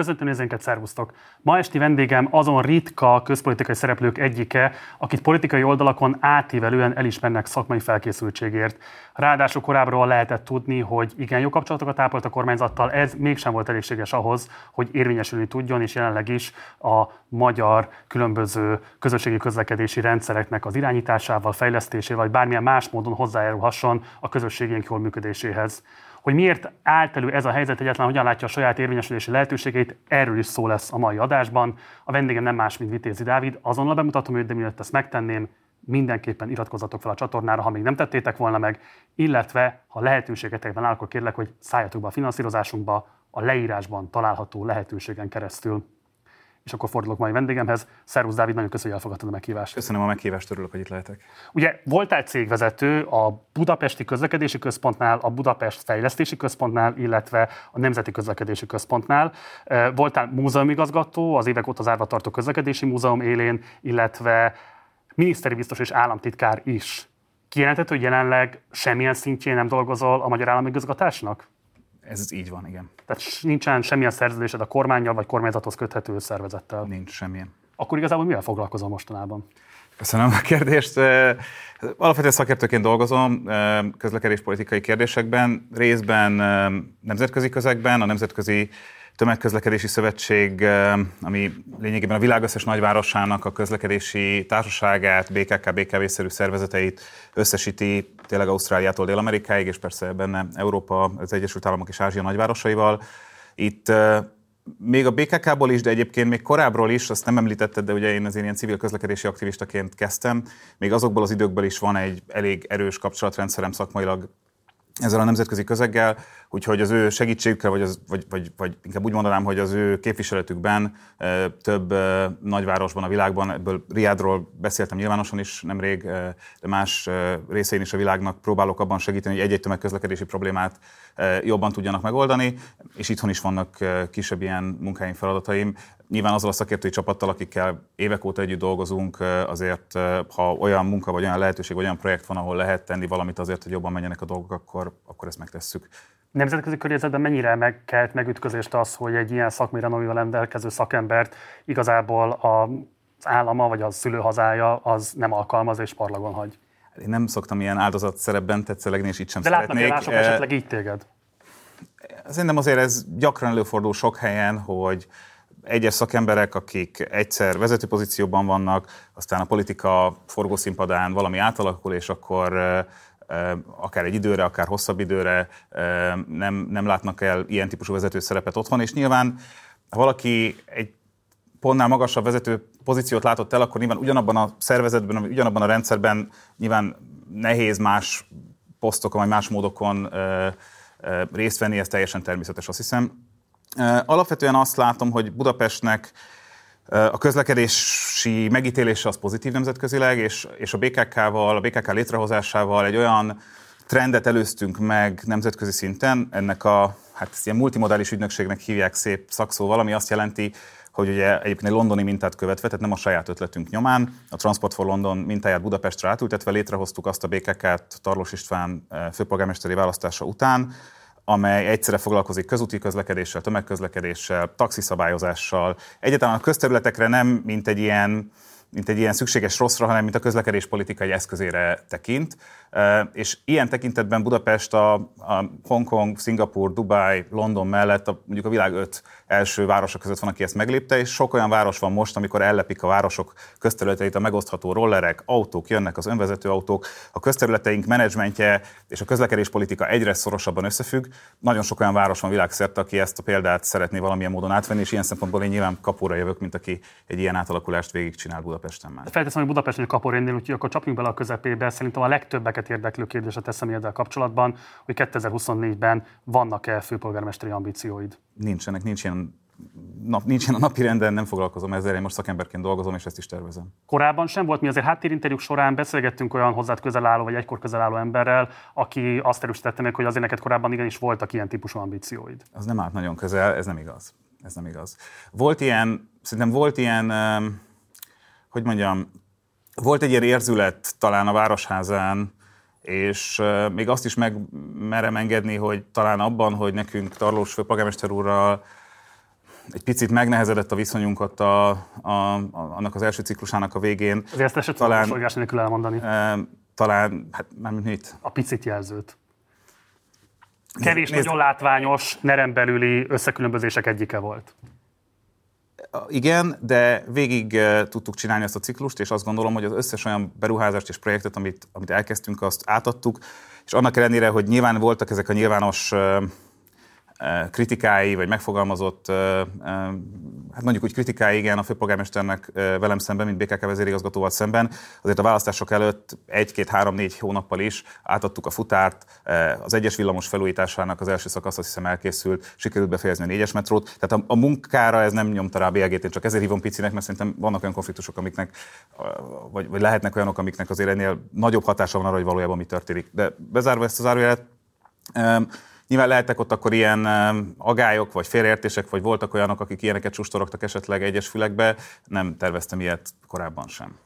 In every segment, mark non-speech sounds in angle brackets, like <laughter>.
Köszöntöm nézőinket, szervusztok! Ma esti vendégem azon ritka közpolitikai szereplők egyike, akit politikai oldalakon átívelően elismernek szakmai felkészültségért. Ráadásul korábbról lehetett tudni, hogy igen jó kapcsolatokat ápolt a kormányzattal, ez mégsem volt elégséges ahhoz, hogy érvényesülni tudjon, és jelenleg is a magyar különböző közösségi közlekedési rendszereknek az irányításával, fejlesztésével, vagy bármilyen más módon hozzájárulhasson a közösségénk jól működéséhez hogy miért állt elő ez a helyzet, egyáltalán hogyan látja a saját érvényesülési lehetőségeit, erről is szó lesz a mai adásban. A vendégem nem más, mint Vitézi Dávid. Azonnal bemutatom őt, de mielőtt ezt megtenném, mindenképpen iratkozzatok fel a csatornára, ha még nem tettétek volna meg, illetve ha lehetőségetekben áll, akkor kérlek, hogy szálljatok be a finanszírozásunkba a leírásban található lehetőségen keresztül és akkor fordulok mai vendégemhez. Szervusz Dávid, nagyon köszönöm, hogy elfogadtad a meghívást. Köszönöm a meghívást, örülök, hogy itt lehetek. Ugye voltál cégvezető a Budapesti Közlekedési Központnál, a Budapest Fejlesztési Központnál, illetve a Nemzeti Közlekedési Központnál. Voltál múzeumigazgató, az évek óta zárva tartó közlekedési múzeum élén, illetve miniszteri biztos és államtitkár is. Kijelenthető, hogy jelenleg semmilyen szintjén nem dolgozol a magyar államigazgatásnak? Ez így van, igen. Tehát nincsen semmilyen szerződésed a kormányjal vagy kormányzathoz köthető szervezettel? Nincs semmilyen. Akkor igazából mivel foglalkozol mostanában? Köszönöm a kérdést. Alapvetően szakértőként dolgozom közlekedéspolitikai kérdésekben, részben nemzetközi közegben, a Nemzetközi Tömegközlekedési Szövetség, ami lényegében a világ összes nagyvárosának a közlekedési társaságát, BKK, BKV-szerű szervezeteit összesíti tényleg Ausztráliától Dél-Amerikáig, és persze benne Európa, az Egyesült Államok és Ázsia nagyvárosaival. Itt még a BKK-ból is, de egyébként még korábbról is, azt nem említetted, de ugye én azért ilyen civil közlekedési aktivistaként kezdtem, még azokból az időkből is van egy elég erős kapcsolatrendszerem szakmailag ezzel a nemzetközi közeggel, úgyhogy az ő segítségükkel, vagy, az, vagy, vagy, vagy inkább úgy mondanám, hogy az ő képviseletükben több nagyvárosban a világban, ebből Riadról beszéltem nyilvánosan is nemrég, de más részein is a világnak próbálok abban segíteni, hogy egy-egy tömegközlekedési problémát jobban tudjanak megoldani, és itthon is vannak kisebb ilyen munkáim, feladataim. Nyilván azzal a szakértői csapattal, akikkel évek óta együtt dolgozunk, azért ha olyan munka, vagy olyan lehetőség, vagy olyan projekt van, ahol lehet tenni valamit azért, hogy jobban menjenek a dolgok, akkor, akkor ezt megtesszük. Nemzetközi környezetben mennyire megkelt megütközést az, hogy egy ilyen szakmai renomival rendelkező szakembert igazából az állama vagy a szülőhazája az nem alkalmaz és parlagon hagy? Én nem szoktam ilyen áldozat szerepben tetszelegni, és itt sem De szeretnék. De látnak esetleg így téged? Szerintem azért ez gyakran előfordul sok helyen, hogy egyes szakemberek, akik egyszer vezető pozícióban vannak, aztán a politika forgószínpadán valami átalakul, és akkor akár egy időre, akár hosszabb időre nem, nem látnak el ilyen típusú vezető szerepet otthon, és nyilván ha valaki egy pontnál magasabb vezető pozíciót látott el, akkor nyilván ugyanabban a szervezetben, ugyanabban a rendszerben nyilván nehéz más posztokon, vagy más módokon részt venni, ez teljesen természetes, azt hiszem. Alapvetően azt látom, hogy Budapestnek a közlekedési megítélése az pozitív nemzetközileg, és, és a BKK-val, a BKK létrehozásával egy olyan trendet előztünk meg nemzetközi szinten, ennek a, hát ilyen multimodális ügynökségnek hívják szép szakszóval, ami azt jelenti, hogy ugye egyébként egy londoni mintát követve, tehát nem a saját ötletünk nyomán, a Transport for London mintáját Budapestre átültetve létrehoztuk azt a BKK-t Tarlós István főpolgármesteri választása után, amely egyszerre foglalkozik közúti közlekedéssel, tömegközlekedéssel, taxiszabályozással, egyáltalán a közterületekre nem mint egy ilyen mint egy ilyen szükséges rosszra, hanem mint a közlekedés politikai eszközére tekint. És ilyen tekintetben Budapest a, a Hongkong, Szingapur, Dubai, London mellett a, mondjuk a világ öt első városa között van, aki ezt meglépte, és sok olyan város van most, amikor ellepik a városok közterületeit a megosztható rollerek, autók, jönnek az önvezető autók, a közterületeink menedzsmentje és a közlekedéspolitika egyre szorosabban összefügg. Nagyon sok olyan város van világszerte, aki ezt a példát szeretné valamilyen módon átvenni, és ilyen szempontból én nyilván kapóra jövök, mint aki egy ilyen átalakulást végigcsinál Budapesten már. Felteszem, hogy Budapesten kapóra úgyhogy akkor csapjunk bele a közepébe. Szerintem a legtöbbeket érdeklő kérdéset teszem ezzel kapcsolatban, hogy 2024-ben vannak-e főpolgármesteri ambícióid? Nincsenek, nincs ilyen nap, nincsen a napi renden, nem foglalkozom ezzel, én most szakemberként dolgozom, és ezt is tervezem. Korábban sem volt, mi azért háttérinterjúk során beszélgettünk olyan hozzád közel álló, vagy egykor közel álló emberrel, aki azt erősítette meg, hogy azért neked korábban igenis voltak ilyen típusú ambícióid. Az nem állt nagyon közel, ez nem igaz. Ez nem igaz. Volt ilyen, szerintem volt ilyen, hogy mondjam, volt egy ilyen érzület talán a Városházán, és még azt is megmerem engedni, hogy talán abban, hogy nekünk Tarlós főpolgármester úrral egy picit megnehezedett a viszonyunkat a, a, a, annak az első ciklusának a végén. Azért ezt se talán, tudom nélkül elmondani. E, talán, hát már mit? A picit jelzőt. Kevés, Nézd, nagyon látványos, nerem belüli összekülönbözések egyike volt. Igen, de végig tudtuk csinálni ezt a ciklust, és azt gondolom, hogy az összes olyan beruházást és projektet, amit, amit elkezdtünk, azt átadtuk, és annak ellenére, hogy nyilván voltak ezek a nyilvános kritikái, vagy megfogalmazott, hát mondjuk úgy kritikái, igen, a főpolgármesternek velem szemben, mint BKK vezérigazgatóval szemben, azért a választások előtt egy-két-három-négy hónappal is átadtuk a futárt, az egyes villamos felújításának az első szakasz azt hiszem elkészült, sikerült befejezni a négyes metrót, tehát a, a munkára ez nem nyomta rá a BLG-t, én csak ezért hívom picinek, mert szerintem vannak olyan konfliktusok, amiknek, vagy, vagy lehetnek olyanok, amiknek azért ennél nagyobb hatása van arra, hogy valójában mi történik. De bezárva ezt az zárójelet, Nyilván lehettek ott akkor ilyen agályok, vagy félreértések, vagy voltak olyanok, akik ilyeneket sustorogtak esetleg egyes fülekbe. Nem terveztem ilyet korábban sem.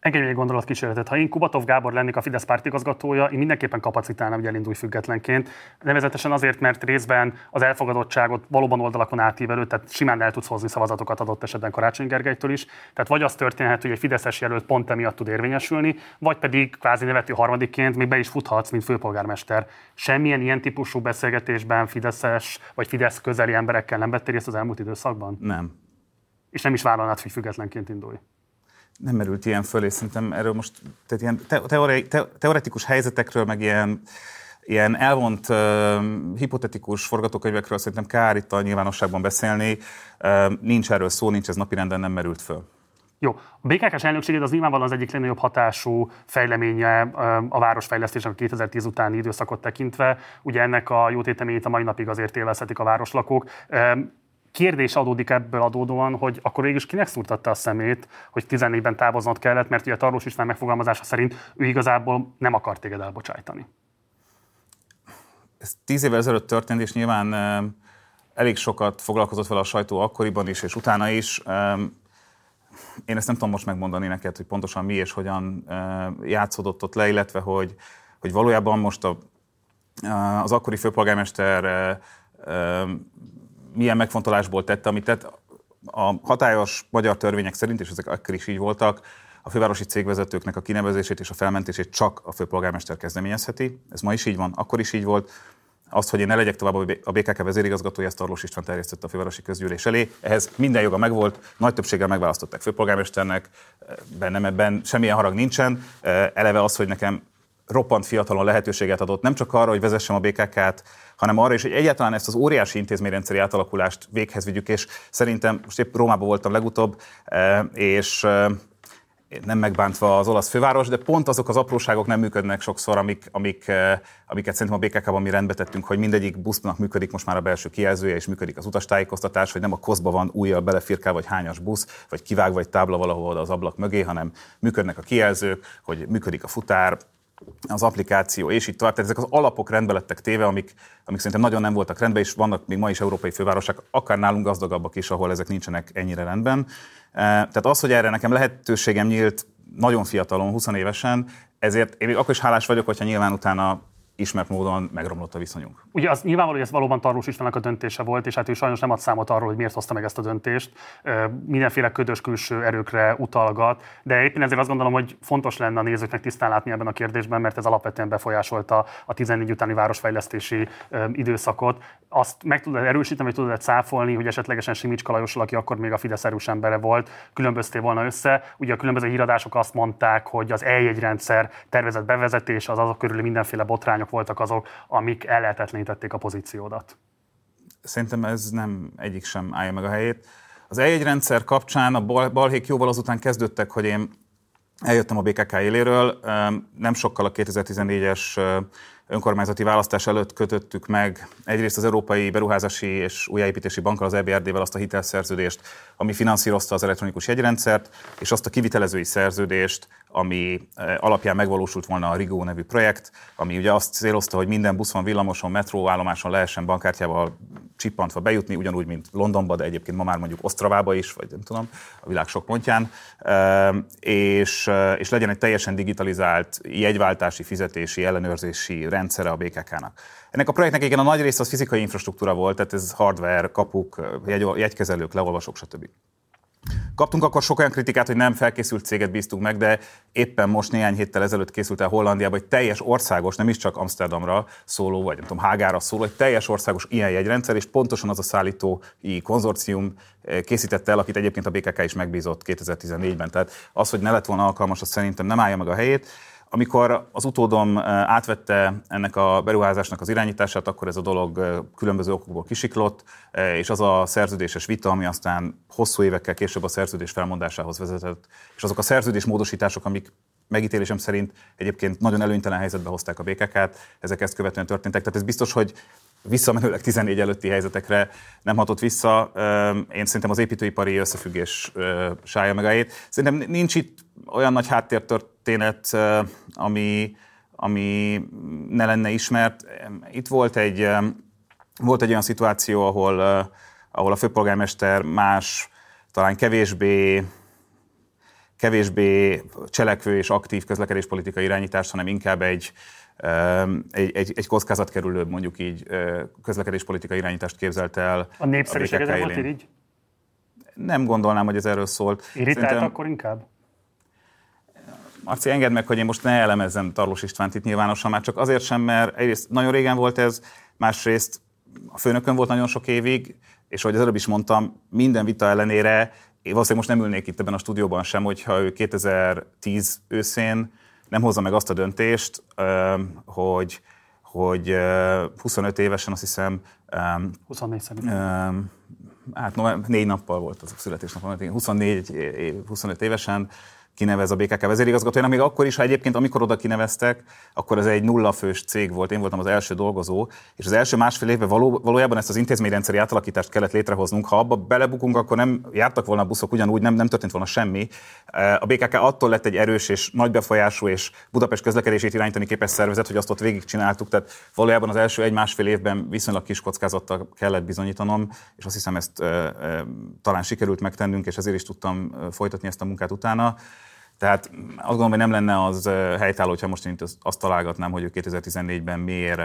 Engedj egy gondolatkísérletet. Ha én Kubatov Gábor lennék a Fidesz pártigazgatója, én mindenképpen kapacitálnám, hogy elindulj függetlenként. Nevezetesen azért, mert részben az elfogadottságot valóban oldalakon átívelő, tehát simán el tudsz hozni szavazatokat adott esetben Karácsony Gergelytől is. Tehát vagy az történhet, hogy egy Fideszes jelölt pont emiatt tud érvényesülni, vagy pedig kvázi nevető harmadikként még be is futhatsz, mint főpolgármester. Semmilyen ilyen típusú beszélgetésben Fideszes vagy Fidesz közeli emberekkel nem vettél részt az elmúlt időszakban? Nem. És nem is vállalnád, hogy függetlenként indulj? Nem merült ilyen föl, és szerintem erről most, tehát ilyen teori, te, teoretikus helyzetekről, meg ilyen, ilyen elvont uh, hipotetikus forgatókönyvekről szerintem kár itt a nyilvánosságban beszélni. Uh, nincs erről szó, nincs ez napirenden, nem merült föl. Jó, a BKK-s elnökséged az nyilvánvalóan az egyik legnagyobb hatású fejleménye a városfejlesztésnek a 2010 utáni időszakot tekintve. Ugye ennek a jó a mai napig azért élvezhetik a városlakók kérdés adódik ebből adódóan, hogy akkor végül is kinek szúrtatta a szemét, hogy 14-ben távoznod kellett, mert ugye a Tarlós István megfogalmazása szerint ő igazából nem akar téged elbocsájtani. Ez tíz évvel ezelőtt történt, és nyilván elég sokat foglalkozott vele a sajtó akkoriban is, és utána is. Én ezt nem tudom most megmondani neked, hogy pontosan mi és hogyan játszódott ott le, illetve hogy, hogy valójában most a, az akkori főpolgármester milyen megfontolásból tette, amit tett. A hatályos magyar törvények szerint, és ezek akkor is így voltak, a fővárosi cégvezetőknek a kinevezését és a felmentését csak a főpolgármester kezdeményezheti. Ez ma is így van, akkor is így volt. Azt, hogy én ne legyek tovább a BKK vezérigazgatója, ezt Tarlós István terjesztette a fővárosi közgyűlés elé. Ehhez minden joga megvolt, nagy többséggel megválasztották főpolgármesternek, bennem ebben semmilyen harag nincsen. Eleve az, hogy nekem roppant fiatalon lehetőséget adott nem csak arra, hogy vezessem a BKK-t, hanem arra is, hogy egyáltalán ezt az óriási intézményrendszeri átalakulást véghez vigyük, és szerintem most épp Rómában voltam legutóbb, eh, és eh, nem megbántva az olasz főváros, de pont azok az apróságok nem működnek sokszor, amik, amik, eh, amiket szerintem a BKK-ban mi rendbe tettünk, hogy mindegyik busznak működik most már a belső kijelzője, és működik az utastájékoztatás, hogy nem a koszba van újjal belefirkál, vagy hányas busz, vagy kivág, vagy tábla valahol az ablak mögé, hanem működnek a kijelzők, hogy működik a futár, az applikáció, és így tovább. Tehát ezek az alapok rendbe lettek téve, amik, amik szerintem nagyon nem voltak rendben, és vannak még ma is európai fővárosok, akár nálunk gazdagabbak is, ahol ezek nincsenek ennyire rendben. Eh, tehát az, hogy erre nekem lehetőségem nyílt nagyon fiatalon, 20 évesen, ezért én még akkor is hálás vagyok, hogyha nyilván utána ismert módon megromlott a viszonyunk. Ugye az nyilvánvaló, hogy ez valóban Tarlós Istvánnak a döntése volt, és hát ő sajnos nem ad számot arról, hogy miért hozta meg ezt a döntést. Mindenféle ködös külső erőkre utalgat, de éppen ezért azt gondolom, hogy fontos lenne a nézőknek tisztán látni ebben a kérdésben, mert ez alapvetően befolyásolta a 14 utáni városfejlesztési időszakot. Azt meg tudod erősíteni, vagy tudod cáfolni, hogy esetlegesen Simics Kalajosról, aki akkor még a Fidesz erős embere volt, különböztél volna össze. Ugye a különböző híradások azt mondták, hogy az eljegyrendszer tervezett bevezetése, az azok körül mindenféle botrányok voltak azok, amik ellehetetlenítették a pozíciódat? Szerintem ez nem egyik sem állja meg a helyét. Az eljegyrendszer kapcsán a balhék jóval azután kezdődtek, hogy én eljöttem a BKK éléről. Nem sokkal a 2014-es önkormányzati választás előtt kötöttük meg egyrészt az Európai Beruházási és Újjáépítési Bankkal, az EBRD-vel azt a hitelszerződést, ami finanszírozta az elektronikus jegyrendszert, és azt a kivitelezői szerződést, ami eh, alapján megvalósult volna a Rigó nevű projekt, ami ugye azt célozta, hogy minden buszon, villamoson, metróállomáson lehessen bankkártyával csippantva bejutni, ugyanúgy, mint Londonba, de egyébként ma már mondjuk Osztravába is, vagy nem tudom, a világ sok pontján, és, és legyen egy teljesen digitalizált jegyváltási, fizetési, ellenőrzési rendszer, rendszere a BKK-nak. Ennek a projektnek igen a nagy része az fizikai infrastruktúra volt, tehát ez hardware, kapuk, jegy, jegykezelők, leolvasók, stb. Kaptunk akkor sok olyan kritikát, hogy nem felkészült céget bíztunk meg, de éppen most néhány héttel ezelőtt készült el Hollandiába egy teljes országos, nem is csak Amsterdamra szóló, vagy nem tudom, Hágára szóló, egy teljes országos ilyen jegyrendszer, és pontosan az a szállítói konzorcium eh, készítette el, akit egyébként a BKK is megbízott 2014-ben. Tehát az, hogy ne lett volna alkalmas, az szerintem nem állja meg a helyét. Amikor az utódom átvette ennek a beruházásnak az irányítását, akkor ez a dolog különböző okokból kisiklott, és az a szerződéses vita, ami aztán hosszú évekkel később a szerződés felmondásához vezetett, és azok a szerződés módosítások, amik megítélésem szerint egyébként nagyon előnytelen helyzetbe hozták a BKK-t, ezek ezt követően történtek. Tehát ez biztos, hogy visszamenőleg 14 előtti helyzetekre nem hatott vissza. Én szerintem az építőipari összefüggés sája meg a hét. Szerintem nincs itt olyan nagy háttértörténet, ami, ami ne lenne ismert. Itt volt egy, volt egy olyan szituáció, ahol, ahol a főpolgármester más, talán kevésbé kevésbé cselekvő és aktív közlekedéspolitikai irányítást, hanem inkább egy, egy, egy, egy kockázatkerülőbb, mondjuk így közlekedéspolitikai irányítást képzelt el. A népszerűség nem volt így? Nem gondolnám, hogy ez erről szólt. Irritált Szerintem... akkor inkább? Marci, engedd meg, hogy én most ne elemezzem Tarlós Istvánt itt nyilvánosan, már csak azért sem, mert egyrészt nagyon régen volt ez, másrészt a főnökön volt nagyon sok évig, és ahogy az előbb is mondtam, minden vita ellenére én valószínűleg most nem ülnék itt ebben a stúdióban sem, hogyha ő 2010 őszén nem hozza meg azt a döntést, hogy, hogy 25 évesen azt hiszem... 24 szerintem. Hát négy nappal volt az a születésnap, 24, 25 évesen kinevez a BKK vezérigazgatója, még akkor is, ha egyébként amikor oda kineveztek, akkor ez egy nullafős cég volt, én voltam az első dolgozó, és az első másfél évben való, valójában ezt az intézményrendszeri átalakítást kellett létrehoznunk. Ha abba belebukunk, akkor nem jártak volna a buszok ugyanúgy, nem, nem történt volna semmi. A BKK attól lett egy erős és nagy befolyású és Budapest közlekedését irányítani képes szervezet, hogy azt ott végigcsináltuk. Tehát valójában az első egy-másfél évben viszonylag kis kockázattal kellett bizonyítanom, és azt hiszem ezt e, e, talán sikerült megtennünk, és ezért is tudtam folytatni ezt a munkát utána. Tehát azt gondolom, hogy nem lenne az helytálló, hogyha most én azt találgatnám, hogy ő 2014-ben miért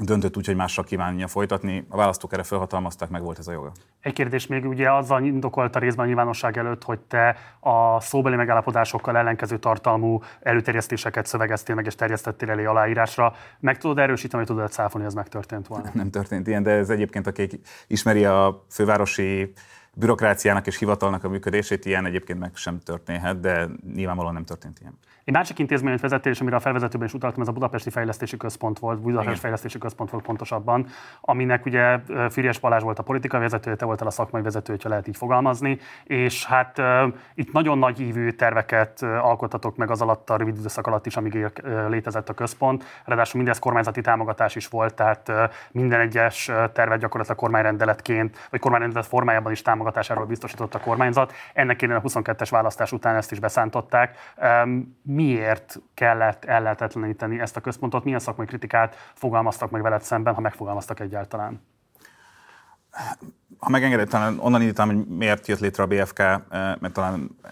döntött úgy, hogy másra kívánja folytatni. A választók erre felhatalmazták, meg volt ez a joga. Egy kérdés még ugye azzal indokolta részben a nyilvánosság előtt, hogy te a szóbeli megállapodásokkal ellenkező tartalmú előterjesztéseket szövegeztél meg és terjesztettél elé aláírásra. Meg tudod erősíteni, hogy tudod cáfolni, ez megtörtént volna? Nem történt ilyen, de ez egyébként, aki ismeri a fővárosi bürokráciának és hivatalnak a működését, ilyen egyébként meg sem történhet, de nyilvánvalóan nem történt ilyen. Egy másik intézményt vezettél, és amire a felvezetőben is utaltam, ez a Budapesti Fejlesztési Központ volt, Budapesti Igen. Fejlesztési Központ volt pontosabban, aminek ugye Füriyes Balázs volt a politikai vezetője, te voltál a szakmai vezető, ha lehet így fogalmazni, és hát itt nagyon nagy ívű terveket alkottatok meg az alatt a rövid időszak alatt is, amíg létezett a központ. Ráadásul mindez kormányzati támogatás is volt, tehát minden egyes tervet gyakorlatilag kormányrendeletként, vagy kormányrendelet formájában is támogatásáról biztosított a kormányzat. Ennek a 22-es választás után ezt is beszántották. Miért kellett ellehetetleníteni ezt a központot, milyen szakmai kritikát fogalmaztak meg veled szemben, ha megfogalmaztak egyáltalán? Ha megengedett, talán onnan indítanám, hogy miért jött létre a BFK, eh, mert talán eh,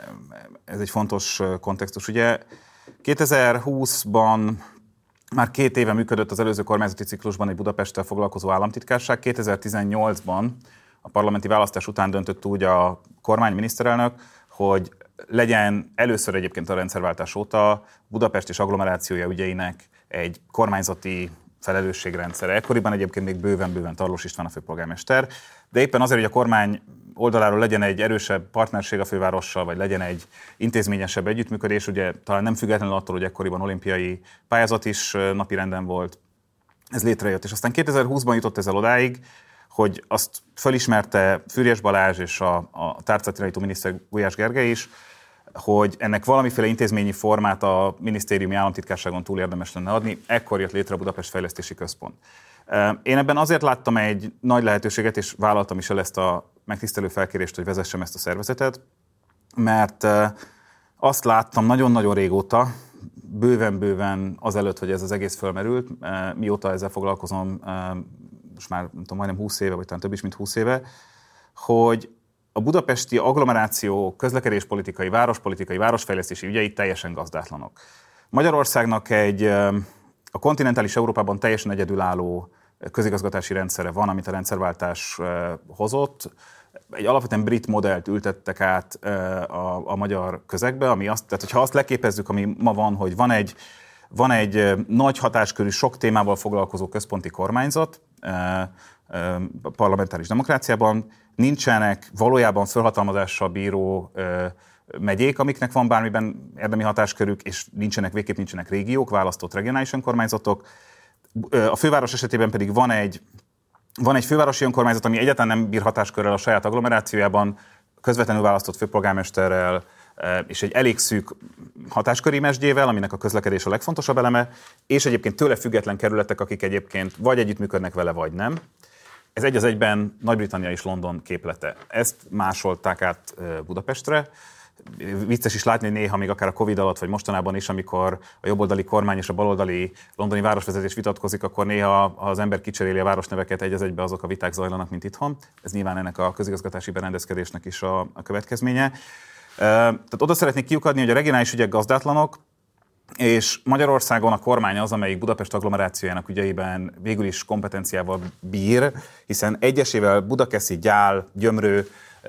ez egy fontos eh, kontextus. Ugye 2020-ban már két éve működött az előző kormányzati ciklusban egy Budapesttel foglalkozó államtitkárság. 2018-ban a parlamenti választás után döntött úgy a kormány miniszterelnök, hogy legyen először egyébként a rendszerváltás óta Budapest és agglomerációja ügyeinek egy kormányzati felelősségrendszere. Ekkoriban egyébként még bőven-bőven Tarlós István a főpolgármester, de éppen azért, hogy a kormány oldaláról legyen egy erősebb partnerség a fővárossal, vagy legyen egy intézményesebb együttműködés, ugye talán nem függetlenül attól, hogy ekkoriban olimpiai pályázat is napirenden volt, ez létrejött. És aztán 2020-ban jutott ezzel odáig, hogy azt felismerte Fűrjes Balázs és a, a tárcatirányító miniszter Gulyás Gergely is, hogy ennek valamiféle intézményi formát a minisztériumi államtitkárságon túl érdemes lenne adni, ekkor jött létre a Budapest Fejlesztési Központ. Én ebben azért láttam egy nagy lehetőséget, és vállaltam is el ezt a megtisztelő felkérést, hogy vezessem ezt a szervezetet, mert azt láttam nagyon-nagyon régóta, bőven-bőven azelőtt, hogy ez az egész fölmerült, mióta ezzel foglalkozom, most már nem tudom, majdnem 20 éve, vagy talán több is, mint 20 éve, hogy a budapesti agglomeráció közlekedéspolitikai, várospolitikai, városfejlesztési ügyei teljesen gazdátlanok. Magyarországnak egy a kontinentális Európában teljesen egyedülálló közigazgatási rendszere van, amit a rendszerváltás hozott. Egy alapvetően brit modellt ültettek át a, a magyar közegbe, ami azt, tehát hogyha azt leképezzük, ami ma van, hogy van egy, van egy nagy hatáskörű, sok témával foglalkozó központi kormányzat, parlamentáris demokráciában, nincsenek valójában felhatalmazással bíró megyék, amiknek van bármiben érdemi hatáskörük, és nincsenek, végképp nincsenek régiók, választott regionális önkormányzatok. A főváros esetében pedig van egy, van egy fővárosi önkormányzat, ami egyáltalán nem bír hatáskörrel a saját agglomerációjában, közvetlenül választott főpolgármesterrel, és egy elég szűk hatásköri mesdjével, aminek a közlekedés a legfontosabb eleme, és egyébként tőle független kerületek, akik egyébként vagy együttműködnek vele, vagy nem. Ez egy az egyben Nagy-Britannia és London képlete. Ezt másolták át Budapestre, vicces is látni, néha még akár a Covid alatt, vagy mostanában is, amikor a jobboldali kormány és a baloldali londoni városvezetés vitatkozik, akkor néha az ember kicseréli a városneveket, egy az egybe azok a viták zajlanak, mint itthon. Ez nyilván ennek a közigazgatási berendezkedésnek is a, a következménye. Tehát oda szeretnék kiukadni, hogy a regionális ügyek gazdátlanok, és Magyarországon a kormány az, amelyik Budapest agglomerációjának ügyeiben végül is kompetenciával bír, hiszen egyesével Budakeszi, Gyál, Gyömrő,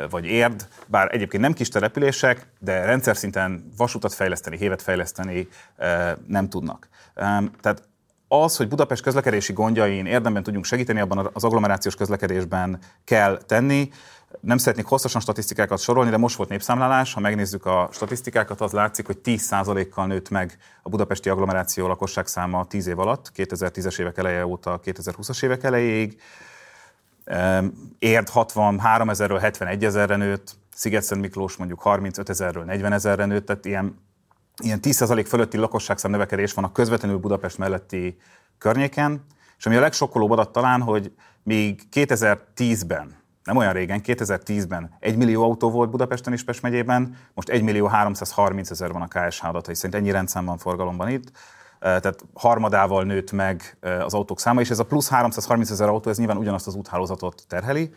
vagy Érd, bár egyébként nem kis települések, de rendszer szinten vasutat fejleszteni, hévet fejleszteni nem tudnak. Tehát az, hogy Budapest közlekedési gondjain érdemben tudjunk segíteni, abban az agglomerációs közlekedésben kell tenni. Nem szeretnék hosszasan statisztikákat sorolni, de most volt népszámlálás. Ha megnézzük a statisztikákat, az látszik, hogy 10%-kal nőtt meg a budapesti agglomeráció lakosság száma 10 év alatt, 2010-es évek eleje óta 2020-as évek elejéig. Érd 63 ezerről 71 ezerre nőtt, Szigetszent Miklós mondjuk 35 ezerről 40 ezerre nőtt, tehát ilyen, ilyen 10% fölötti lakosságszám növekedés van a közvetlenül Budapest melletti környéken, és ami a legsokkolóbb adat talán, hogy még 2010-ben, nem olyan régen, 2010-ben 1 millió autó volt Budapesten és Pest megyében, most 1 millió 330 ezer van a KSH adatai szerint, ennyi rendszám van forgalomban itt. Tehát harmadával nőtt meg az autók száma, és ez a plusz 330 ezer autó, ez nyilván ugyanazt az úthálózatot terheli,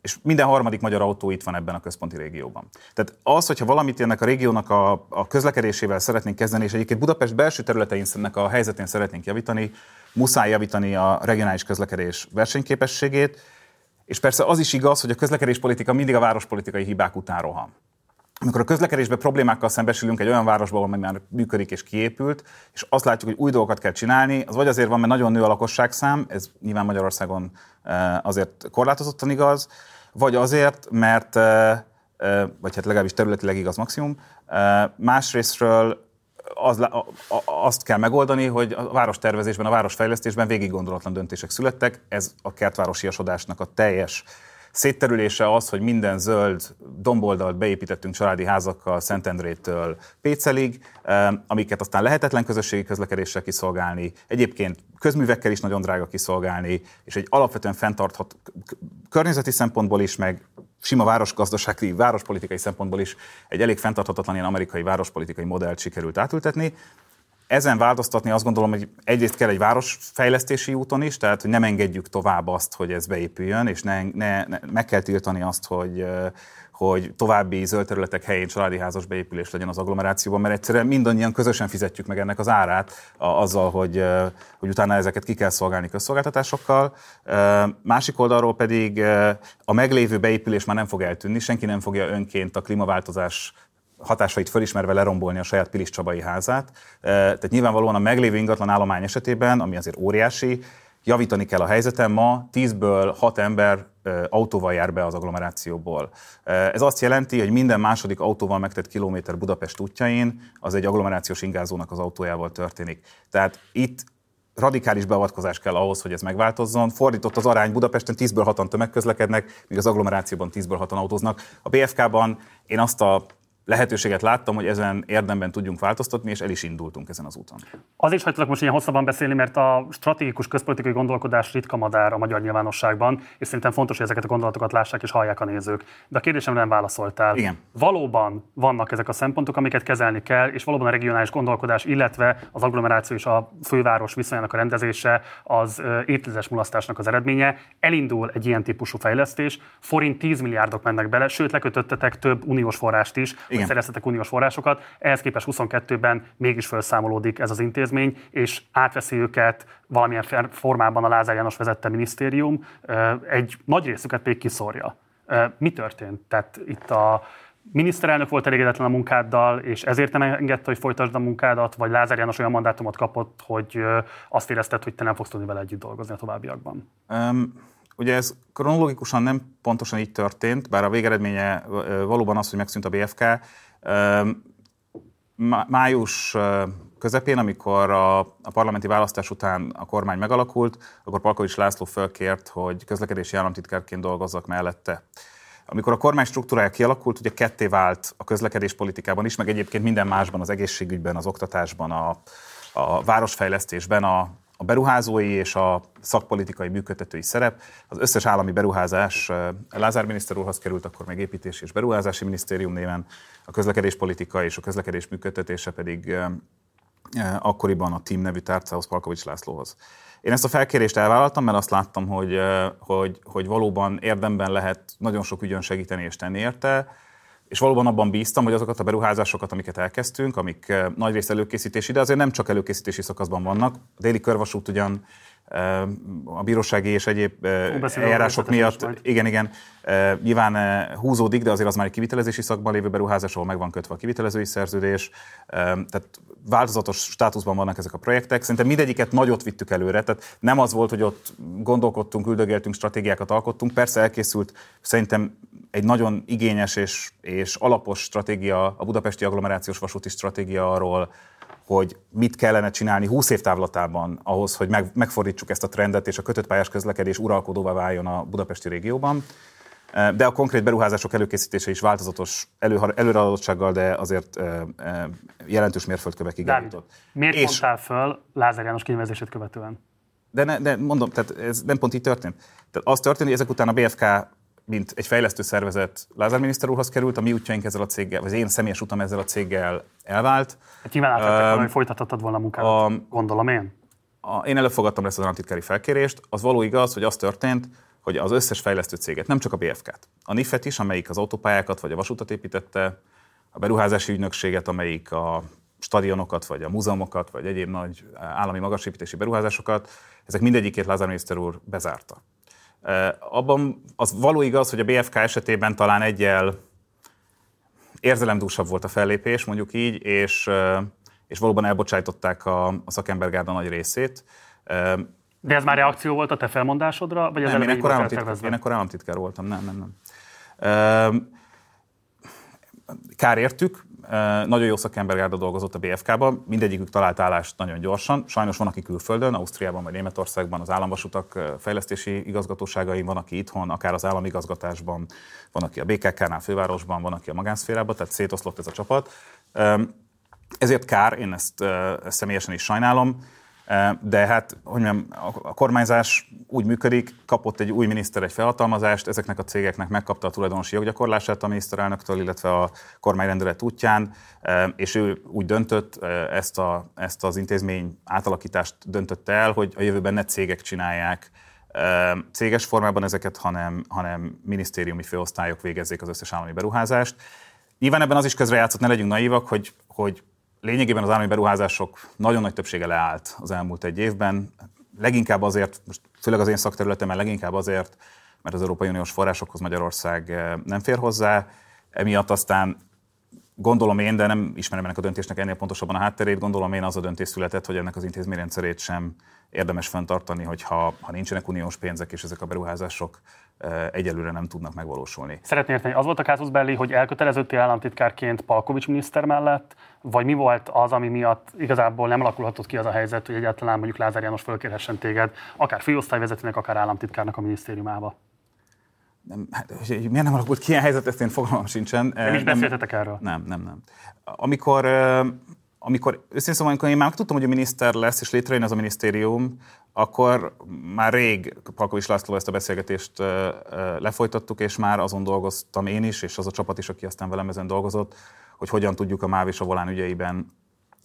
és minden harmadik magyar autó itt van ebben a központi régióban. Tehát az, hogyha valamit ennek a régiónak a, a közlekedésével szeretnénk kezdeni, és egyébként Budapest belső területein a helyzetén szeretnénk javítani, muszáj javítani a regionális közlekedés versenyképességét, és persze az is igaz, hogy a közlekedéspolitika mindig a várospolitikai hibák után rohan. Amikor a közlekedésben problémákkal szembesülünk egy olyan városban, amely már működik és kiépült, és azt látjuk, hogy új dolgokat kell csinálni, az vagy azért van, mert nagyon nő a lakosságszám, ez nyilván Magyarországon eh, azért korlátozottan igaz, vagy azért, mert, eh, eh, vagy hát legalábbis területileg igaz maximum, másrésztről az, azt kell megoldani, hogy a várostervezésben, a városfejlesztésben végig gondolatlan döntések születtek. Ez a kertvárosiasodásnak a teljes szétterülése az, hogy minden zöld domboldalt beépítettünk családi házakkal Szentendrétől Pécelig, amiket aztán lehetetlen közösségi közlekedéssel kiszolgálni, egyébként közművekkel is nagyon drága kiszolgálni, és egy alapvetően fenntarthat környezeti szempontból is, meg sima városgazdasági, várospolitikai szempontból is egy elég fenntarthatatlan ilyen amerikai várospolitikai modellt sikerült átültetni. Ezen változtatni azt gondolom, hogy egyrészt kell egy városfejlesztési úton is, tehát hogy nem engedjük tovább azt, hogy ez beépüljön, és ne, ne, ne, meg kell tiltani azt, hogy, hogy további zöld területek helyén családi házas beépülés legyen az agglomerációban, mert egyszerűen mindannyian közösen fizetjük meg ennek az árát azzal, hogy, hogy utána ezeket ki kell szolgálni közszolgáltatásokkal. Másik oldalról pedig a meglévő beépülés már nem fog eltűnni, senki nem fogja önként a klímaváltozás hatásait fölismerve lerombolni a saját Pilis Csabai házát. Tehát nyilvánvalóan a meglévő ingatlan állomány esetében, ami azért óriási, javítani kell a helyzetem. Ma 10-ből 6 ember autóval jár be az agglomerációból. Ez azt jelenti, hogy minden második autóval megtett kilométer Budapest útjain az egy agglomerációs ingázónak az autójával történik. Tehát itt radikális beavatkozás kell ahhoz, hogy ez megváltozzon. Fordított az arány Budapesten 10-ből 6-an tömegközlekednek, míg az agglomerációban 10-ből 6-an autóznak. A BFK-ban én azt a lehetőséget láttam, hogy ezen érdemben tudjunk változtatni, és el is indultunk ezen az úton. Az is hagytalak most ilyen hosszabban beszélni, mert a stratégikus közpolitikai gondolkodás ritka madár a magyar nyilvánosságban, és szerintem fontos, hogy ezeket a gondolatokat lássák és hallják a nézők. De a kérdésemre nem válaszoltál. Igen. Valóban vannak ezek a szempontok, amiket kezelni kell, és valóban a regionális gondolkodás, illetve az agglomeráció és a főváros viszonyának a rendezése az évtizedes mulasztásnak az eredménye. Elindul egy ilyen típusú fejlesztés, forint 10 milliárdok mennek bele, sőt lekötöttetek több uniós forrást is hogy szereztetek uniós forrásokat, ehhez képest 22-ben mégis felszámolódik ez az intézmény, és átveszi őket valamilyen formában a Lázár János vezette minisztérium, egy nagy részüket még kiszorja. Mi történt? Tehát itt a miniszterelnök volt elégedetlen a munkáddal, és ezért nem engedte, hogy folytasd a munkádat, vagy Lázár János olyan mandátumot kapott, hogy azt érezted, hogy te nem fogsz tudni vele együtt dolgozni a továbbiakban? Um, ugye ez kronológikusan nem pontosan így történt, bár a végeredménye valóban az, hogy megszűnt a BFK. Május közepén, amikor a, a parlamenti választás után a kormány megalakult, akkor Palkovics László fölkért, hogy közlekedési államtitkárként dolgozzak mellette. Amikor a kormány struktúrája kialakult, ugye ketté vált a közlekedés politikában is, meg egyébként minden másban, az egészségügyben, az oktatásban, a, a városfejlesztésben a, a beruházói és a szakpolitikai működtetői szerep. Az összes állami beruházás Lázár miniszter úrhoz került, akkor még építési és beruházási minisztérium néven, a közlekedéspolitika és a közlekedés működtetése pedig akkoriban a Team nevű tárcához, Palkovics Lászlóhoz. Én ezt a felkérést elvállaltam, mert azt láttam, hogy, hogy, hogy valóban érdemben lehet nagyon sok ügyön segíteni és tenni érte, és valóban abban bíztam, hogy azokat a beruházásokat, amiket elkezdtünk, amik nagyrészt előkészítési, de azért nem csak előkészítési szakaszban vannak. A déli körvasút ugyan a bírósági és egyéb eljárások miatt, igen, igen, nyilván húzódik, de azért az már egy kivitelezési szakban lévő beruházás, ahol meg van kötve a kivitelezői szerződés, tehát változatos státuszban vannak ezek a projektek. Szerintem mindegyiket nagyot vittük előre, tehát nem az volt, hogy ott gondolkodtunk, üldögéltünk, stratégiákat alkottunk. Persze elkészült szerintem egy nagyon igényes és, és alapos stratégia, a budapesti agglomerációs vasúti stratégia arról, hogy mit kellene csinálni 20 év távlatában ahhoz, hogy meg, megfordítsuk ezt a trendet, és a kötött pályás közlekedés uralkodóvá váljon a budapesti régióban. De a konkrét beruházások előkészítése is változatos elő, előreadottsággal, de azért jelentős mérföldkövekig eljutott. Miért és, mondtál föl Lázár János kinevezését követően? De, ne, de mondom, tehát ez nem pont így történt. Tehát az történt, hogy ezek után a BFK mint egy fejlesztő szervezet Lázár miniszter úrhoz került, a mi útjaink ezzel a céggel, vagy az én személyes utam ezzel a céggel elvált. Hát nyilván átvettek, uh, hogy folytathattad volna a munkádat, a, gondolom én. A, én előfogadtam ezt az államtitkári felkérést, az való igaz, hogy az történt, hogy az összes fejlesztő céget, nem csak a BFK-t, a NIF-et is, amelyik az autópályákat vagy a vasutat építette, a beruházási ügynökséget, amelyik a stadionokat, vagy a múzeumokat, vagy egyéb nagy állami magasépítési beruházásokat, ezek mindegyikét Lázár miniszter úr bezárta. Abban az való igaz, hogy a BFK esetében talán egyel érzelemdúsabb volt a fellépés, mondjuk így, és, és valóban elbocsájtották a, a szakembergárda nagy részét. De ez már reakció volt a te felmondásodra? Vagy nem, én ekkor, államtitkár, én ekkor államtitkár voltam, nem, nem, nem. Kár értük, nagyon jó szakembergárda dolgozott a BFK-ban, mindegyikük talált állást nagyon gyorsan. Sajnos van, aki külföldön, Ausztriában vagy Németországban az államvasutak fejlesztési igazgatóságain, van, aki itthon, akár az államigazgatásban, van, aki a BKK-nál fővárosban, van, aki a magánszférában, tehát szétoszlott ez a csapat. Ezért kár, én ezt, személyesen is sajnálom de hát, hogy mondjam, a kormányzás úgy működik, kapott egy új miniszter egy felhatalmazást, ezeknek a cégeknek megkapta a tulajdonosi joggyakorlását a miniszterelnöktől, illetve a kormányrendelet útján, és ő úgy döntött, ezt, a, ezt az intézmény átalakítást döntötte el, hogy a jövőben ne cégek csinálják céges formában ezeket, hanem, hanem minisztériumi főosztályok végezzék az összes állami beruházást. Nyilván ebben az is közrejátszott, ne legyünk naívak, hogy, hogy lényegében az állami beruházások nagyon nagy többsége leállt az elmúlt egy évben. Leginkább azért, most főleg az én szakterületemen leginkább azért, mert az Európai Uniós forrásokhoz Magyarország eh, nem fér hozzá. Emiatt aztán gondolom én, de nem ismerem ennek a döntésnek ennél pontosabban a hátterét, gondolom én az a döntés született, hogy ennek az intézményrendszerét sem érdemes fenntartani, hogyha ha nincsenek uniós pénzek, és ezek a beruházások egyelőre nem tudnak megvalósulni. Szeretném érteni, az volt a Kátusz Belli, hogy elköteleződtél államtitkárként Palkovics miniszter mellett, vagy mi volt az, ami miatt igazából nem alakulhatott ki az a helyzet, hogy egyáltalán mondjuk Lázár János fölkérhessen téged, akár főosztályvezetőnek, akár államtitkárnak a minisztériumába? Nem, hát, miért nem alakult ki ilyen helyzet, ezt én fogalmam sincsen. Nem is beszéltetek erről? Nem, nem, nem. Amikor amikor őszintén szóval, amikor én már tudtam, hogy a miniszter lesz, és létrejön ez a minisztérium, akkor már rég Palkovics László ezt a beszélgetést lefolytattuk, és már azon dolgoztam én is, és az a csapat is, aki aztán velem ezen dolgozott, hogy hogyan tudjuk a MÁV és a Volán ügyeiben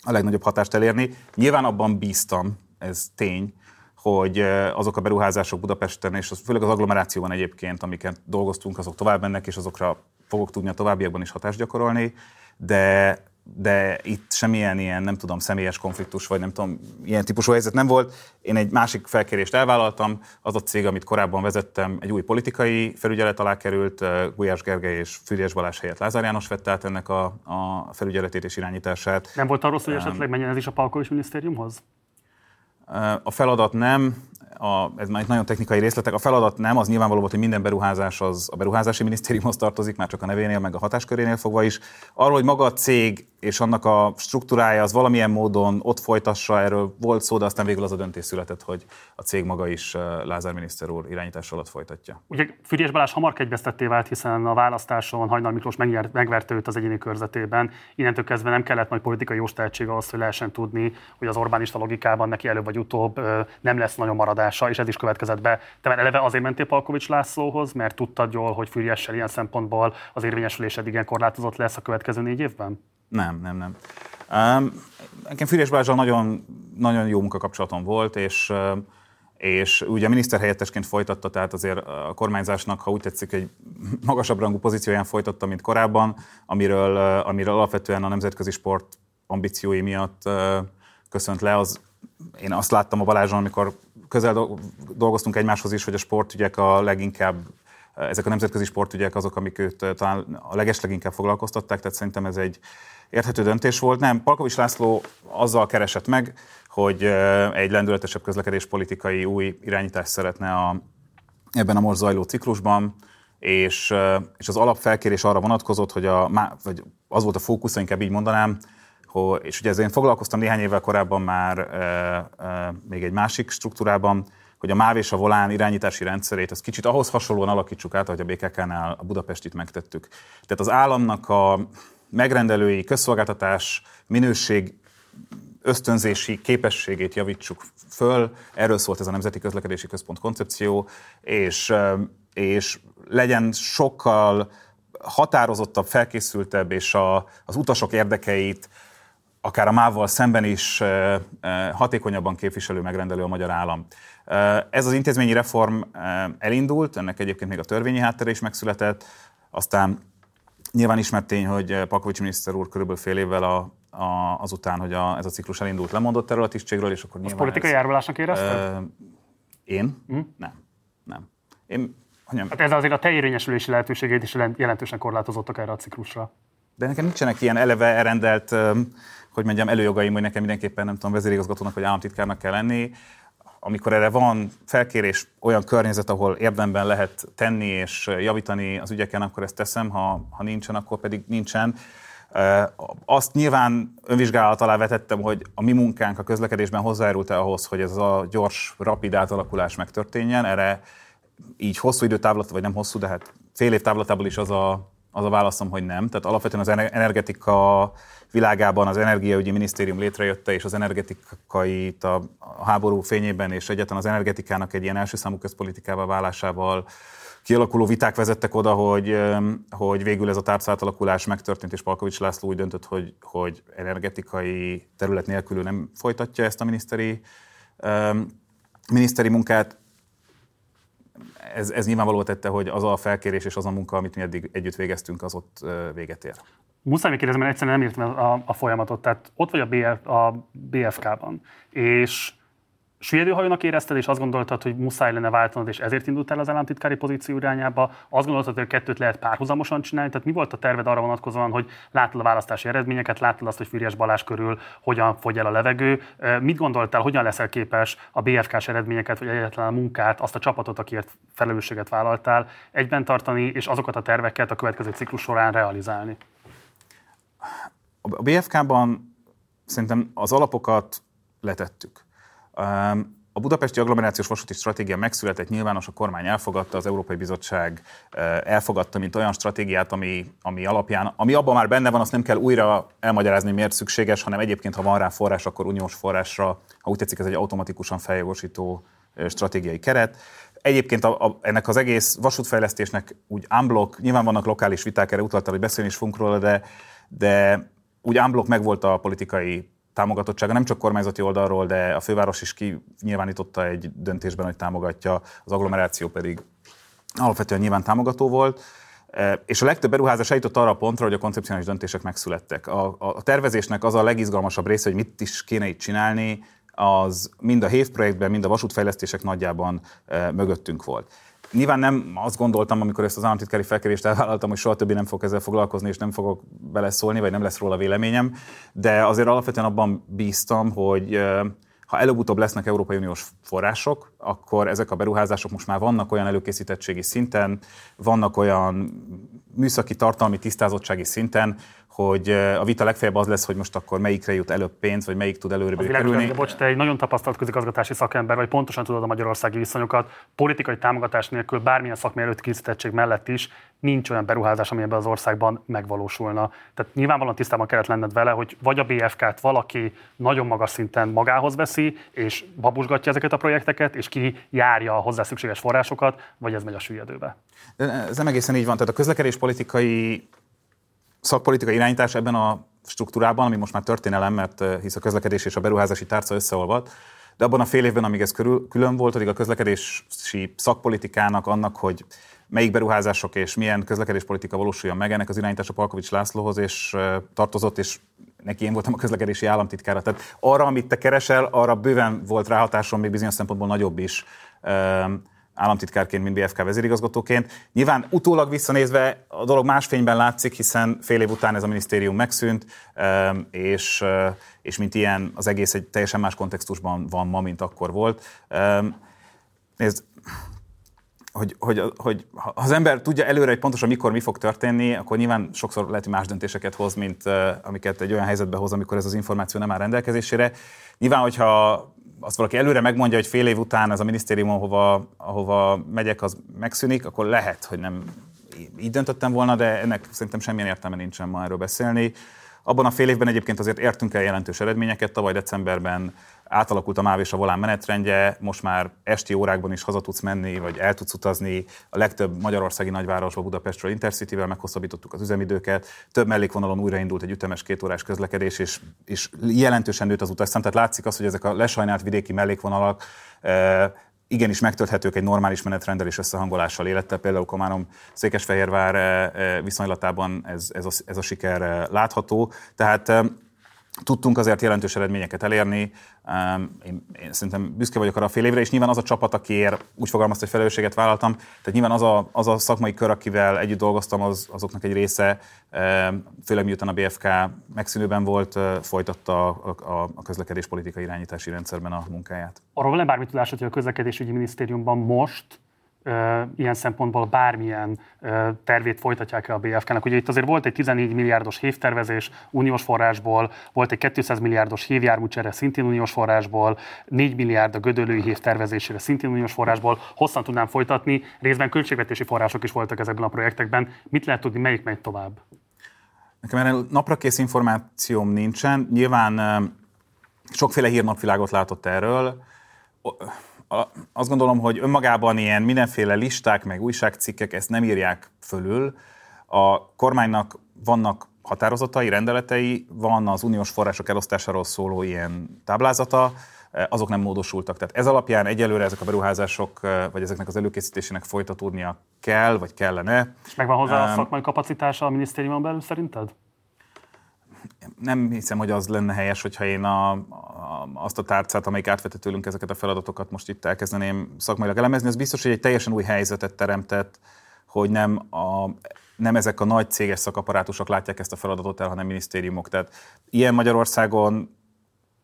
a legnagyobb hatást elérni. Nyilván abban bíztam, ez tény, hogy azok a beruházások Budapesten, és az, főleg az agglomerációban egyébként, amiket dolgoztunk, azok tovább mennek, és azokra fogok tudni a továbbiakban is hatást gyakorolni, de de itt semmilyen ilyen, nem tudom, személyes konfliktus, vagy nem tudom, ilyen típusú helyzet nem volt. Én egy másik felkérést elvállaltam, az a cég, amit korábban vezettem, egy új politikai felügyelet alá került, Gulyás Gergely és Füriás Balázs helyett Lázár János vette át ennek a, a felügyeletét és irányítását. Nem volt arról szó, hogy esetleg menjen ez is a Palkovics minisztériumhoz? A feladat nem, a, ez már egy nagyon technikai részletek, a feladat nem, az nyilvánvaló volt, hogy minden beruházás az a beruházási minisztériumhoz tartozik, már csak a nevénél, meg a hatáskörénél fogva is. Arról, hogy maga a cég és annak a struktúrája az valamilyen módon ott folytassa, erről volt szó, de aztán végül az a döntés született, hogy a cég maga is Lázár miniszter úr irányítás alatt folytatja. Ugye Füriás Balázs hamar kegyvesztetté vált, hiszen a választáson Hajnal Miklós megverte őt az egyéni körzetében. Innentől kezdve nem kellett nagy politikai jóstehetség ahhoz, hogy lehessen tudni, hogy az Orbánista logikában neki előbb vagy utóbb nem lesz nagyon maradása, és ez is következett be. Te már eleve azért mentél Palkovics Lászlóhoz, mert tudtad jól, hogy Füriássel ilyen szempontból az érvényesülésed igen korlátozott lesz a következő négy évben? Nem, nem, nem. Um, nekem Füriás Balázsral nagyon, nagyon jó munkakapcsolatom volt, és és ugye miniszterhelyettesként folytatta, tehát azért a kormányzásnak, ha úgy tetszik, egy magasabb rangú pozícióján folytatta, mint korábban, amiről, amiről alapvetően a nemzetközi sport ambíciói miatt köszönt le, az én azt láttam a Balázson, amikor közel dolgoztunk egymáshoz is, hogy a sportügyek a leginkább ezek a nemzetközi sportügyek azok, amik őt talán a legesleginkább foglalkoztatták, tehát szerintem ez egy érthető döntés volt. Nem, Palkovics László azzal keresett meg, hogy egy lendületesebb közlekedéspolitikai új irányítást szeretne a, ebben a most zajló ciklusban, és, és az alapfelkérés arra vonatkozott, hogy a, vagy az volt a fókusz, inkább így mondanám, és ugye ezzel én foglalkoztam néhány évvel korábban már e, e, még egy másik struktúrában, hogy a MÁV és a Volán irányítási rendszerét az kicsit ahhoz hasonlóan alakítsuk át, ahogy a BKK-nál a Budapestit megtettük. Tehát az államnak a megrendelői közszolgáltatás minőség ösztönzési képességét javítsuk föl. Erről szólt ez a Nemzeti Közlekedési Központ koncepció, és, és legyen sokkal határozottabb, felkészültebb, és a, az utasok érdekeit akár a MÁV-val szemben is hatékonyabban képviselő megrendelő a magyar állam. Ez az intézményi reform elindult, ennek egyébként még a törvényi háttere is megszületett, aztán nyilván ismert tény, hogy Pakovics miniszter úr körülbelül fél évvel a, a, azután, hogy a, ez a ciklus elindult, lemondott erről a tisztségről, és akkor nyilván... Most politikai ez, járulásnak érezted? én? Hm? Nem. Nem. Én, nem. Hát ez azért a te érvényesülési lehetőségét is jelentősen korlátozottak erre a ciklusra. De nekem nincsenek ilyen eleve elrendelt, hogy mondjam, előjogaim, hogy nekem mindenképpen nem tudom, vezérigazgatónak vagy államtitkárnak kell lenni amikor erre van felkérés, olyan környezet, ahol érdemben lehet tenni és javítani az ügyeken, akkor ezt teszem, ha, ha nincsen, akkor pedig nincsen. Azt nyilván önvizsgálat alá vetettem, hogy a mi munkánk a közlekedésben hozzájárult-e ahhoz, hogy ez a gyors, rapid átalakulás megtörténjen. Erre így hosszú időtávlat, vagy nem hosszú, de hát fél év távlatából is az a, az a válaszom, hogy nem. Tehát alapvetően az energetika világában az Energiaügyi Minisztérium létrejötte, és az energetikai a, háború fényében, és egyetlen az energetikának egy ilyen első számú közpolitikával válásával kialakuló viták vezettek oda, hogy, hogy végül ez a tárcátalakulás megtörtént, és Palkovics László úgy döntött, hogy, hogy energetikai terület nélkül nem folytatja ezt a miniszteri, miniszteri munkát. Ez, ez nyilvánvaló tette, hogy az a felkérés és az a munka, amit mi eddig együtt végeztünk, az ott véget ér. Muszáj megkérdezni, mert egyszerűen nem értem a, a folyamatot. Tehát ott vagy a, BF, a BFK-ban, és süllyedőhajónak érezted, és azt gondoltad, hogy muszáj lenne váltanod, és ezért indultál az államtitkári pozíció irányába. Azt gondoltad, hogy a kettőt lehet párhuzamosan csinálni. Tehát mi volt a terved arra vonatkozóan, hogy láttad a választási eredményeket, láttad azt, hogy Füriás Balázs körül hogyan fogy el a levegő. Mit gondoltál, hogyan leszel képes a BFK-s eredményeket, vagy egyetlen a munkát, azt a csapatot, akiért felelősséget vállaltál, egyben tartani, és azokat a terveket a következő ciklus során realizálni? A BFK-ban szerintem az alapokat letettük. A budapesti agglomerációs vasúti stratégia megszületett, nyilvános a kormány elfogadta, az Európai Bizottság elfogadta, mint olyan stratégiát, ami, ami alapján, ami abban már benne van, azt nem kell újra elmagyarázni, miért szükséges, hanem egyébként, ha van rá forrás, akkor uniós forrásra, ha úgy tetszik, ez egy automatikusan feljogosító stratégiai keret. Egyébként a, a, ennek az egész vasútfejlesztésnek úgy unblock, nyilván vannak lokális viták, erre utaltál, hogy beszélni is fogunk róla, de, de úgy unblock megvolt a politikai támogatottsága nem csak kormányzati oldalról, de a főváros is kinyilvánította egy döntésben, hogy támogatja, az agglomeráció pedig alapvetően nyilván támogató volt. És a legtöbb beruházás eljutott arra a pontra, hogy a koncepcionális döntések megszülettek. A, a tervezésnek az a legizgalmasabb része, hogy mit is kéne itt csinálni, az mind a HÉV projektben, mind a vasútfejlesztések nagyjában e, mögöttünk volt. Nyilván nem azt gondoltam, amikor ezt az államtitkári felkérést elvállaltam, hogy soha többé nem fogok ezzel foglalkozni, és nem fogok beleszólni, vagy nem lesz róla véleményem, de azért alapvetően abban bíztam, hogy ha előbb-utóbb lesznek Európai Uniós források, akkor ezek a beruházások most már vannak olyan előkészítettségi szinten, vannak olyan műszaki tartalmi tisztázottsági szinten, hogy a vita legfeljebb az lesz, hogy most akkor melyikre jut előbb pénz, vagy melyik tud előre kerülni. Bocs, te egy nagyon tapasztalt közigazgatási szakember, vagy pontosan tudod a magyarországi viszonyokat, politikai támogatás nélkül bármilyen szakmai előkészítettség mellett is nincs olyan beruházás, ami ebben az országban megvalósulna. Tehát nyilvánvalóan tisztában kellett lenned vele, hogy vagy a BFK-t valaki nagyon magas szinten magához veszi, és babusgatja ezeket a projekteket, és ki járja a hozzá szükséges forrásokat, vagy ez megy a süllyedőbe. Ez nem egészen így van. Tehát a közlekedés politikai szakpolitikai irányítás ebben a struktúrában, ami most már történelem, mert eh, hisz a közlekedés és a beruházási tárca összeolvad, de abban a fél évben, amíg ez körül, külön volt, addig a közlekedési szakpolitikának annak, hogy melyik beruházások és milyen közlekedéspolitika valósuljon meg, ennek az irányítása Palkovics Lászlóhoz és eh, tartozott, és neki én voltam a közlekedési államtitkára. Tehát arra, amit te keresel, arra bőven volt ráhatásom, még bizonyos szempontból nagyobb is ehm, államtitkárként, mint BFK vezérigazgatóként. Nyilván utólag visszanézve a dolog más fényben látszik, hiszen fél év után ez a minisztérium megszűnt, és, eh, és mint ilyen az egész egy teljesen más kontextusban van ma, mint akkor volt. Nézd, hogy, hogy, hogy ha az ember tudja előre, hogy pontosan mikor mi fog történni, akkor nyilván sokszor lehet, hogy más döntéseket hoz, mint uh, amiket egy olyan helyzetbe hoz, amikor ez az információ nem áll rendelkezésére. Nyilván, hogyha azt valaki előre megmondja, hogy fél év után ez a minisztérium, ahova, ahova megyek, az megszűnik, akkor lehet, hogy nem így döntöttem volna, de ennek szerintem semmilyen értelme nincsen ma erről beszélni. Abban a fél évben egyébként azért értünk el jelentős eredményeket. Tavaly decemberben átalakult a MÁV és a volán menetrendje, most már esti órákban is haza tudsz menni, vagy el tudsz utazni. A legtöbb magyarországi nagyvárosba Budapestről Intercity-vel meghosszabbítottuk az üzemidőket. Több mellékvonalon újraindult egy ütemes kétórás közlekedés, és, és jelentősen nőtt az utasszám. Tehát látszik az, hogy ezek a lesajnált vidéki mellékvonalak igenis megtölthetők egy normális menetrenddel és összehangolással élettel. Például Komárom Székesfehérvár eh, eh, viszonylatában ez, ez, a, ez a siker látható. Tehát Tudtunk azért jelentős eredményeket elérni. Én, én szerintem büszke vagyok arra a fél évre, és nyilván az a csapat, akiért úgy fogalmazta, hogy felelősséget vállaltam, tehát nyilván az a, az a szakmai kör, akivel együtt dolgoztam, az, azoknak egy része, főleg miután a BFK megszűnőben volt, folytatta a, a, a közlekedés politikai irányítási rendszerben a munkáját. Arról van bármi tudásod, hogy a közlekedésügyi minisztériumban most ilyen szempontból bármilyen tervét folytatják-e a BFK-nak. Ugye itt azért volt egy 14 milliárdos hévtervezés uniós forrásból, volt egy 200 milliárdos hévjárműcsere szintén uniós forrásból, 4 milliárd a gödölői hév tervezésére szintén uniós forrásból, hosszan tudnám folytatni, részben költségvetési források is voltak ezekben a projektekben. Mit lehet tudni, melyik megy tovább? Nekem erre naprakész információm nincsen. Nyilván sokféle hírnapvilágot látott erről azt gondolom, hogy önmagában ilyen mindenféle listák, meg újságcikkek ezt nem írják fölül. A kormánynak vannak határozatai, rendeletei, van az uniós források elosztásáról szóló ilyen táblázata, azok nem módosultak. Tehát ez alapján egyelőre ezek a beruházások, vagy ezeknek az előkészítésének folytatódnia kell, vagy kellene. És megvan hozzá a szakmai kapacitása a minisztériumon belül szerinted? Nem hiszem, hogy az lenne helyes, hogyha én a, a, azt a tárcát, amelyik átvette tőlünk ezeket a feladatokat, most itt elkezdeném szakmailag elemezni. Ez biztos, hogy egy teljesen új helyzetet teremtett, hogy nem, a, nem ezek a nagy céges szakaparátusok látják ezt a feladatot el, hanem minisztériumok. Tehát ilyen Magyarországon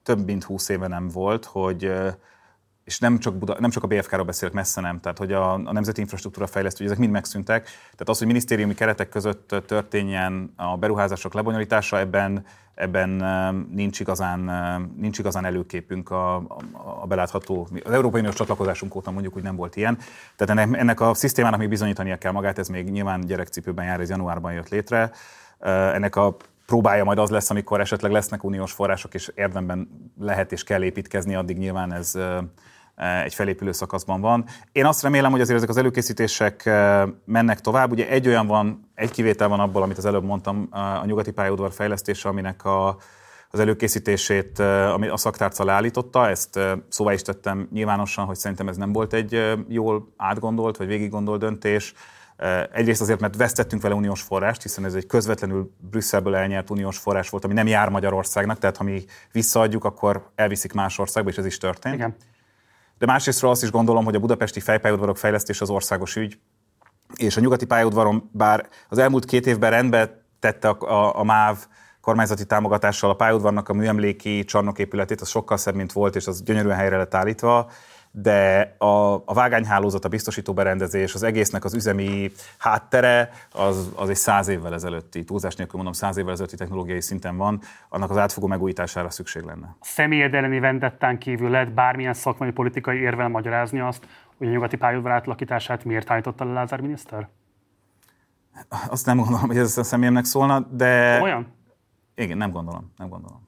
több mint húsz éve nem volt, hogy és nem csak, Buda, nem csak a BFK-ról beszélek, messze nem, tehát hogy a, a Nemzeti Infrastruktúra Fejlesztő, ezek mind megszűntek. Tehát az, hogy minisztériumi keretek között történjen a beruházások lebonyolítása, ebben, ebben nincs igazán, nincs igazán előképünk a, a, a belátható. Az Európai Uniós csatlakozásunk óta mondjuk, hogy nem volt ilyen. Tehát ennek, ennek a szisztémának még bizonyítania kell magát, ez még nyilván gyerekcipőben jár, ez januárban jött létre. Ennek a próbája majd az lesz, amikor esetleg lesznek uniós források, és érdemben lehet és kell építkezni, addig nyilván ez, egy felépülő szakaszban van. Én azt remélem, hogy azért ezek az előkészítések eh, mennek tovább. Ugye egy olyan van, egy kivétel van abból, amit az előbb mondtam, eh, a nyugati pályaudvar fejlesztése, aminek a az előkészítését ami a szaktárca leállította, ezt szóvá is tettem nyilvánosan, hogy szerintem ez nem volt egy jól átgondolt vagy végig gondolt döntés. Egyrészt azért, mert vesztettünk vele uniós forrást, hiszen ez egy közvetlenül Brüsszelből elnyert uniós forrás volt, ami nem jár Magyarországnak, tehát ha mi visszaadjuk, akkor elviszik más országba, és ez is történt. Igen. De másrésztről azt is gondolom, hogy a budapesti fejpályaudvarok fejlesztés az országos ügy, és a nyugati pályaudvaron, bár az elmúlt két évben rendbe tette a, a, a MÁV kormányzati támogatással a pályaudvarnak a műemléki csarnoképületét, az sokkal szebb, mint volt, és az gyönyörűen helyre lett állítva, de a, a vágányhálózat, a biztosító berendezés, az egésznek az üzemi háttere, az, az egy száz évvel ezelőtti, túlzás nélkül mondom, száz évvel ezelőtti technológiai szinten van, annak az átfogó megújítására szükség lenne. A személyed elleni vendettán kívül lehet bármilyen szakmai politikai érvel magyarázni azt, hogy a nyugati pályaudvar átalakítását miért állította le Lázár miniszter? Azt nem gondolom, hogy ez a személyemnek szólna, de... Olyan? Igen, nem gondolom, nem gondolom.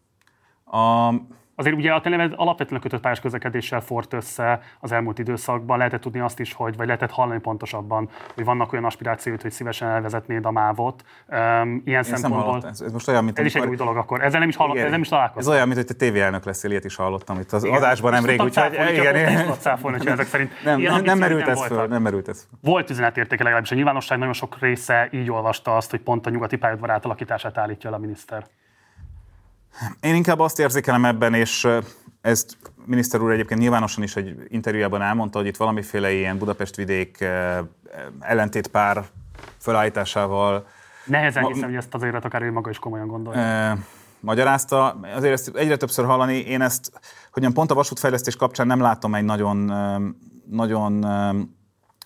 A, Azért ugye a Telemed alapvetően kötött pályás közlekedéssel fort össze az elmúlt időszakban. Lehetett tudni azt is, hogy, vagy lehetett hallani pontosabban, hogy vannak olyan aspirációt, hogy szívesen elvezetnéd a mávot. Um, ilyen Én szempontból. Ez, ez, most olyan, mint ez is egy új dolog akkor. Ezzel nem is, hallott, ez nem is találkoztam. Ez olyan, mint hogy te tévéelnök leszel, ilyet is hallottam itt az igen. adásban nemrég. Úgyhogy igen, igen. Cáfolni, hogy ezek szerint. Nem, nem, nem merült ez föl, nem merült ez föl. Volt üzenetértéke legalábbis. A nyilvánosság nagyon sok része így olvasta azt, hogy pont a nyugati pályadvar átalakítását állítja el a miniszter. Én inkább azt érzékelem ebben, és ezt miniszter úr egyébként nyilvánosan is egy interjújában elmondta, hogy itt valamiféle ilyen Budapest vidék ellentétpár felállításával. Nehezen hiszem, hogy ezt azért akár ő maga is komolyan gondolja. magyarázta. Azért ezt egyre többször hallani, én ezt, hogy pont a vasútfejlesztés kapcsán nem látom egy nagyon, nagyon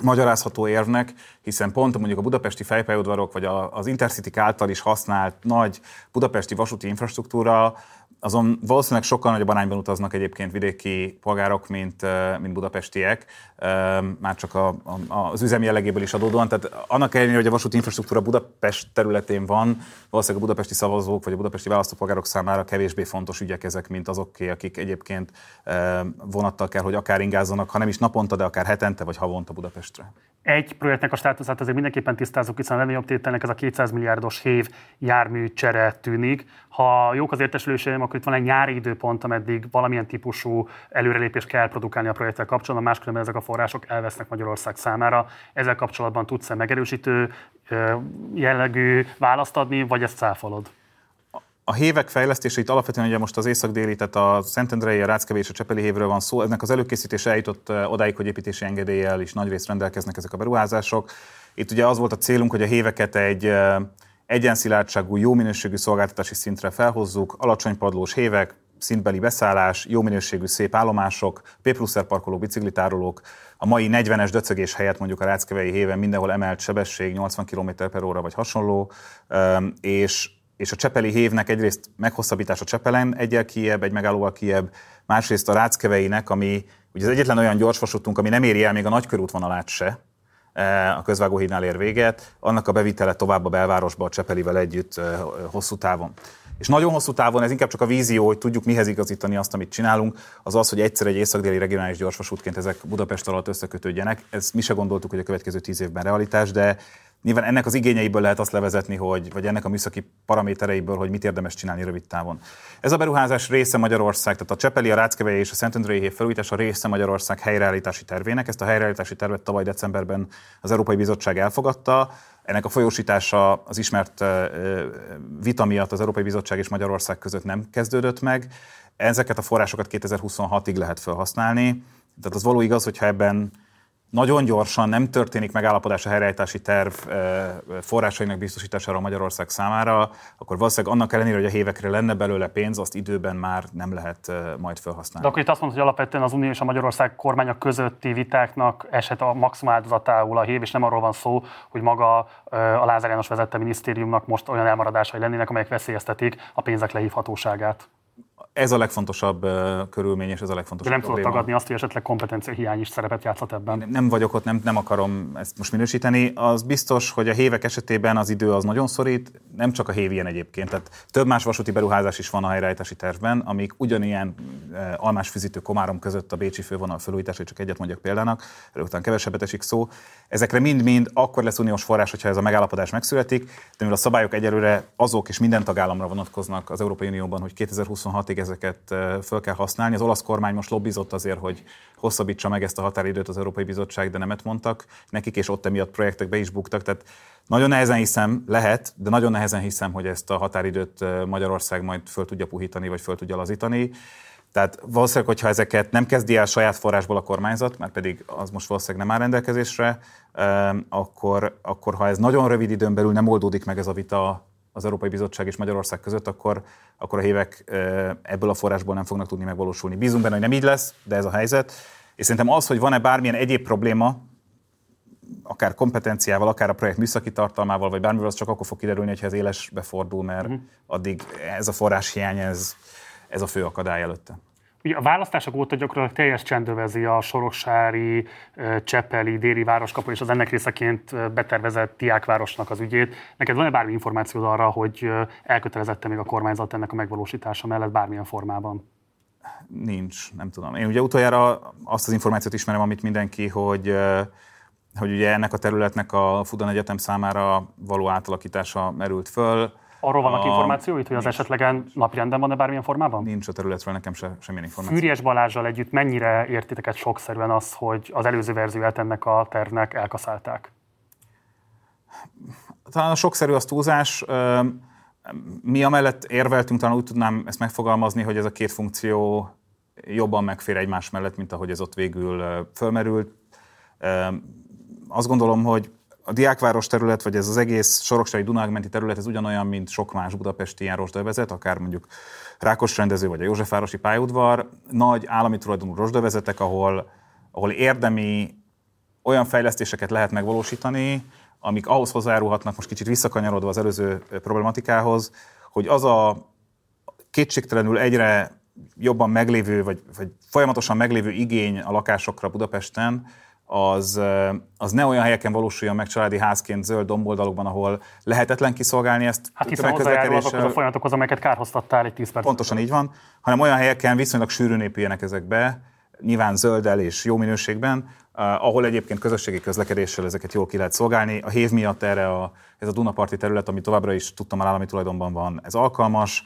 magyarázható érvnek, hiszen pont mondjuk a budapesti fejpályaudvarok, vagy az Intercity által is használt nagy budapesti vasúti infrastruktúra azon valószínűleg sokkal nagyobb arányban utaznak egyébként vidéki polgárok, mint, mint budapestiek, már csak a, a, az üzem jellegéből is adódóan. Tehát annak ellenére, hogy a vasúti infrastruktúra Budapest területén van, valószínűleg a budapesti szavazók vagy a budapesti választópolgárok számára kevésbé fontos ügyek ezek, mint azoké, akik egyébként vonattal kell, hogy akár ingázzanak, ha nem is naponta, de akár hetente vagy havonta Budapestre. Egy projektnek a státuszát azért mindenképpen tisztázunk, hiszen a legnagyobb tételnek ez a 200 milliárdos hév jármű csere tűnik. Ha jók az értesüléseim, akkor itt van egy nyári időpont, ameddig valamilyen típusú előrelépést kell produkálni a projekttel kapcsolatban, máskülönben ezek a források elvesznek Magyarország számára. Ezzel kapcsolatban tudsz-e megerősítő jellegű választ adni, vagy ezt cáfolod? A hévek fejlesztése itt alapvetően ugye most az észak-déli, tehát a Szentendrei, a Ráckevés és a Csepeli hévről van szó. Ennek az előkészítése eljutott odáig, hogy építési engedéllyel is nagyrészt rendelkeznek ezek a beruházások. Itt ugye az volt a célunk, hogy a héveket egy egyenszilátságú, jó minőségű szolgáltatási szintre felhozzuk, alacsony padlós hévek, szintbeli beszállás, jó minőségű szép állomások, P pluszer parkoló biciklitárolók, a mai 40-es döcögés helyett mondjuk a Ráckevei héven mindenhol emelt sebesség 80 km per óra vagy hasonló, és és a Csepeli hévnek egyrészt meghosszabbítás a Csepelen egyel kiebb, egy megállóval kiebb, másrészt a Ráckeveinek, ami ugye az egyetlen olyan gyorsvasútunk, ami nem éri el még a nagykörútvonalát se, a közvágóhídnál ér véget, annak a bevitele tovább a belvárosba a Csepelivel együtt hosszú távon. És nagyon hosszú távon ez inkább csak a vízió, hogy tudjuk mihez igazítani azt, amit csinálunk, az az, hogy egyszer egy észak-déli regionális gyorsvasútként ezek Budapest alatt összekötődjenek. Ezt mi se gondoltuk, hogy a következő tíz évben realitás, de Nyilván ennek az igényeiből lehet azt levezetni, hogy, vagy ennek a műszaki paramétereiből, hogy mit érdemes csinálni rövid távon. Ez a beruházás része Magyarország, tehát a Csepeli, a Ráckevei és a Szentendrei hév felújítása része Magyarország helyreállítási tervének. Ezt a helyreállítási tervet tavaly decemberben az Európai Bizottság elfogadta. Ennek a folyósítása az ismert vita miatt az Európai Bizottság és Magyarország között nem kezdődött meg. Ezeket a forrásokat 2026-ig lehet felhasználni. Tehát az való igaz, hogyha ebben nagyon gyorsan nem történik megállapodás a helyreállítási terv forrásainak biztosítására Magyarország számára, akkor valószínűleg annak ellenére, hogy a hévekre lenne belőle pénz, azt időben már nem lehet majd felhasználni. De akkor itt azt mondod, hogy alapvetően az Unió és a Magyarország kormánya közötti vitáknak eset a maximum áldozatául a hév, és nem arról van szó, hogy maga a Lázár János vezette minisztériumnak most olyan elmaradásai lennének, amelyek veszélyeztetik a pénzek lehívhatóságát ez a legfontosabb uh, körülmény, és ez a legfontosabb De nem tudod tagadni azt, hogy esetleg kompetencia hiány is szerepet játszhat ebben. Nem, nem vagyok ott, nem, nem akarom ezt most minősíteni. Az biztos, hogy a hévek esetében az idő az nagyon szorít, nem csak a hév ilyen egyébként. Tehát több más vasúti beruházás is van a helyreállítási tervben, amik ugyanilyen uh, almásfűzítő komárom között a Bécsi fővonal felújítás, hogy csak egyet mondjak példának, után kevesebbet esik szó. Ezekre mind-mind akkor lesz uniós forrás, hogyha ez a megállapodás megszületik, de mivel a szabályok egyelőre azok és minden tagállamra vonatkoznak az Európai Unióban, hogy 2026-ig ezeket föl kell használni. Az olasz kormány most lobbizott azért, hogy hosszabbítsa meg ezt a határidőt az Európai Bizottság, de nemet mondtak nekik, és ott emiatt projektek be is buktak. Tehát nagyon nehezen hiszem, lehet, de nagyon nehezen hiszem, hogy ezt a határidőt Magyarország majd föl tudja puhítani, vagy föl tudja lazítani. Tehát valószínűleg, hogyha ezeket nem kezdi el saját forrásból a kormányzat, mert pedig az most valószínűleg nem áll rendelkezésre, akkor, akkor ha ez nagyon rövid időn belül nem oldódik meg ez a vita az Európai Bizottság és Magyarország között, akkor, akkor a hívek ebből a forrásból nem fognak tudni megvalósulni. Bízunk benne, hogy nem így lesz, de ez a helyzet. És szerintem az, hogy van-e bármilyen egyéb probléma, akár kompetenciával, akár a projekt műszaki tartalmával, vagy bármivel, az csak akkor fog kiderülni, hogyha ez élesbe fordul, mert uh-huh. addig ez a forrás hiány, ez, ez a fő akadály előtte. Ugye a választások óta gyakorlatilag teljes csendövezi a Soroksári, Csepeli, Déri városkapu és az ennek részeként betervezett diákvárosnak az ügyét. Neked van-e bármi információd arra, hogy elkötelezette még a kormányzat ennek a megvalósítása mellett bármilyen formában? Nincs, nem tudom. Én ugye utoljára azt az információt ismerem, amit mindenki, hogy hogy ugye ennek a területnek a Fudan Egyetem számára való átalakítása merült föl Arról vannak a... információit, hogy az nincs. esetlegen napirenden van-e bármilyen formában? Nincs a területről nekem se, semmilyen információ. Fűries Balázsjal együtt mennyire értiteket sokszerűen az, hogy az előző verzióját ennek a tervnek elkaszálták? Talán a sokszerű az túlzás. Mi amellett érveltünk, talán úgy tudnám ezt megfogalmazni, hogy ez a két funkció jobban megfér egymás mellett, mint ahogy ez ott végül fölmerült. Azt gondolom, hogy a diákváros terület, vagy ez az egész Soroksári Dunágmenti terület, ez ugyanolyan, mint sok más budapesti ilyen akár mondjuk Rákos rendező, vagy a Józsefvárosi pályaudvar, nagy állami tulajdonú rosdövezetek, ahol, ahol érdemi olyan fejlesztéseket lehet megvalósítani, amik ahhoz hozzájárulhatnak, most kicsit visszakanyarodva az előző problematikához, hogy az a kétségtelenül egyre jobban meglévő, vagy, vagy folyamatosan meglévő igény a lakásokra Budapesten, az, az ne olyan helyeken valósuljon meg családi házként zöld domboldalokban, ahol lehetetlen kiszolgálni ezt. Hát hiszen hozzájárulnak a folyamatokhoz, amelyeket kárhoztattál egy 10 perc. Pontosan így van, hanem olyan helyeken viszonylag sűrűn épüljenek ezekbe, nyilván zölddel és jó minőségben, ahol egyébként közösségi közlekedéssel ezeket jól ki lehet szolgálni. A hév miatt erre a, ez a Dunaparti terület, ami továbbra is tudtam már állami tulajdonban van, ez alkalmas,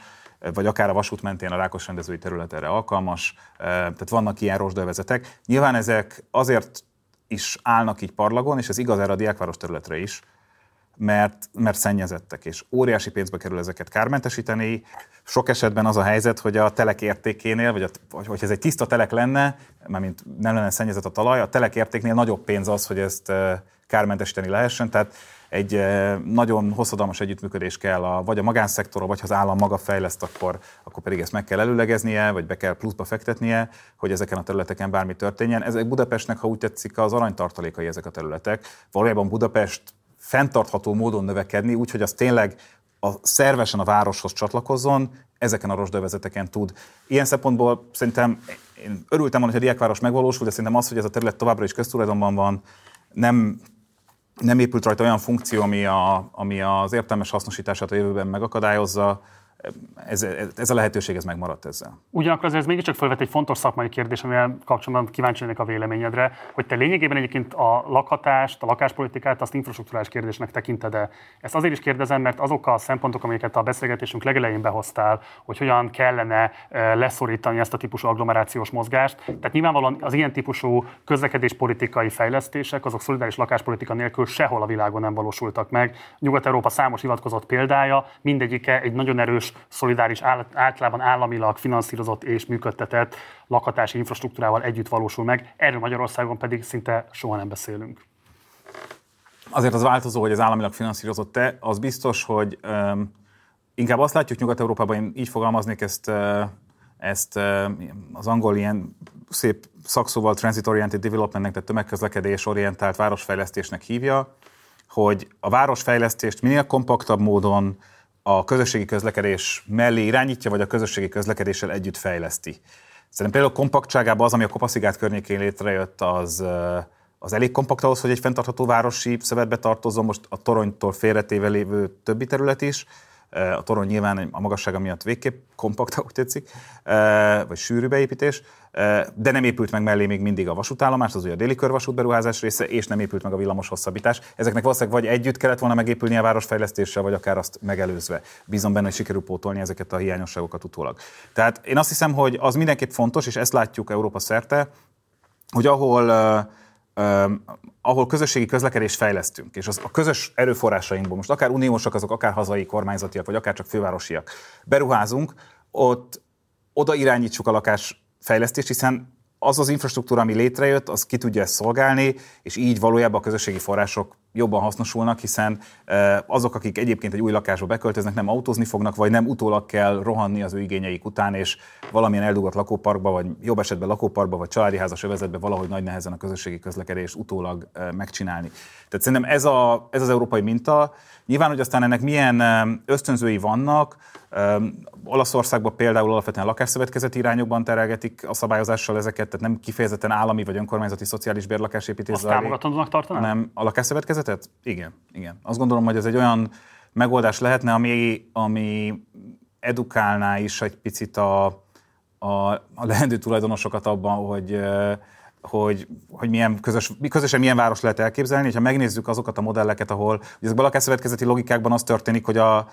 vagy akár a vasút mentén a Rákos rendezői terület erre alkalmas, tehát vannak ilyen rosdővezetek. Nyilván ezek azért is állnak így parlagon, és ez igaz erre a diákváros területre is, mert, mert szennyezettek, és óriási pénzbe kerül ezeket kármentesíteni. Sok esetben az a helyzet, hogy a telek értékénél, vagy, a, vagy hogy ez egy tiszta telek lenne, mint nem lenne szennyezett a talaj, a telek értéknél nagyobb pénz az, hogy ezt kármentesíteni lehessen. Tehát egy nagyon hosszadalmas együttműködés kell, a, vagy a magánszektorra, vagy ha az állam maga fejleszt, akkor, akkor pedig ezt meg kell előlegeznie, vagy be kell pluszba fektetnie, hogy ezeken a területeken bármi történjen. Ezek Budapestnek, ha úgy tetszik, az aranytartalékai ezek a területek. Valójában Budapest fenntartható módon növekedni, úgyhogy az tényleg a, szervesen a városhoz csatlakozzon, ezeken a rosdövezeteken tud. Ilyen szempontból szerintem én örültem volna, hogy a diákváros megvalósul, de szerintem az, hogy ez a terület továbbra is köztulajdonban van, nem nem épült rajta olyan funkció, ami, a, ami az értelmes hasznosítását a jövőben megakadályozza, ez, ez a lehetőség ez megmaradt ezzel. Ugyanakkor azért ez mégiscsak felvet egy fontos szakmai kérdés, amivel kapcsolatban kíváncsi lennék a véleményedre, hogy te lényegében egyébként a lakhatást, a lakáspolitikát azt infrastruktúrás kérdésnek tekinted -e. Ezt azért is kérdezem, mert azok a szempontok, amiket a beszélgetésünk legelején behoztál, hogy hogyan kellene eh, leszorítani ezt a típusú agglomerációs mozgást. Tehát nyilvánvalóan az ilyen típusú közlekedéspolitikai fejlesztések, azok szolidáris lakáspolitika nélkül sehol a világon nem valósultak meg. Nyugat-Európa számos hivatkozott példája, mindegyike egy nagyon erős szolidáris, általában államilag finanszírozott és működtetett lakhatási infrastruktúrával együtt valósul meg. Erről Magyarországon pedig szinte soha nem beszélünk. Azért az változó, hogy az államilag finanszírozott-e, az biztos, hogy um, inkább azt látjuk Nyugat-Európában, én így fogalmaznék ezt, uh, ezt az angol ilyen szép szakszóval Transit Oriented Developmentnek, tehát tömegközlekedés orientált városfejlesztésnek hívja, hogy a városfejlesztést minél kompaktabb módon, a, közösségi közlekedés mellé irányítja, vagy a közösségi közlekedéssel együtt fejleszti. Szerintem például kompaktságában az, ami a Kopaszigát környékén létrejött, az, az elég kompakt ahhoz, hogy egy fenntartható városi szövetbe tartozom, most a toronytól félretéve lévő többi terület is. A torony nyilván a magassága miatt végképp kompakt, ahogy tetszik, vagy sűrű beépítés, de nem épült meg mellé még mindig a vasútállomás, az ugye a déli körvasút beruházás része, és nem épült meg a villamos hosszabbítás. Ezeknek valószínűleg vagy együtt kellett volna megépülni a városfejlesztéssel, vagy akár azt megelőzve. Bízom benne, hogy sikerül pótolni ezeket a hiányosságokat utólag. Tehát én azt hiszem, hogy az mindenképp fontos, és ezt látjuk Európa szerte, hogy ahol ahol közösségi közlekedést fejlesztünk, és az a közös erőforrásainkból, most akár uniósak azok, akár hazai kormányzatiak, vagy akár csak fővárosiak, beruházunk, ott oda irányítsuk a lakásfejlesztést, hiszen az az infrastruktúra, ami létrejött, az ki tudja ezt szolgálni, és így valójában a közösségi források jobban hasznosulnak, hiszen azok, akik egyébként egy új lakásba beköltöznek, nem autózni fognak, vagy nem utólag kell rohanni az ő igényeik után, és valamilyen eldugott lakóparkba, vagy jobb esetben lakóparkba, vagy családi házas övezetbe valahogy nagy nehezen a közösségi közlekedést utólag megcsinálni. Tehát szerintem ez, a, ez az európai minta. Nyilván, hogy aztán ennek milyen ösztönzői vannak, Olaszországban például alapvetően lakásszövetkezeti irányokban terelgetik a szabályozással ezeket, tehát nem kifejezetten állami vagy önkormányzati szociális bérlakásépítés Azt támogatandónak tartanám? Nem. A lakásszövetkezetet? Igen, igen. Azt gondolom, hogy ez egy olyan megoldás lehetne, ami, ami edukálná is egy picit a, a, a lehendő tulajdonosokat abban, hogy hogy, hogy milyen közös, közösen milyen város lehet elképzelni. Ha megnézzük azokat a modelleket, ahol ugye ezekben a lakásszövetkezeti logikákban az történik, hogy a,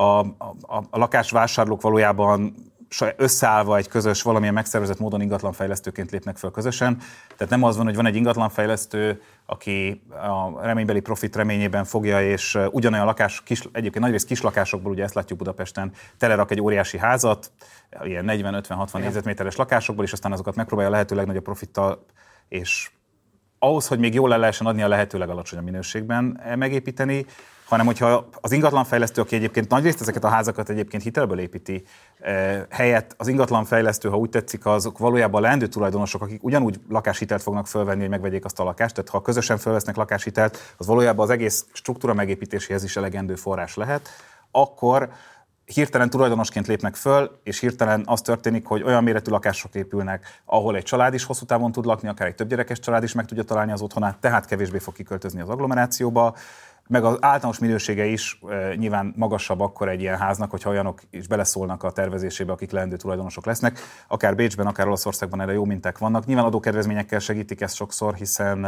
a, a, a lakásvásárlók valójában összeállva egy közös, valamilyen megszervezett módon ingatlanfejlesztőként lépnek fel közösen. Tehát nem az van, hogy van egy ingatlanfejlesztő, aki a reménybeli profit reményében fogja, és ugyanolyan lakás, kis, egyébként nagyrészt kis lakásokból, ugye ezt látjuk Budapesten, telerak egy óriási házat, ilyen 40-50-60 négyzetméteres lakásokból, és aztán azokat megpróbálja lehető legnagyobb profittal, és ahhoz, hogy még jól le lehessen adni a lehető legalacsonyabb minőségben megépíteni, hanem hogyha az ingatlanfejlesztő, aki egyébként nagyrészt ezeket a házakat egyébként hitelből építi, eh, helyett az ingatlanfejlesztő, ha úgy tetszik, azok valójában leendő tulajdonosok, akik ugyanúgy lakáshitelt fognak fölvenni, hogy megvegyék azt a lakást. Tehát ha közösen fölvesznek lakáshitelt, az valójában az egész struktúra megépítéséhez is elegendő forrás lehet, akkor hirtelen tulajdonosként lépnek föl, és hirtelen az történik, hogy olyan méretű lakások épülnek, ahol egy család is hosszú távon tud lakni, akár egy többgyerekes család is meg tudja találni az otthonát, tehát kevésbé fog kiköltözni az agglomerációba meg az általános minősége is nyilván magasabb akkor egy ilyen háznak, hogyha olyanok is beleszólnak a tervezésébe, akik leendő tulajdonosok lesznek. Akár Bécsben, akár Olaszországban erre jó minták vannak. Nyilván adókedvezményekkel segítik ezt sokszor, hiszen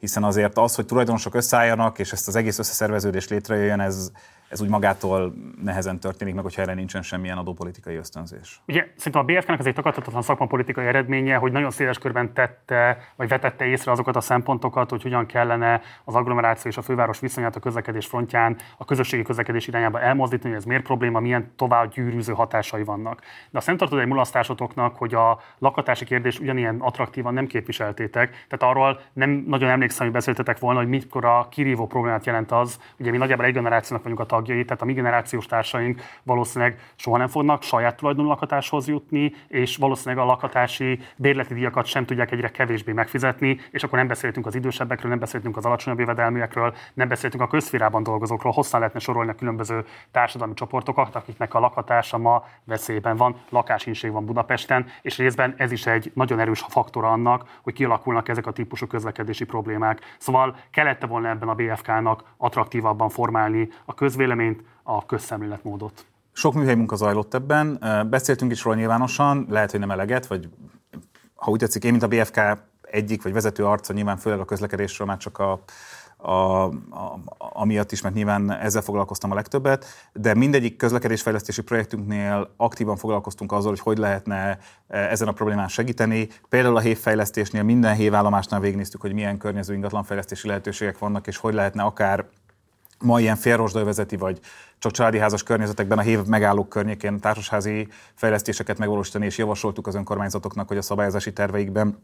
hiszen azért az, hogy tulajdonosok összeálljanak, és ezt az egész összeszerveződés létrejöjjön, ez, ez úgy magától nehezen történik meg, hogyha erre nincsen semmilyen adópolitikai ösztönzés. Ugye szerintem a BFK-nek az egy takadhatatlan szakmapolitikai eredménye, hogy nagyon széles körben tette, vagy vetette észre azokat a szempontokat, hogy hogyan kellene az agglomeráció és a főváros viszonyát a közlekedés frontján a közösségi közlekedés irányába elmozdítani, hogy ez miért probléma, milyen tovább gyűrűző hatásai vannak. De azt nem tartod egy mulasztásotoknak, hogy a lakatási kérdés ugyanilyen attraktívan nem képviseltétek. Tehát arról nem nagyon emlékszem, hogy beszéltetek volna, hogy mikor a kirívó problémát jelent az, ugye mi nagyjából egy generációnak vagyunk a tagjai, tehát a mi generációs társaink valószínűleg soha nem fognak saját tulajdonú lakatáshoz jutni, és valószínűleg a lakatási bérleti díjakat sem tudják egyre kevésbé megfizetni, és akkor nem beszéltünk az idősebbekről, nem beszéltünk az alacsonyabb jövedelműekről, nem beszéltünk a közférában dolgozókról, hosszan lehetne sorolni a különböző társadalmi csoportokat, akiknek a lakatása ma veszélyben van, lakásinség van Budapesten, és részben ez is egy nagyon erős faktora annak, hogy kialakulnak ezek a típusú közlekedési problémák. Szóval kellett volna ebben a BFK-nak attraktívabban formálni a közvéleményt, véleményt, a közszemléletmódot. Sok műhely munka zajlott ebben, beszéltünk is róla nyilvánosan, lehet, hogy nem eleget, vagy ha úgy tetszik, én, mint a BFK egyik vagy vezető arca, nyilván főleg a közlekedésről már csak a, a, a, amiatt is, mert nyilván ezzel foglalkoztam a legtöbbet, de mindegyik közlekedésfejlesztési projektünknél aktívan foglalkoztunk azzal, hogy hogy lehetne ezen a problémán segíteni. Például a hévfejlesztésnél minden hévállomásnál végignéztük, hogy milyen környező ingatlanfejlesztési lehetőségek vannak, és hogy lehetne akár ma ilyen félrosdaövezeti vagy csak családi házas környezetekben a hév megállók környékén társasházi fejlesztéseket megvalósítani, és javasoltuk az önkormányzatoknak, hogy a szabályozási terveikben,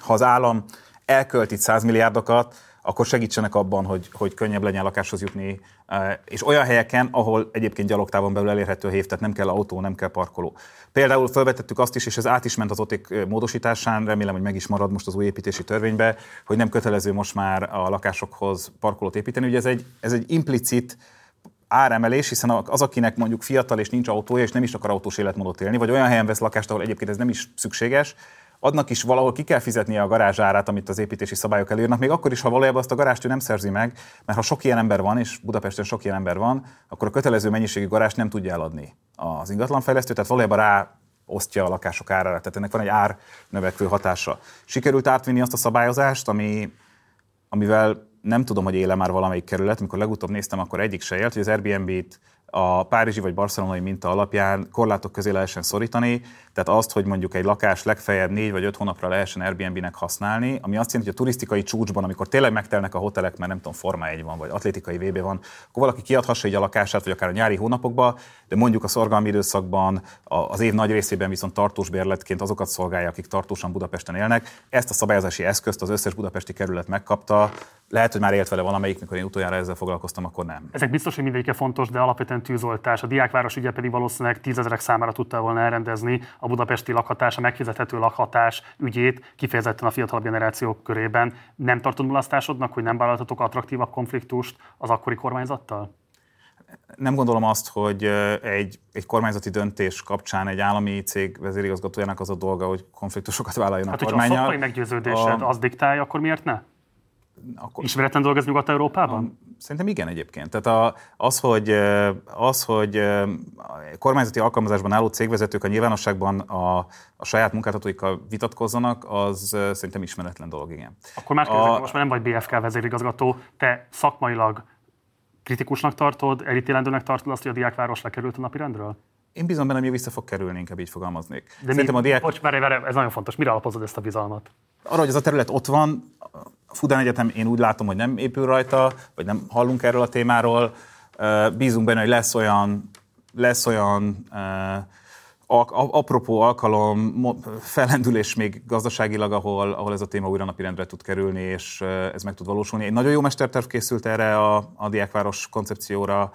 ha az állam elkölt itt 100 milliárdokat, akkor segítsenek abban, hogy, hogy könnyebb legyen lakáshoz jutni, eh, és olyan helyeken, ahol egyébként gyalogtávon belül elérhető a hév, tehát nem kell autó, nem kell parkoló. Például felvetettük azt is, és ez át is ment az OTÉK eh, módosításán, remélem, hogy meg is marad most az új építési törvénybe, hogy nem kötelező most már a lakásokhoz parkolót építeni. Ugye ez egy, ez egy implicit áremelés, hiszen az, akinek mondjuk fiatal és nincs autója, és nem is akar autós életmódot élni, vagy olyan helyen vesz lakást, ahol egyébként ez nem is szükséges, adnak is valahol ki kell fizetnie a garázsárát, amit az építési szabályok előírnak, még akkor is, ha valójában azt a garást ő nem szerzi meg, mert ha sok ilyen ember van, és Budapesten sok ilyen ember van, akkor a kötelező mennyiségű garást nem tudja eladni az ingatlanfejlesztő, tehát valójában rá osztja a lakások árára, tehát ennek van egy ár növekvő hatása. Sikerült átvinni azt a szabályozást, ami, amivel nem tudom, hogy éle már valamelyik kerület, amikor legutóbb néztem, akkor egyik se élt, hogy az Airbnb-t a párizsi vagy barcelonai minta alapján korlátok közé lehessen szorítani, tehát azt, hogy mondjuk egy lakás legfeljebb négy vagy öt hónapra lehessen Airbnb-nek használni, ami azt jelenti, hogy a turisztikai csúcsban, amikor tényleg megtelnek a hotelek, mert nem tudom, Forma 1 van, vagy atlétikai VB van, akkor valaki kiadhassa egy a lakását, vagy akár a nyári hónapokban, de mondjuk a szorgalmi időszakban, az év nagy részében viszont tartós bérletként azokat szolgálja, akik tartósan Budapesten élnek. Ezt a szabályozási eszközt az összes budapesti kerület megkapta, lehet, hogy már élt vele valamelyik, mikor én utoljára ezzel foglalkoztam, akkor nem. Ezek biztos, hogy mindegyike fontos, de alapvetően tűzoltás. A diákváros ügye pedig valószínűleg tízezerek számára tudta volna elrendezni a budapesti lakhatás, a megfizethető lakhatás ügyét, kifejezetten a fiatalabb generációk körében. Nem tartod mulasztásodnak, hogy nem vállaltatok attraktívabb konfliktust az akkori kormányzattal? nem gondolom azt, hogy egy, egy kormányzati döntés kapcsán egy állami cég vezérigazgatójának az a dolga, hogy konfliktusokat vállaljon hát, a kormányjal. Hát, hogyha a meggyőződésed a... az diktálja, akkor miért ne? Akkor... Ismeretlen dolgoz Nyugat-Európában? Szerintem igen egyébként. Tehát a, az, hogy, az, hogy a kormányzati alkalmazásban álló cégvezetők a nyilvánosságban a, a saját munkáltatóikkal vitatkozzanak, az szerintem ismeretlen dolog, igen. Akkor már kérdezek, a... most már nem vagy BFK vezérigazgató, te szakmailag kritikusnak tartod, elítélendőnek tartod azt, hogy a diákváros lekerült a napirendről? Én bízom benne, hogy vissza fog kerülni, inkább így fogalmaznék. De Szerintem mi, a diák... Bocs, várj, ez nagyon fontos. Mire alapozod ezt a bizalmat? Arra, hogy ez a terület ott van, a Fudán Egyetem én úgy látom, hogy nem épül rajta, vagy nem hallunk erről a témáról. Bízunk benne, hogy lesz olyan, lesz olyan apropó alkalom, felendülés még gazdaságilag, ahol, ahol ez a téma újra napirendre tud kerülni, és ez meg tud valósulni. Egy nagyon jó mesterterv készült erre a, a Diákváros koncepcióra,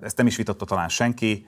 ezt nem is vitatta talán senki.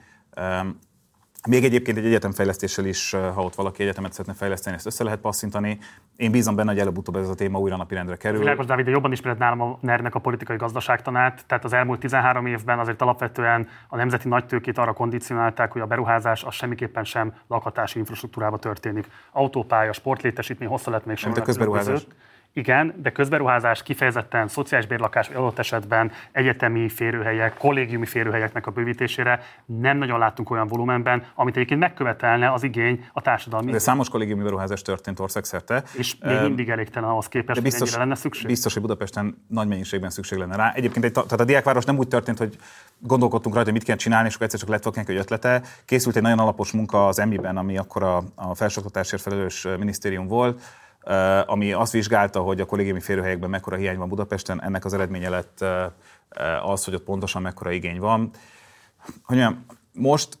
Még egyébként egy egyetemfejlesztéssel is, ha ott valaki egyetemet szeretne fejleszteni, ezt össze lehet passzintani. Én bízom benne, hogy előbb-utóbb ez a téma újra napirendre kerül. Világos Dávid, de jobban ismered nálam a ner a politikai gazdaságtanát, tehát az elmúlt 13 évben azért alapvetően a nemzeti nagytőkét arra kondicionálták, hogy a beruházás az semmiképpen sem lakhatási infrastruktúrába történik. Autópálya, sportlétesítmény, hosszú lett még sem. a közberuházás. Között. Igen, de közberuházás kifejezetten szociális bérlakás, adott esetben egyetemi férőhelyek, kollégiumi férőhelyeknek a bővítésére nem nagyon láttunk olyan volumenben, amit egyébként megkövetelne az igény a társadalmi. De számos kollégiumi beruházás történt országszerte. És még mindig elégtelen ahhoz képest, biztos, hogy lenne szükség. Biztos, hogy Budapesten nagy mennyiségben szükség lenne rá. Egyébként egy, tehát a diákváros nem úgy történt, hogy gondolkodtunk rajta, hogy mit kell csinálni, és akkor egyszer csak lett valakinek egy ötlete. Készült egy nagyon alapos munka az EMI-ben, ami akkor a, a felsőoktatásért felelős minisztérium volt ami azt vizsgálta, hogy a kollégiumi férőhelyekben mekkora hiány van Budapesten, ennek az eredménye lett az, hogy ott pontosan mekkora igény van. Hogy mondjam, most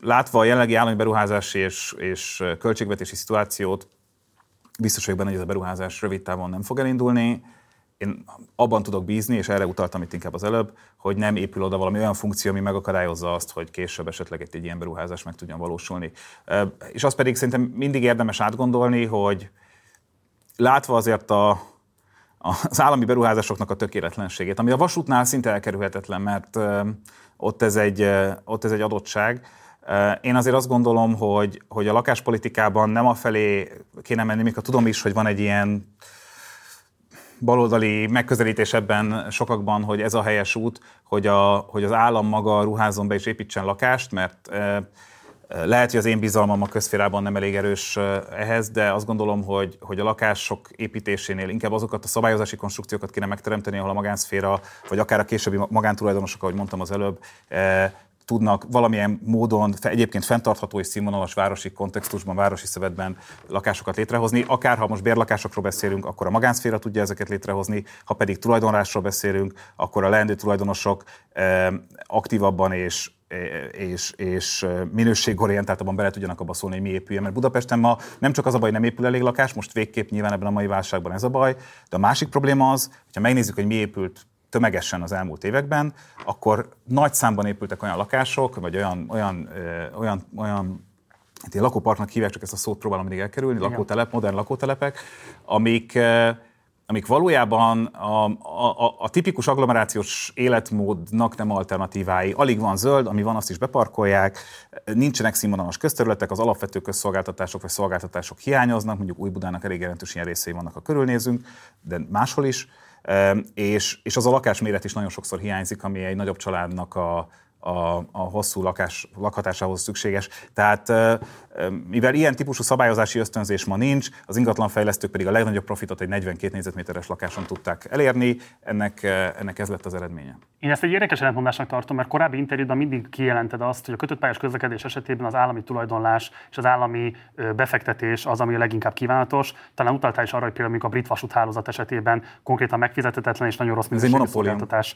látva a jelenlegi állami beruházási és, és költségvetési szituációt, biztos vagyok benne, hogy ez a beruházás rövid távon nem fog elindulni. Én abban tudok bízni, és erre utaltam itt inkább az előbb, hogy nem épül oda valami olyan funkció, ami megakadályozza azt, hogy később esetleg egy ilyen beruházás meg tudjon valósulni. És azt pedig szerintem mindig érdemes átgondolni, hogy, látva azért a, az állami beruházásoknak a tökéletlenségét, ami a vasútnál szinte elkerülhetetlen, mert ott ez egy, ott ez egy adottság. Én azért azt gondolom, hogy, hogy a lakáspolitikában nem a felé kéne menni, mikor tudom is, hogy van egy ilyen baloldali megközelítés ebben sokakban, hogy ez a helyes út, hogy, a, hogy az állam maga ruházon be és építsen lakást, mert lehet, hogy az én bizalmam a közférában nem elég erős ehhez, de azt gondolom, hogy, hogy a lakások építésénél inkább azokat a szabályozási konstrukciókat kéne megteremteni, ahol a magánszféra, vagy akár a későbbi magántulajdonosok, ahogy mondtam az előbb, tudnak valamilyen módon egyébként fenntartható és színvonalas városi kontextusban, városi szövetben lakásokat létrehozni. Akár ha most bérlakásokról beszélünk, akkor a magánszféra tudja ezeket létrehozni, ha pedig tulajdonlásról beszélünk, akkor a leendő tulajdonosok aktívabban és és, és minőségorientáltabban bele tudjanak abba szólni, hogy mi épüljön. Mert Budapesten ma nem csak az a baj, nem épül elég lakás, most végképp nyilván ebben a mai válságban ez a baj, de a másik probléma az, hogyha megnézzük, hogy mi épült tömegesen az elmúlt években, akkor nagy számban épültek olyan lakások, vagy olyan, olyan, olyan, olyan hát lakóparknak hívják, csak ezt a szót próbálom mindig elkerülni, lakótelep, modern lakótelepek, amik amik valójában a, a, a tipikus agglomerációs életmódnak nem alternatívái. Alig van zöld, ami van, azt is beparkolják, nincsenek színvonalas közterületek, az alapvető közszolgáltatások vagy szolgáltatások hiányoznak, mondjuk Új-Budának elég jelentős ilyen részei vannak, a körülnézünk, de máshol is, és, és az a lakásméret is nagyon sokszor hiányzik, ami egy nagyobb családnak a, a, a hosszú lakás, lakhatásához szükséges. Tehát mivel ilyen típusú szabályozási ösztönzés ma nincs, az ingatlanfejlesztők pedig a legnagyobb profitot egy 42 négyzetméteres lakáson tudták elérni, ennek, ennek ez lett az eredménye. Én ezt egy érdekes ellentmondásnak tartom, mert korábbi interjúban mindig kijelented azt, hogy a kötött pályás közlekedés esetében az állami tulajdonlás és az állami befektetés az, ami a leginkább kívánatos. Talán utaltál is arra, hogy például a brit vasúthálózat esetében konkrétan megfizethetetlen és nagyon rossz minőségű szolgáltatás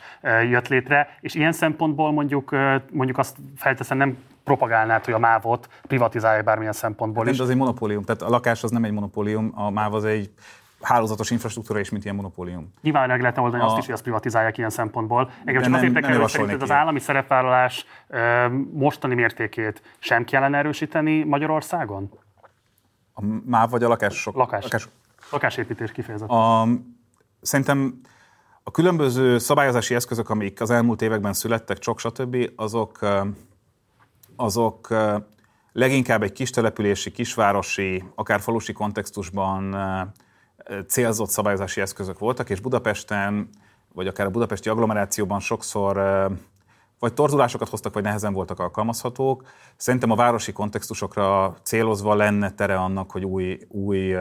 jött létre. És ilyen szempontból mondjuk, mondjuk azt felteszem, nem propagálnád, hogy a mávot privatizálja bármilyen szempontból is. De az egy monopólium, tehát a lakás az nem egy monopólium, a máv az egy hálózatos infrastruktúra is, mint ilyen monopólium. Nyilván meg lehetne oldani a... azt is, hogy azt privatizálják ilyen szempontból. Engem csak azért érdekel, hogy az állami szerepvállalás mostani mértékét sem kellene erősíteni Magyarországon? A MÁV vagy a lakások? Lakás. Lakás. Lakásépítés kifejezetten. A, szerintem a különböző szabályozási eszközök, amik az elmúlt években születtek, csak stb., azok azok leginkább egy kistelepülési, kisvárosi, akár falusi kontextusban célzott szabályozási eszközök voltak, és Budapesten, vagy akár a budapesti agglomerációban sokszor vagy torzulásokat hoztak, vagy nehezen voltak alkalmazhatók. Szerintem a városi kontextusokra célozva lenne tere annak, hogy új, új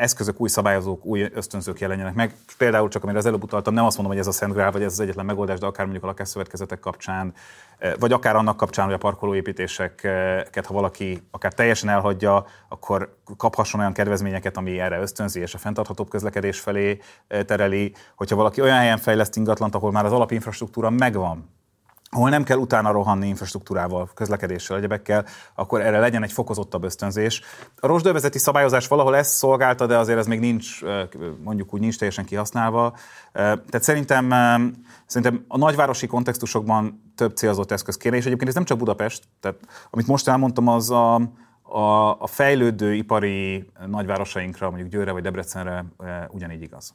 eszközök, új szabályozók, új ösztönzők jelenjenek meg. Például csak, amire az előbb utaltam, nem azt mondom, hogy ez a Szent Grál, vagy ez az egyetlen megoldás, de akár mondjuk a lakásszövetkezetek kapcsán, eh, vagy akár annak kapcsán, hogy a parkolóépítéseket, ha valaki akár teljesen elhagyja, akkor kaphasson olyan kedvezményeket, ami erre ösztönzi, és a fenntarthatóbb közlekedés felé eh, tereli. Hogyha valaki olyan helyen fejleszt ingatlant, ahol már az alapinfrastruktúra megvan, ahol nem kell utána rohanni infrastruktúrával, közlekedéssel, egyebekkel, akkor erre legyen egy fokozottabb ösztönzés. A rosdövezeti szabályozás valahol ezt szolgálta, de azért ez még nincs, mondjuk úgy nincs teljesen kihasználva. Tehát szerintem, szerintem a nagyvárosi kontextusokban több célzott eszköz kéne, és egyébként ez nem csak Budapest, tehát amit most elmondtam, az a, a, a fejlődő ipari nagyvárosainkra, mondjuk Győre vagy Debrecenre ugyanígy igaz.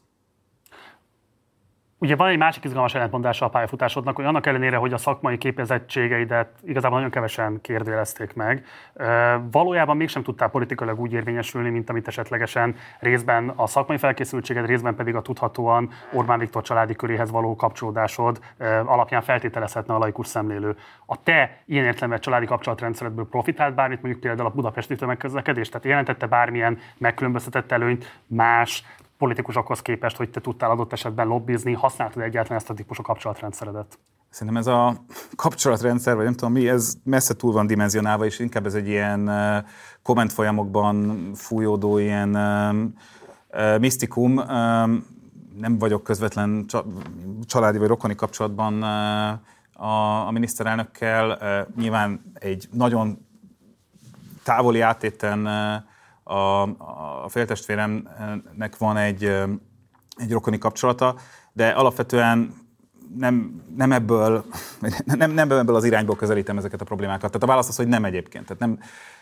Ugye van egy másik izgalmas ellentmondása a pályafutásodnak, hogy annak ellenére, hogy a szakmai képezettségeidet igazából nagyon kevesen kérdőjelezték meg, valójában mégsem tudtál politikailag úgy érvényesülni, mint amit esetlegesen részben a szakmai felkészültséged, részben pedig a tudhatóan Orbán Viktor családi köréhez való kapcsolódásod alapján feltételezhetne a laikus szemlélő. A te ilyen értelemben családi kapcsolatrendszeredből profitált bármit, mondjuk például a budapesti tömegközlekedés, tehát jelentette bármilyen megkülönböztetett előnyt más politikusokhoz képest, hogy te tudtál adott esetben lobbizni, használtad egyáltalán ezt a típusú kapcsolatrendszeredet? Szerintem ez a <laughs> kapcsolatrendszer, vagy nem tudom mi, ez messze túl van dimenzionálva, és inkább ez egy ilyen komment folyamokban fújódó ilyen misztikum. Nem vagyok közvetlen családi vagy rokoni kapcsolatban a, miniszterelnökkel. Nyilván egy nagyon távoli átéten a, a féltestvéremnek van egy, egy rokoni kapcsolata, de alapvetően nem, nem, ebből, <laughs> nem, nem ebből az irányból közelítem ezeket a problémákat. Tehát a válasz az, hogy nem egyébként. Tehát nem,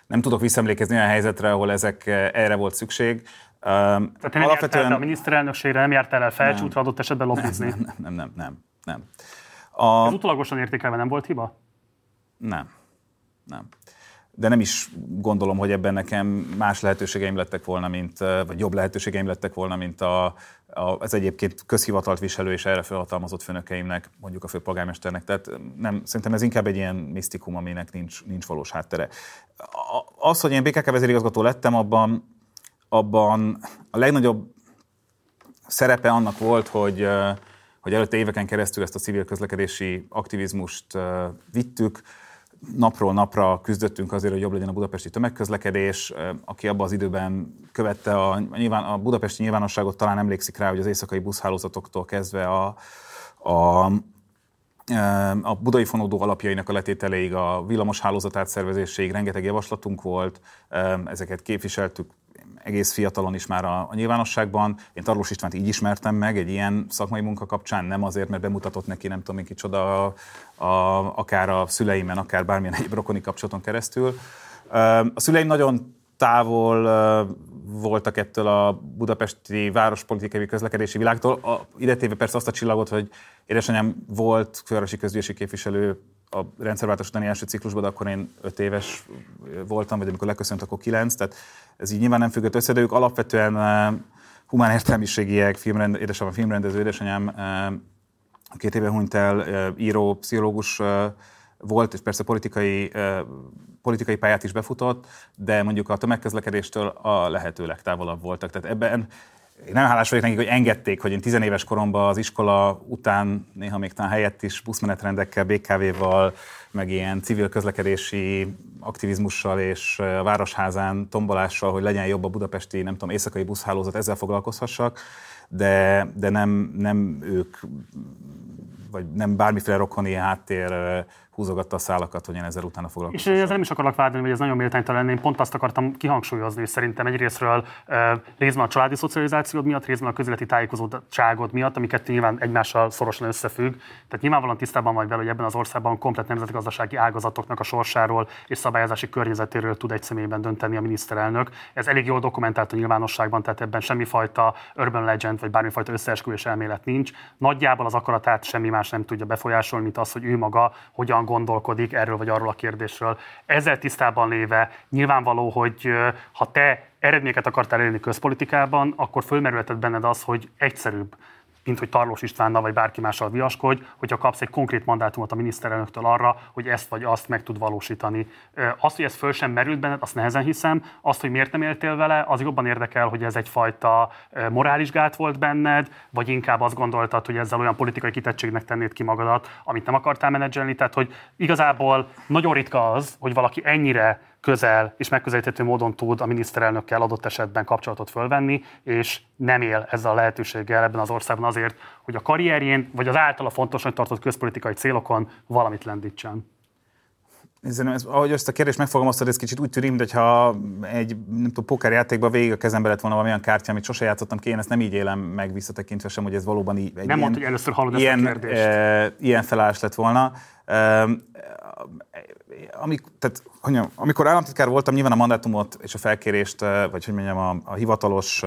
nem tudok visszaemlékezni olyan helyzetre, ahol ezek erre volt szükség. Tehát nem alapvetően... a miniszterelnökségre, nem jártál el felcsútra adott esetben lobbizni? Nem, nem, nem, nem. nem. A... Ez utólagosan értékelve nem volt hiba? Nem. Nem de nem is gondolom, hogy ebben nekem más lehetőségeim lettek volna, mint, vagy jobb lehetőségeim lettek volna, mint a, a, az egyébként közhivatalt viselő és erre felhatalmazott főnökeimnek, mondjuk a főpolgármesternek. Tehát nem, szerintem ez inkább egy ilyen misztikum, aminek nincs, nincs valós háttere. Az, hogy én BKK vezérigazgató lettem, abban, abban a legnagyobb szerepe annak volt, hogy, hogy előtte éveken keresztül ezt a civil közlekedési aktivizmust vittük, napról napra küzdöttünk azért, hogy jobb legyen a budapesti tömegközlekedés. Aki abban az időben követte a, nyilván, a budapesti nyilvánosságot, talán emlékszik rá, hogy az éjszakai buszhálózatoktól kezdve a, a a budai fonódó alapjainak a letételeig, a villamos hálózat átszervezéséig rengeteg javaslatunk volt, ezeket képviseltük egész fiatalon is már a, a nyilvánosságban. Én Tarlós Istvánt így ismertem meg egy ilyen szakmai munka kapcsán, nem azért, mert bemutatott neki nem tudom én kicsoda, a, a, akár a szüleimen, akár bármilyen egyéb rokoni kapcsolaton keresztül. A szüleim nagyon távol voltak ettől a budapesti várospolitikai közlekedési világtól. A, ide persze azt a csillagot, hogy édesanyám volt fővárosi közgyűlési képviselő a rendszerváltás utáni első ciklusban, de akkor én öt éves voltam, vagy amikor leköszönt, akkor kilenc, tehát ez így nyilván nem függött össze, de ők alapvetően humán értelmiségiek, filmrend, édesanyám filmrendező, édesanyám két éve hunyt el, író, pszichológus volt, és persze politikai, politikai pályát is befutott, de mondjuk a tömegközlekedéstől a lehető legtávolabb voltak. Tehát ebben én nem hálás vagyok nekik, hogy engedték, hogy én tizenéves koromban az iskola után néha még talán helyett is buszmenetrendekkel, BKV-val, meg ilyen civil közlekedési aktivizmussal és a Városházán tombolással, hogy legyen jobb a budapesti, nem tudom, éjszakai buszhálózat, ezzel foglalkozhassak, de, de nem, nem ők, vagy nem bármiféle rokoni háttér húzogatta a szálakat, hogy én ezzel utána foglalkozom. És ezzel nem is akarok vádolni, hogy ez nagyon méltánytalan. Én pont azt akartam kihangsúlyozni, hogy szerintem egyrésztről részben a családi szocializációd miatt, részben a közéleti tájékozódtságod miatt, ami kettő nyilván egymással szorosan összefügg. Tehát nyilvánvalóan tisztában vagy vele, hogy ebben az országban komplet nemzetgazdasági ágazatoknak a sorsáról és szabályozási környezetéről tud egy személyben dönteni a miniszterelnök. Ez elég jól dokumentált a nyilvánosságban, tehát ebben semmifajta urban legend vagy bármifajta összeesküvés elmélet nincs. Nagyjából az akaratát semmi más nem tudja befolyásolni, mint az, hogy ő maga hogyan hogyan gondolkodik erről vagy arról a kérdésről. Ezzel tisztában léve nyilvánvaló, hogy ha te eredményeket akartál elérni közpolitikában, akkor fölmerülhetett benned az, hogy egyszerűbb mint hogy Tarlós Istvánnal vagy bárki mással viaskodj, hogyha kapsz egy konkrét mandátumot a miniszterelnöktől arra, hogy ezt vagy azt meg tud valósítani. Azt, hogy ez föl sem merült benned, azt nehezen hiszem. Azt, hogy miért nem éltél vele, az jobban érdekel, hogy ez egyfajta morális gát volt benned, vagy inkább azt gondoltad, hogy ezzel olyan politikai kitettségnek tennéd ki magadat, amit nem akartál menedzselni. Tehát, hogy igazából nagyon ritka az, hogy valaki ennyire közel és megközelíthető módon tud a miniszterelnökkel adott esetben kapcsolatot fölvenni, és nem él ezzel a lehetőséggel ebben az országban azért, hogy a karrierjén, vagy az általa fontosnak tartott közpolitikai célokon valamit lendítsen. Ez, ahogy ezt a kérdést megfogalmaztad, ez kicsit úgy tűnik, mintha egy nem tudom, pokerjátékban végig a kezembe lett volna valamilyen kártya, amit sose játszottam ki, én ezt nem így élem meg visszatekintve sem, hogy ez valóban így. Egy nem mondta, hogy először hallod ilyen, ezt a kérdést. E, ilyen felállás lett volna. E, amik, tehát, mondjam, amikor államtitkár voltam, nyilván a mandátumot és a felkérést, vagy hogy mondjam, a, a hivatalos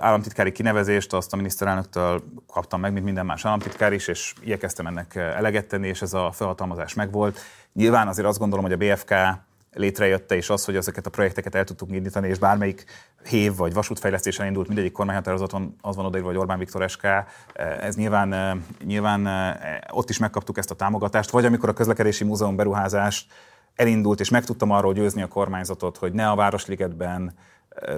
államtitkári kinevezést azt a miniszterelnöktől kaptam meg, mint minden más államtitkár is, és igyekeztem ennek eleget tenni, és ez a felhatalmazás megvolt. Nyilván azért azt gondolom, hogy a BFK létrejötte, és az, hogy ezeket a projekteket el tudtunk indítani, és bármelyik hév vagy vasútfejlesztésen indult, mindegyik kormányhatározaton az van odaírva, hogy Orbán Viktor SK, ez nyilván, nyilván ott is megkaptuk ezt a támogatást, vagy amikor a közlekedési múzeum beruházást elindult, és meg tudtam arról győzni a kormányzatot, hogy ne a Városligetben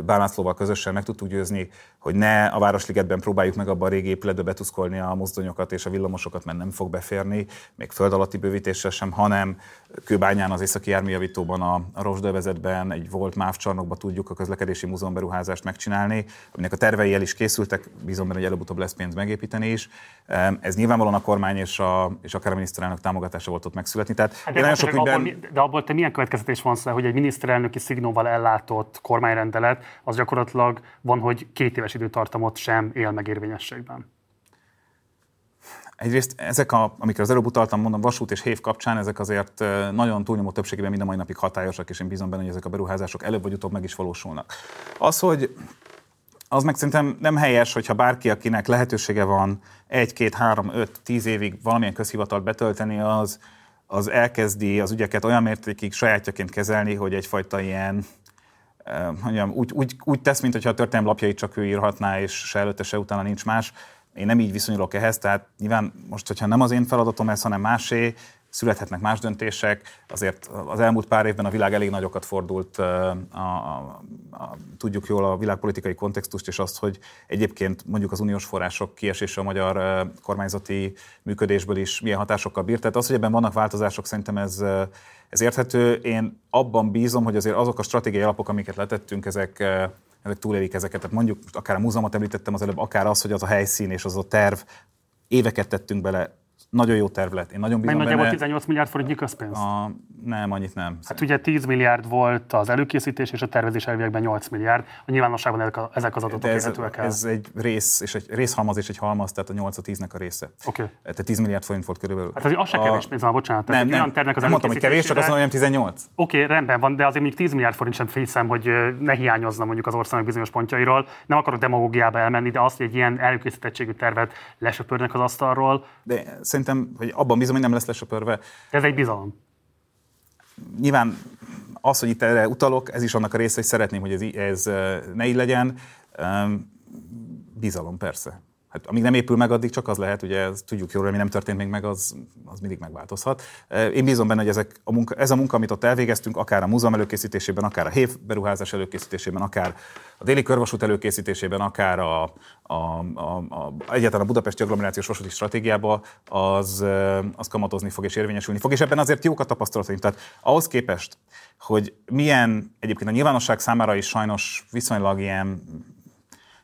Bálmászlóval közösen meg tudtuk győzni, hogy ne a Városligetben próbáljuk meg abban a régi épületbe betuszkolni a mozdonyokat és a villamosokat, mert nem fog beférni, még föld alatti bővítéssel sem, hanem Kőbányán az északi járműjavítóban, a, a Rosdövezetben, egy volt MÁV csarnokban tudjuk a közlekedési múzeum beruházást megcsinálni, aminek a tervei el is készültek, bízom benne, hogy előbb-utóbb lesz pénz megépíteni is. Ez nyilvánvalóan a kormány és, a, és akár a miniszterelnök támogatása volt ott megszületni. Tehát hát de, nagyon sok ügyben... abból, de abból te milyen következtetés van hogy egy miniszterelnöki szignóval ellátott kormányrendelet, az gyakorlatilag van, hogy két éves időtartamot sem él meg érvényességben? Egyrészt ezek, a, amikre az előbb utaltam, mondom, vasút és hév kapcsán, ezek azért nagyon túlnyomó többségében mind a mai napig hatályosak, és én bízom benne, hogy ezek a beruházások előbb vagy utóbb meg is valósulnak. Az, hogy az meg szerintem nem helyes, hogyha bárki, akinek lehetősége van egy, két, három, öt, tíz évig valamilyen közhivatalt betölteni, az, az elkezdi az ügyeket olyan mértékig sajátjaként kezelni, hogy egyfajta ilyen mondjam, úgy, úgy, úgy tesz, mintha a történelem lapjait csak ő írhatná, és se előtte, se utána nincs más. Én nem így viszonyulok ehhez, tehát nyilván most, hogyha nem az én feladatom ez, hanem másé, születhetnek más döntések. Azért az elmúlt pár évben a világ elég nagyokat fordult, a, a, a, tudjuk jól a világpolitikai kontextust, és azt, hogy egyébként mondjuk az uniós források kiesése a magyar kormányzati működésből is milyen hatásokkal bír. Tehát az, hogy ebben vannak változások, szerintem ez, ez érthető. Én abban bízom, hogy azért azok a stratégiai alapok, amiket letettünk, ezek ezek túlélik ezeket. Tehát mondjuk akár a múzeumot említettem az előbb, akár az, hogy az a helyszín és az a terv, éveket tettünk bele, nagyon jó terv lett. Én nagyon bízom benne. nagyjából 18 milliárd forintnyi közpénz? A, nem, annyit nem. Hát ugye 10 milliárd volt az előkészítés, és a tervezés elviekben 8 milliárd. A nyilvánosságban ezek, a, ezek az adatok ez, érhetőek el. Ez egy rész, és egy részhalmaz és egy halmaz, tehát a 8 a 10-nek a része. Oké. Okay. Tehát 10 milliárd forint volt körülbelül. Hát az, az se kevés pénz van, bocsánat. Nem, nem, nem, nem mondtam, hogy kevés, csak azt mondom, hogy 18. Oké, okay, rendben van, de azért még 10 milliárd forint sem hiszem, hogy ne hiányozna mondjuk az országnak bizonyos pontjairól. Nem akarok demagógiába elmenni, de azt, hogy egy ilyen előkészítettségű tervet lesöpörnek az asztalról. De szerintem, hogy abban bízom, hogy nem lesz lesöpörve. Ez egy bizalom. Nyilván az, hogy itt erre utalok, ez is annak a része, hogy szeretném, hogy ez, ez ne így legyen. Bizalom, persze. Hát amíg nem épül meg, addig csak az lehet, ugye ezt tudjuk jól, ami nem történt még meg, az, az mindig megváltozhat. Én bízom benne, hogy ezek a munka, ez a munka, amit ott elvégeztünk, akár a múzeum előkészítésében, akár a HÉV beruházás előkészítésében, akár a déli körvasút előkészítésében, akár a, a, a, a, egyáltalán a budapesti agglomerációs vasúti stratégiában, az, az kamatozni fog és érvényesülni fog. És ebben azért jók a tapasztalataink. Tehát ahhoz képest, hogy milyen egyébként a nyilvánosság számára is sajnos viszonylag ilyen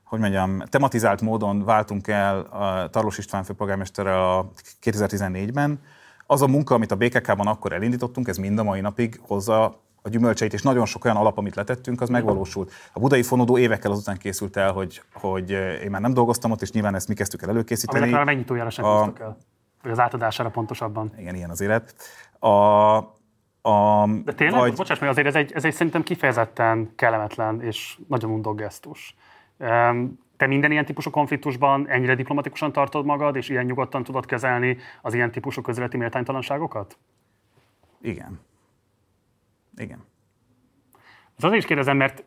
hogy mondjam, tematizált módon váltunk el a Tarlós István főpolgármesterrel a 2014-ben. Az a munka, amit a BKK-ban akkor elindítottunk, ez mind a mai napig hozza a gyümölcseit, és nagyon sok olyan alap, amit letettünk, az megvalósult. A budai fonódó évekkel azután készült el, hogy, hogy én már nem dolgoztam ott, és nyilván ezt mi kezdtük el előkészíteni. Aminek már a megnyitójára sem a... el, vagy az átadására pontosabban. Igen, ilyen az élet. A, a, De tényleg, vagy... bocsáss meg, azért ez egy, ez egy szerintem kifejezetten kellemetlen és nagyon undok gesztus. Te minden ilyen típusú konfliktusban ennyire diplomatikusan tartod magad, és ilyen nyugodtan tudod kezelni az ilyen típusú közéleti méltánytalanságokat? Igen. Igen. Ez azért is kérdezem, mert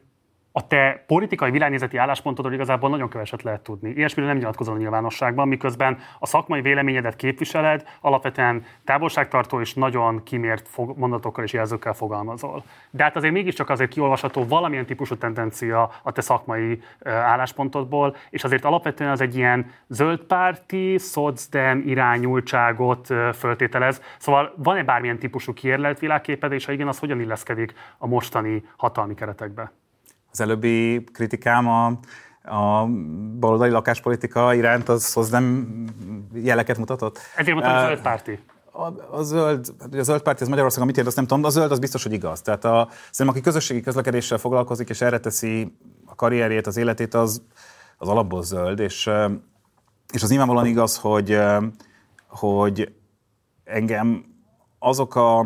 a te politikai világnézeti álláspontodról igazából nagyon keveset lehet tudni. Ilyesmiről nem nyilatkozol a nyilvánosságban, miközben a szakmai véleményedet képviseled, alapvetően távolságtartó és nagyon kimért mondatokkal és jelzőkkel fogalmazol. De hát azért mégiscsak azért kiolvasható valamilyen típusú tendencia a te szakmai álláspontodból, és azért alapvetően az egy ilyen zöldpárti, szocdem irányultságot föltételez. Szóval van-e bármilyen típusú kiérlelt világképed, és ha igen, az hogyan illeszkedik a mostani hatalmi keretekbe? Az előbbi kritikám a, a baloldali lakáspolitika iránt az, az nem jeleket mutatott. Ezért mondtam, a zöld párti. A, a zöld, a zöld párti az Magyarországon mit ér, azt nem tudom, de a zöld az biztos, hogy igaz. Tehát a, szerintem aki közösségi közlekedéssel foglalkozik, és erre teszi a karrierjét, az életét, az, az alapból zöld, és, és az nyilvánvalóan igaz, hogy, hogy engem azok a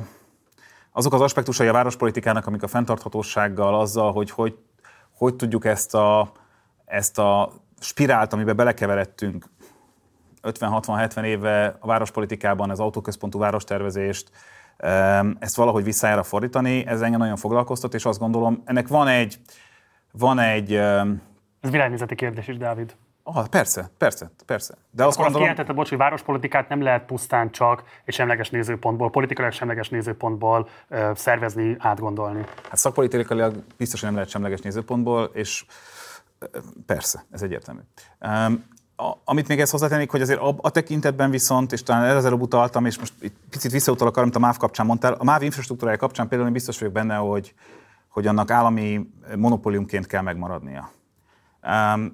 azok az aspektusai a várospolitikának, amik a fenntarthatósággal, azzal, hogy hogy hogy tudjuk ezt a, ezt a spirált, amiben belekeveredtünk 50-60-70 éve a várospolitikában, az autóközpontú várostervezést, ezt valahogy visszájára fordítani, ez engem nagyon foglalkoztat, és azt gondolom, ennek van egy, van egy... Ez világnézeti kérdés is, Dávid. Ah, persze, persze, persze. De azt gondolom... Azt bocs, hogy várospolitikát nem lehet pusztán csak és semleges nézőpontból, politikailag semleges nézőpontból ö, szervezni, átgondolni. Hát szakpolitikailag biztos, hogy nem lehet semleges nézőpontból, és persze, ez egyértelmű. Um, a, amit még ezt hozzátennék, hogy azért a, a tekintetben viszont, és talán el előbb utaltam, és most egy picit visszautalok arra, amit a MÁV kapcsán mondtál, a MÁV infrastruktúrája kapcsán például én biztos vagyok benne, hogy, hogy annak állami monopóliumként kell megmaradnia.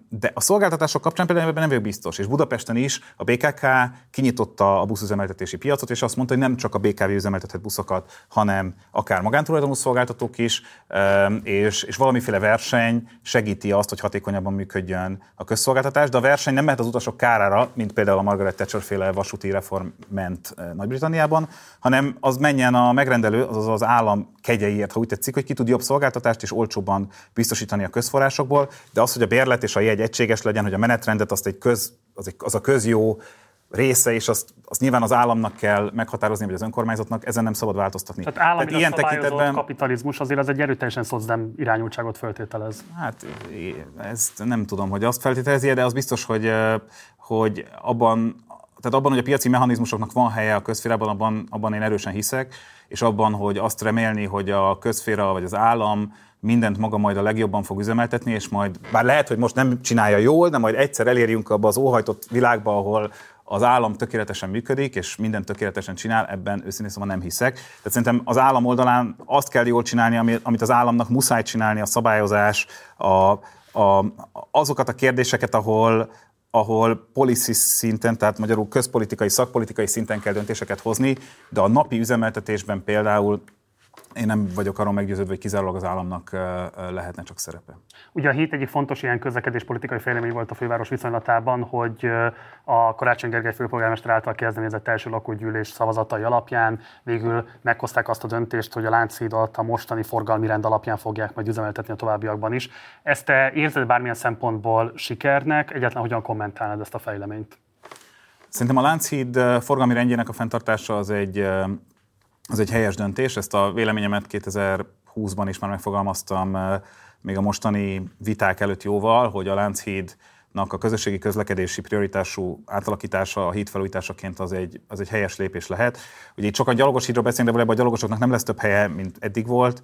De a szolgáltatások kapcsán például ebben nem vagyok biztos, és Budapesten is a BKK kinyitotta a buszüzemeltetési piacot, és azt mondta, hogy nem csak a BKV üzemeltethet buszokat, hanem akár magántulajdonú szolgáltatók is, és, és valamiféle verseny segíti azt, hogy hatékonyabban működjön a közszolgáltatás, de a verseny nem mehet az utasok kárára, mint például a Margaret Thatcher féle vasúti reform ment eh, Nagy-Britanniában, hanem az menjen a megrendelő, azaz az állam kegyeiért, ha úgy tetszik, hogy ki tud jobb szolgáltatást és olcsóbban biztosítani a közforrásokból, de az, hogy a bérlet és a jegy egységes legyen, hogy a menetrendet azt egy köz, az, egy, az a közjó része, és azt, azt nyilván az államnak kell meghatározni, vagy az önkormányzatnak, ezen nem szabad változtatni. Tehát állami Tehát ilyen tekintetben kapitalizmus azért az egy erőteljesen szocdem irányultságot feltételez. Hát ezt nem tudom, hogy azt feltételezi, de az biztos, hogy, hogy abban, tehát abban, hogy a piaci mechanizmusoknak van helye a közférában, abban, abban én erősen hiszek, és abban, hogy azt remélni, hogy a közféra vagy az állam mindent maga majd a legjobban fog üzemeltetni, és majd, bár lehet, hogy most nem csinálja jól, de majd egyszer elérjünk abba az óhajtott világba, ahol az állam tökéletesen működik, és mindent tökéletesen csinál, ebben őszintén szóval nem hiszek. Tehát szerintem az állam oldalán azt kell jól csinálni, amit az államnak muszáj csinálni, a szabályozás, a, a, azokat a kérdéseket, ahol, ahol policy szinten, tehát magyarul közpolitikai, szakpolitikai szinten kell döntéseket hozni, de a napi üzemeltetésben például én nem vagyok arról meggyőződve, hogy kizárólag az államnak lehetne csak szerepe. Ugye a hét egyik fontos ilyen közlekedéspolitikai fejlemény volt a főváros viszonylatában, hogy a Karácsony Gergely főpolgármester által kezdeményezett első lakógyűlés szavazatai alapján végül meghozták azt a döntést, hogy a Lánchídat a mostani forgalmi rend alapján fogják majd üzemeltetni a továbbiakban is. Ezt te érzed bármilyen szempontból sikernek? Egyetlen hogyan kommentálnád ezt a fejleményt? Szerintem a Lánchíd forgalmi rendjének a fenntartása az egy az egy helyes döntés, ezt a véleményemet 2020-ban is már megfogalmaztam, még a mostani viták előtt jóval, hogy a Lánchíd a közösségi közlekedési prioritású átalakítása, a híd felújításaként az egy, az egy helyes lépés lehet. Ugye itt sokan gyalogos hídról beszélünk, de valójában a gyalogosoknak nem lesz több helye, mint eddig volt.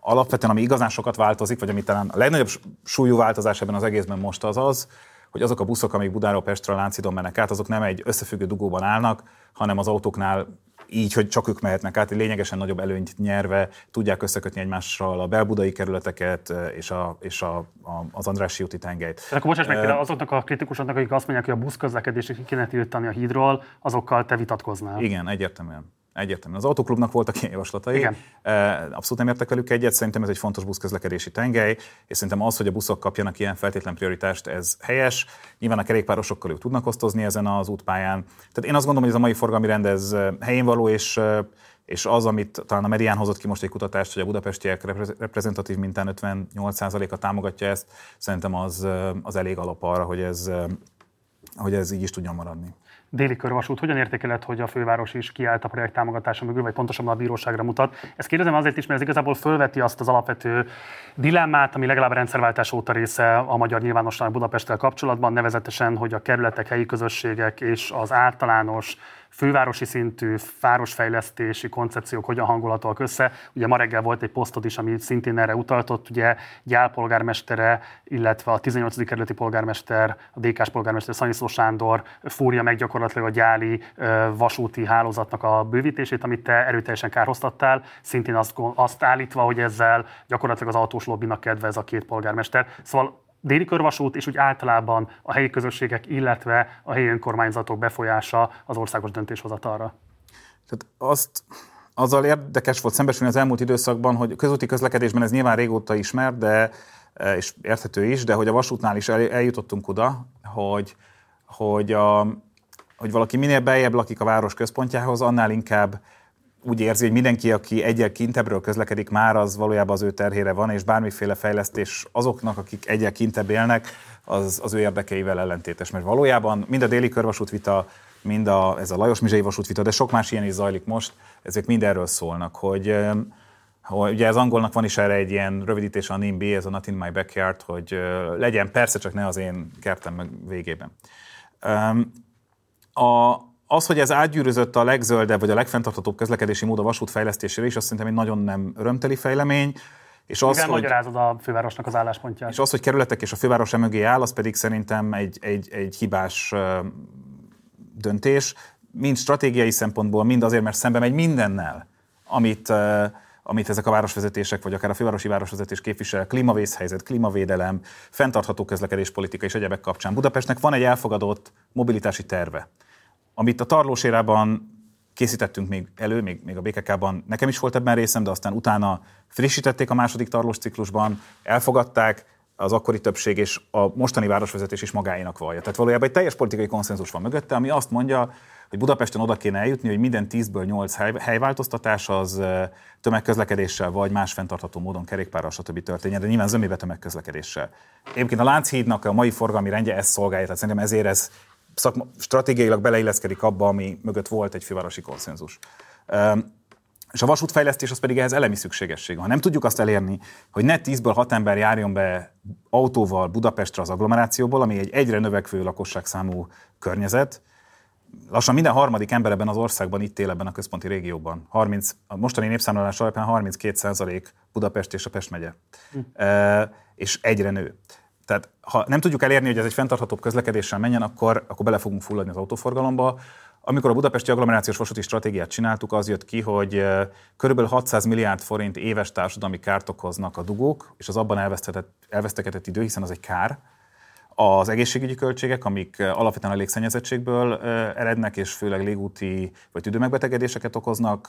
Alapvetően, ami igazán sokat változik, vagy ami talán a legnagyobb súlyú változás ebben az egészben most az az, hogy azok a buszok, amik Budáról Pestre Láncidon mennek át, azok nem egy összefüggő dugóban állnak, hanem az autóknál így, hogy csak ők mehetnek át, lényegesen nagyobb előnyt nyerve tudják összekötni egymással a belbudai kerületeket és, a, és a, a, az Andrássy úti tengelyt. Tehát akkor bocsáss meg, például azoknak a kritikusoknak, akik azt mondják, hogy a buszközlekedést ki kéne tiltani a hídról, azokkal te vitatkoznál. Igen, egyértelműen. Egyértelműen. Az autóklubnak voltak ilyen javaslatai. Igen. Abszolút nem értek velük egyet, szerintem ez egy fontos buszközlekedési tengely, és szerintem az, hogy a buszok kapjanak ilyen feltétlen prioritást, ez helyes. Nyilván a kerékpárosokkal ők tudnak osztozni ezen az útpályán. Tehát én azt gondolom, hogy ez a mai forgalmi rend ez helyén való, és és az, amit talán a Medián hozott ki most egy kutatást, hogy a budapestiek reprezentatív mintán 58%-a támogatja ezt, szerintem az, az elég alap arra, hogy ez, hogy ez így is tudjon maradni déli körvasút. Hogyan értékeled, hogy a főváros is kiállt a projekt támogatása mögül, vagy pontosabban a bíróságra mutat? Ezt kérdezem azért is, mert ez igazából fölveti azt az alapvető dilemmát, ami legalább a rendszerváltás óta része a magyar nyilvánosság Budapesttel kapcsolatban, nevezetesen, hogy a kerületek, helyi közösségek és az általános fővárosi szintű városfejlesztési koncepciók hogyan hangolhatóak össze. Ugye ma reggel volt egy posztod is, ami szintén erre utaltott, ugye Gyál polgármestere, illetve a 18. kerületi polgármester, a DK-s polgármester Szaniszló Sándor fúrja meg gyakorlatilag a gyáli vasúti hálózatnak a bővítését, amit te erőteljesen kárhoztattál, szintén azt, azt állítva, hogy ezzel gyakorlatilag az autós lobbinak kedvez a két polgármester. Szóval déli körvasút és úgy általában a helyi közösségek, illetve a helyi önkormányzatok befolyása az országos döntéshozatalra? Tehát azt, azzal érdekes volt szembesülni az elmúlt időszakban, hogy közúti közlekedésben ez nyilván régóta ismert, de, e, és érthető is, de hogy a vasútnál is eljutottunk oda, hogy, hogy, a, hogy valaki minél beljebb lakik a város központjához, annál inkább úgy érzi, hogy mindenki, aki egyel kintebbről közlekedik, már az valójában az ő terhére van, és bármiféle fejlesztés azoknak, akik egyel kintebb élnek, az, az ő érdekeivel ellentétes. Mert valójában mind a déli körvasútvita, mind a, ez a Lajos Mizsai vasútvita, de sok más ilyen is zajlik most, ezek mind erről szólnak, hogy, hogy ugye az angolnak van is erre egy ilyen rövidítés, a NIMBY, ez a Not in my backyard, hogy legyen persze, csak ne az én kertem meg végében. A, az, hogy ez átgyűrözött a legzöldebb vagy a legfenntarthatóbb közlekedési mód a vasút fejlesztésére is, azt szerintem egy nagyon nem örömteli fejlemény. És az, Mivel hogy, magyarázod a fővárosnak az álláspontját? És az, hogy kerületek és a főváros mögé áll, az pedig szerintem egy, egy, egy hibás döntés, mind stratégiai szempontból, mind azért, mert szembe megy mindennel, amit, amit ezek a városvezetések, vagy akár a fővárosi városvezetés képvisel, klímavészhelyzet, klímavédelem, fenntartható közlekedéspolitika és egyebek kapcsán. Budapestnek van egy elfogadott mobilitási terve amit a tarlósérában készítettünk még elő, még, még a BKK-ban nekem is volt ebben részem, de aztán utána frissítették a második tarlós ciklusban, elfogadták, az akkori többség és a mostani városvezetés is magáénak vallja. Tehát valójában egy teljes politikai konszenzus van mögötte, ami azt mondja, hogy Budapesten oda kéne eljutni, hogy minden 10-ből 8 hely, helyváltoztatás az tömegközlekedéssel vagy más fenntartható módon kerékpárral stb. történjen, de nyilván zömébe tömegközlekedéssel. Egyébként a Lánchídnak a mai forgalmi rendje ezt szolgálja, tehát szerintem ezért ez szakma, stratégiailag beleilleszkedik abba, ami mögött volt egy fővárosi konszenzus. És a vasútfejlesztés az pedig ehhez elemi szükségesség. Ha nem tudjuk azt elérni, hogy ne 10-ből 6 ember járjon be autóval Budapestre az agglomerációból, ami egy egyre növekvő lakosságszámú környezet, lassan minden harmadik ember ebben az országban itt él ebben a központi régióban. 30, a mostani népszámlálás alapján 32% Budapest és a Pest megye. Hm. E, és egyre nő. Tehát ha nem tudjuk elérni, hogy ez egy fenntarthatóbb közlekedéssel menjen, akkor, akkor bele fogunk fulladni az autóforgalomba. Amikor a budapesti agglomerációs vasúti stratégiát csináltuk, az jött ki, hogy kb. 600 milliárd forint éves társadalmi kárt okoznak a dugók, és az abban elvesztetett, elvesztegetett idő, hiszen az egy kár, az egészségügyi költségek, amik alapvetően a légszennyezettségből erednek, és főleg légúti vagy tüdőmegbetegedéseket okoznak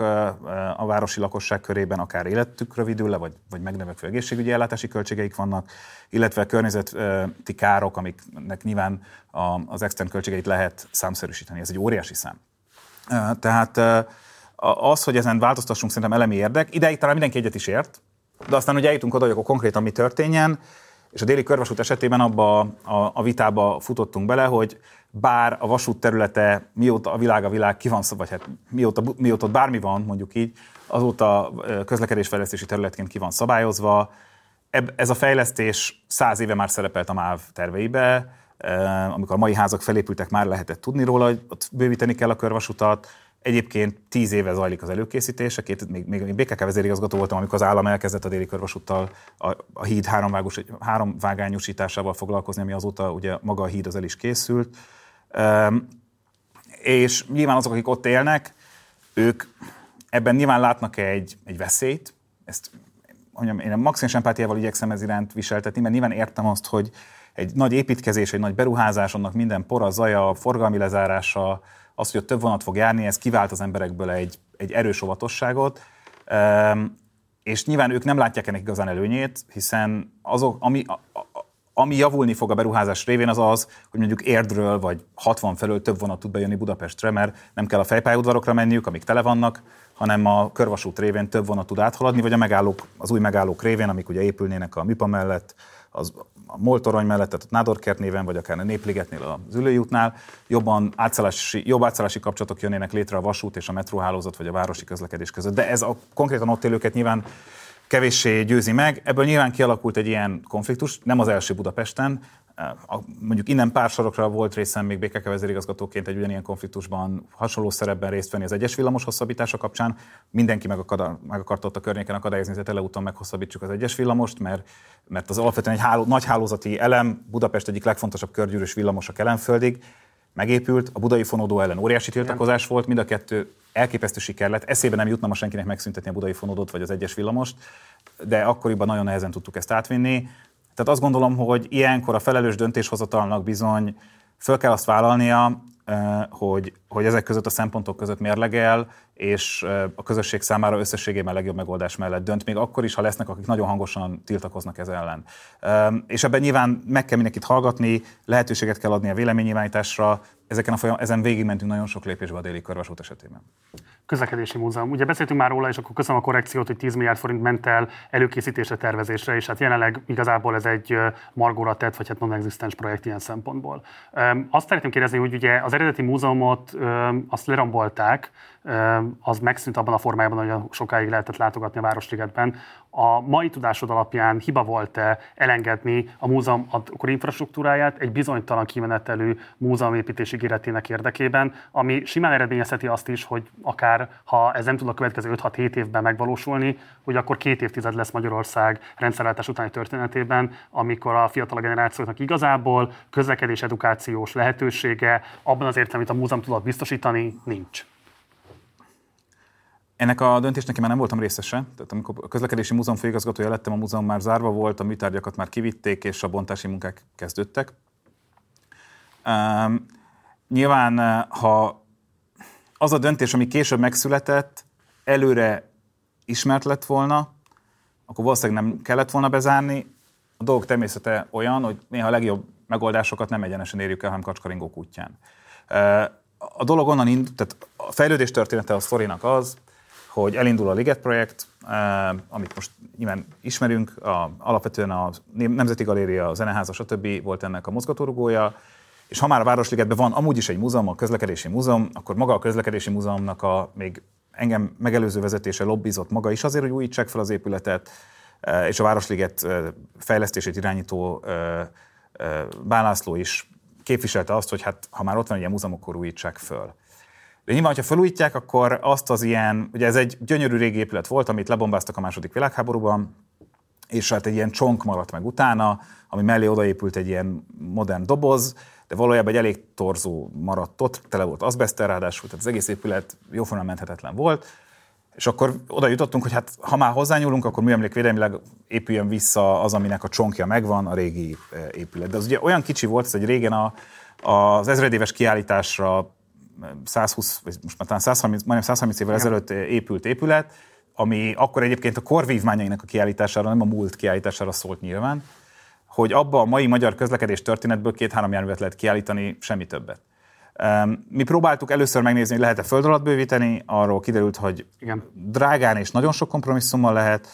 a városi lakosság körében, akár életük rövidül le, vagy, vagy megnövekvő egészségügyi ellátási költségeik vannak, illetve környezeti károk, amiknek nyilván az extern költségeit lehet számszerűsíteni. Ez egy óriási szám. Tehát az, hogy ezen változtassunk, szerintem elemi érdek. Ideig talán mindenki egyet is ért, de aztán ugye eljutunk oda, hogy akkor konkrétan mi történjen, és a déli körvasút esetében abba a, a vitába futottunk bele, hogy bár a vasút területe mióta a világ a világ ki van vagy hát mióta, mióta bármi van, mondjuk így, azóta közlekedésfejlesztési területként ki van szabályozva. Ez a fejlesztés száz éve már szerepelt a MÁV terveibe, amikor a mai házak felépültek, már lehetett tudni róla, hogy ott bővíteni kell a körvasutat, Egyébként tíz éve zajlik az előkészítése, két, még, még BKK vezérigazgató voltam, amikor az állam elkezdett a déli körvasúttal a, a híd háromvágos, háromvágányosításával foglalkozni, ami azóta ugye maga a híd az el is készült. Um, és nyilván azok, akik ott élnek, ők ebben nyilván látnak egy, egy veszélyt, ezt mondjam, én a maximális empátiával igyekszem ez iránt viseltetni, mert nyilván értem azt, hogy egy nagy építkezés, egy nagy beruházás, annak minden pora, zaja, forgalmi lezárása, az, hogy ott több vonat fog járni, ez kivált az emberekből egy, egy erős óvatosságot, és nyilván ők nem látják ennek igazán előnyét, hiszen azok, ami, ami javulni fog a beruházás révén az az, hogy mondjuk Érdről vagy 60 felől több vonat tud bejönni Budapestre, mert nem kell a fejpályaudvarokra menniük, amik tele vannak, hanem a körvasút révén több vonat tud áthaladni, vagy a megállók, az új megállók révén, amik ugye épülnének a MIPA mellett, az a Moltorony mellett, tehát a Nádorkert néven, vagy akár a Népligetnél az Ülői útnál jobban átszállási, jobb átszállási kapcsolatok jönnének létre a vasút és a metróhálózat, vagy a városi közlekedés között. De ez a konkrétan ott élőket nyilván kevéssé győzi meg. Ebből nyilván kialakult egy ilyen konfliktus, nem az első Budapesten, mondjuk innen pár sorokra volt részem még BKK vezérigazgatóként egy ugyanilyen konfliktusban hasonló szerepben részt venni az egyes villamos hosszabbítása kapcsán. Mindenki meg, akad, meg akartott ott a környéken akadályozni, hogy teleúton meghosszabbítsuk az egyes villamost, mert, mert az alapvetően egy háló, nagy hálózati elem, Budapest egyik legfontosabb körgyűrűs villamos a Kelenföldig, megépült, a budai fonódó ellen óriási tiltakozás volt, mind a kettő elképesztő siker lett. Eszébe nem jutna ma senkinek megszüntetni a budai fonódot vagy az egyes villamost, de akkoriban nagyon nehezen tudtuk ezt átvinni. Tehát azt gondolom, hogy ilyenkor a felelős döntéshozatalnak bizony föl kell azt vállalnia, hogy, hogy ezek között a szempontok között mérlegel, és a közösség számára összességében legjobb megoldás mellett dönt, még akkor is, ha lesznek, akik nagyon hangosan tiltakoznak ez ellen. És ebben nyilván meg kell mindenkit hallgatni, lehetőséget kell adni a véleménynyilvánításra, ezeken a folyam, ezen végigmentünk nagyon sok lépésbe a déli körvasút esetében. Közlekedési múzeum. Ugye beszéltünk már róla, és akkor köszönöm a korrekciót, hogy 10 milliárd forint ment el előkészítésre, tervezésre, és hát jelenleg igazából ez egy margóra tett, vagy hát non-existens projekt ilyen szempontból. Azt szeretném kérdezni, hogy ugye az eredeti múzeumot azt lerombolták, az megszűnt abban a formájában, hogy sokáig lehetett látogatni a Városligetben. A mai tudásod alapján hiba volt-e elengedni a múzeum akkor infrastruktúráját egy bizonytalan kimenetelő múzeumépítés ígéretének érdekében, ami simán eredményezheti azt is, hogy akár ha ez nem tud a következő 5-6-7 évben megvalósulni, hogy akkor két évtized lesz Magyarország rendszerváltás utáni történetében, amikor a fiatal generációknak igazából közlekedés edukációs lehetősége abban az értelemben, amit a múzeum tudott biztosítani, nincs. Ennek a döntésnek én már nem voltam részese. Tehát amikor a közlekedési múzeum főigazgatója lettem, a múzeum már zárva volt, a műtárgyakat már kivitték, és a bontási munkák kezdődtek. Um, nyilván, eh, ha az a döntés, ami később megszületett, előre ismert lett volna, akkor valószínűleg nem kellett volna bezárni. A dolog természete olyan, hogy néha a legjobb megoldásokat nem egyenesen érjük el, hanem kacskaringók útján. Eh, a dolog onnan indult, tehát a fejlődés története a sztorinak az, hogy elindul a Liget projekt, eh, amit most nyilván ismerünk, a, alapvetően a Nemzeti Galéria, a Zeneháza, stb. volt ennek a mozgatórugója, és ha már a Városligetben van amúgy is egy múzeum, a közlekedési múzeum, akkor maga a közlekedési múzeumnak a még engem megelőző vezetése lobbizott maga is azért, hogy újítsák fel az épületet, eh, és a Városliget eh, fejlesztését irányító Bálászló is képviselte azt, hogy hát ha már ott van egy múzeum, akkor újítsák föl. De nyilván, ha felújítják, akkor azt az ilyen, ugye ez egy gyönyörű régi épület volt, amit lebombáztak a második világháborúban, és hát egy ilyen csonk maradt meg utána, ami mellé odaépült egy ilyen modern doboz, de valójában egy elég torzó maradt ott, tele volt azbeszter ráadásul, tehát az egész épület jóformán menthetetlen volt. És akkor oda jutottunk, hogy hát ha már hozzányúlunk, akkor műemlékvédelmileg épüljön vissza az, aminek a csonkja megvan, a régi épület. De az ugye olyan kicsi volt, hogy régen a, az ezredéves kiállításra 120, vagy most már talán 130, majdnem 130 évvel ezelőtt épült épület, ami akkor egyébként a korvívmányainak a kiállítására, nem a múlt kiállítására szólt nyilván, hogy abba a mai magyar közlekedés történetből két-három járművet lehet kiállítani, semmi többet. Mi próbáltuk először megnézni, hogy lehet-e föld alatt bővíteni, arról kiderült, hogy Igen. drágán és nagyon sok kompromisszummal lehet,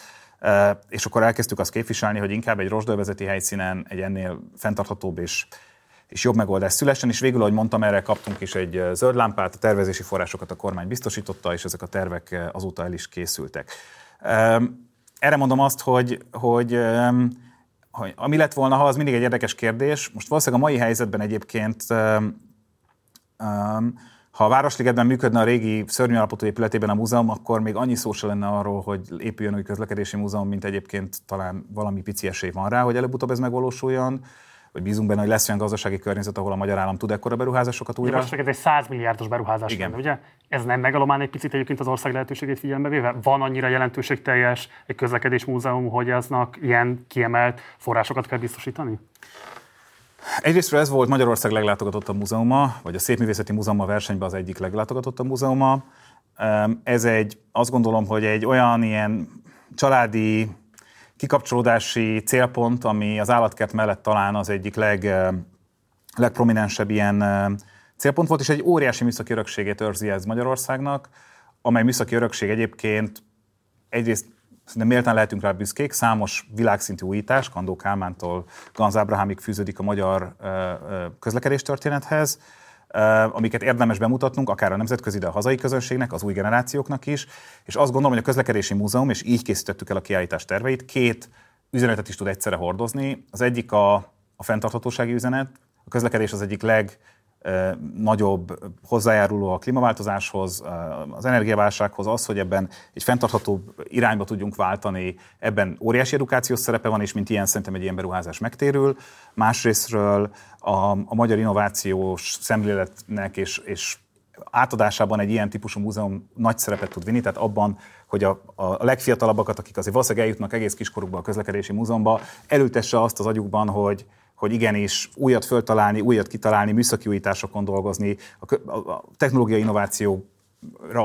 és akkor elkezdtük azt képviselni, hogy inkább egy rozsdővezeti helyszínen egy ennél fenntarthatóbb és és jobb megoldás szülessen, és végül, ahogy mondtam, erre kaptunk is egy zöld lámpát, a tervezési forrásokat a kormány biztosította, és ezek a tervek azóta el is készültek. Erre mondom azt, hogy, hogy, hogy ami lett volna, ha az mindig egy érdekes kérdés. Most valószínűleg a mai helyzetben egyébként ha a Városligetben működne a régi szörnyű állapotú épületében a múzeum, akkor még annyi szó se lenne arról, hogy épüljön új közlekedési múzeum, mint egyébként talán valami pici esély van rá, hogy előbb-utóbb ez megvalósuljon vagy bízunk benne, hogy lesz olyan gazdasági környezet, ahol a magyar állam tud ekkora beruházásokat újra. Most ez egy 100 milliárdos beruházás, Igen. Lenne, ugye? Ez nem megalomán egy picit egyébként az ország lehetőségét figyelembe véve? Van annyira jelentőségteljes egy közlekedés múzeum, hogy aznak ilyen kiemelt forrásokat kell biztosítani? Egyrésztről ez volt Magyarország leglátogatottabb múzeuma, vagy a Szépművészeti Múzeuma versenyben az egyik leglátogatottabb múzeuma. Ez egy, azt gondolom, hogy egy olyan ilyen családi kikapcsolódási célpont, ami az állatkert mellett talán az egyik leg, legprominensebb ilyen célpont volt, és egy óriási műszaki örökségét őrzi ez Magyarországnak, amely műszaki örökség egyébként egyrészt Szerintem méltán lehetünk rá büszkék, számos világszintű újítás, Kandó Kálmántól Ganz Ábrahámig fűződik a magyar közlekedés történethez, amiket érdemes bemutatnunk, akár a nemzetközi, de a hazai közönségnek, az új generációknak is. És azt gondolom, hogy a közlekedési múzeum, és így készítettük el a kiállítás terveit, két üzenetet is tud egyszerre hordozni. Az egyik a, a fenntarthatósági üzenet, a közlekedés az egyik leg nagyobb hozzájáruló a klímaváltozáshoz, az energiaválsághoz, az, hogy ebben egy fenntartható irányba tudjunk váltani, ebben óriási edukációs szerepe van, és mint ilyen szerintem egy ilyen beruházás megtérül. Másrésztről a, a magyar innovációs szemléletnek és, és átadásában egy ilyen típusú múzeum nagy szerepet tud vinni, tehát abban, hogy a, a legfiatalabbakat, akik azért valószínűleg eljutnak egész kiskorukba a közlekedési múzeumba, elültesse azt az agyukban, hogy, hogy igenis újat föltalálni, újat kitalálni, műszaki újításokon dolgozni, a, a technológiai innovációra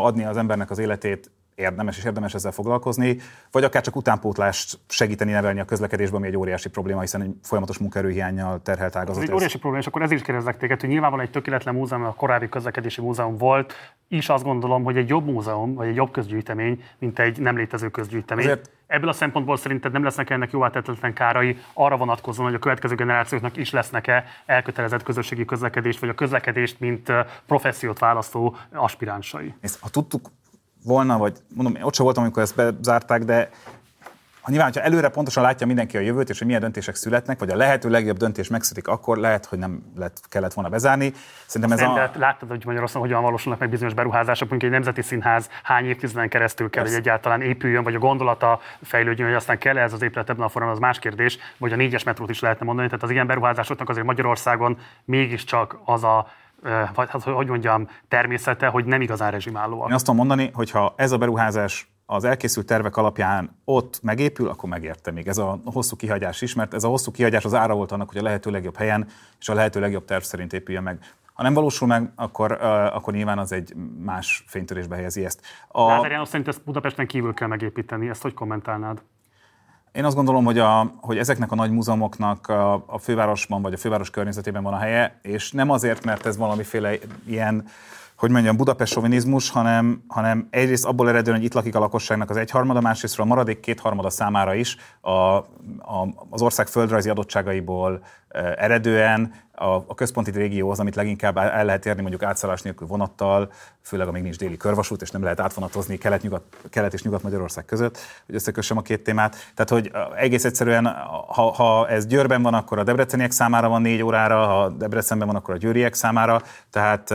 adni az embernek az életét érdemes és érdemes ezzel foglalkozni, vagy akár csak utánpótlást segíteni nevelni a közlekedésben, ami egy óriási probléma, hiszen egy folyamatos munkaerőhiányjal terhelt ágazat. Ez egy óriási probléma, és akkor ez is kérdezlek téged, hogy nyilvánvalóan egy tökéletlen múzeum, a korábbi közlekedési múzeum volt, is azt gondolom, hogy egy jobb múzeum, vagy egy jobb közgyűjtemény, mint egy nem létező közgyűjtemény. Azért Ebből a szempontból szerinted nem lesznek ennek jó áttetlen kárai arra vonatkozóan, hogy a következő generációknak is lesznek-e elkötelezett közösségi közlekedést, vagy a közlekedést, mint professziót választó aspiránsai? Ezt, ha tudtuk volna, vagy mondom, én ott sem voltam, amikor ezt bezárták, de ha nyilván, ha előre pontosan látja mindenki a jövőt, és hogy milyen döntések születnek, vagy a lehető legjobb döntés megszületik, akkor lehet, hogy nem lett, kellett volna bezárni. Szerintem ez Szerintem, a... Láttad, hogy Magyarországon hogyan valósulnak meg bizonyos beruházások, mondjuk egy nemzeti színház hány évtizeden keresztül kell, Persze. hogy egyáltalán épüljön, vagy a gondolata fejlődjön, hogy aztán kell ez az épület ebben a formában, az más kérdés, vagy a négyes metrót is lehetne mondani. Tehát az ilyen beruházásoknak azért Magyarországon mégiscsak az a vagy hát, hogy mondjam, természete, hogy nem igazán rezsimállóak. Én azt tudom mondani, hogy ha ez a beruházás az elkészült tervek alapján ott megépül, akkor megérte még ez a hosszú kihagyás is, mert ez a hosszú kihagyás az ára volt annak, hogy a lehető legjobb helyen és a lehető legjobb terv szerint épüljön meg. Ha nem valósul meg, akkor, uh, akkor nyilván az egy más fénytörésbe helyezi ezt. A... Lázár János szerint ezt Budapesten kívül kell megépíteni, ezt hogy kommentálnád? Én azt gondolom, hogy, a, hogy ezeknek a nagy múzeumoknak a, a fővárosban vagy a főváros környezetében van a helye, és nem azért, mert ez valamiféle ilyen hogy mondjam, Budapest sovinizmus, hanem, hanem egyrészt abból eredően, hogy itt lakik a lakosságnak az egyharmada, másrészt a maradék kétharmada számára is a, a, az ország földrajzi adottságaiból e, eredően a, központi régióhoz, amit leginkább el lehet érni mondjuk átszállás nélkül vonattal, főleg amíg nincs déli körvasút, és nem lehet átvonatozni kelet-nyugat, kelet és nyugat-Magyarország között, hogy összekössem a két témát. Tehát, hogy egész egyszerűen, ha, ha ez Győrben van, akkor a debreceniek számára van négy órára, ha Debrecenben van, akkor a győriek számára. Tehát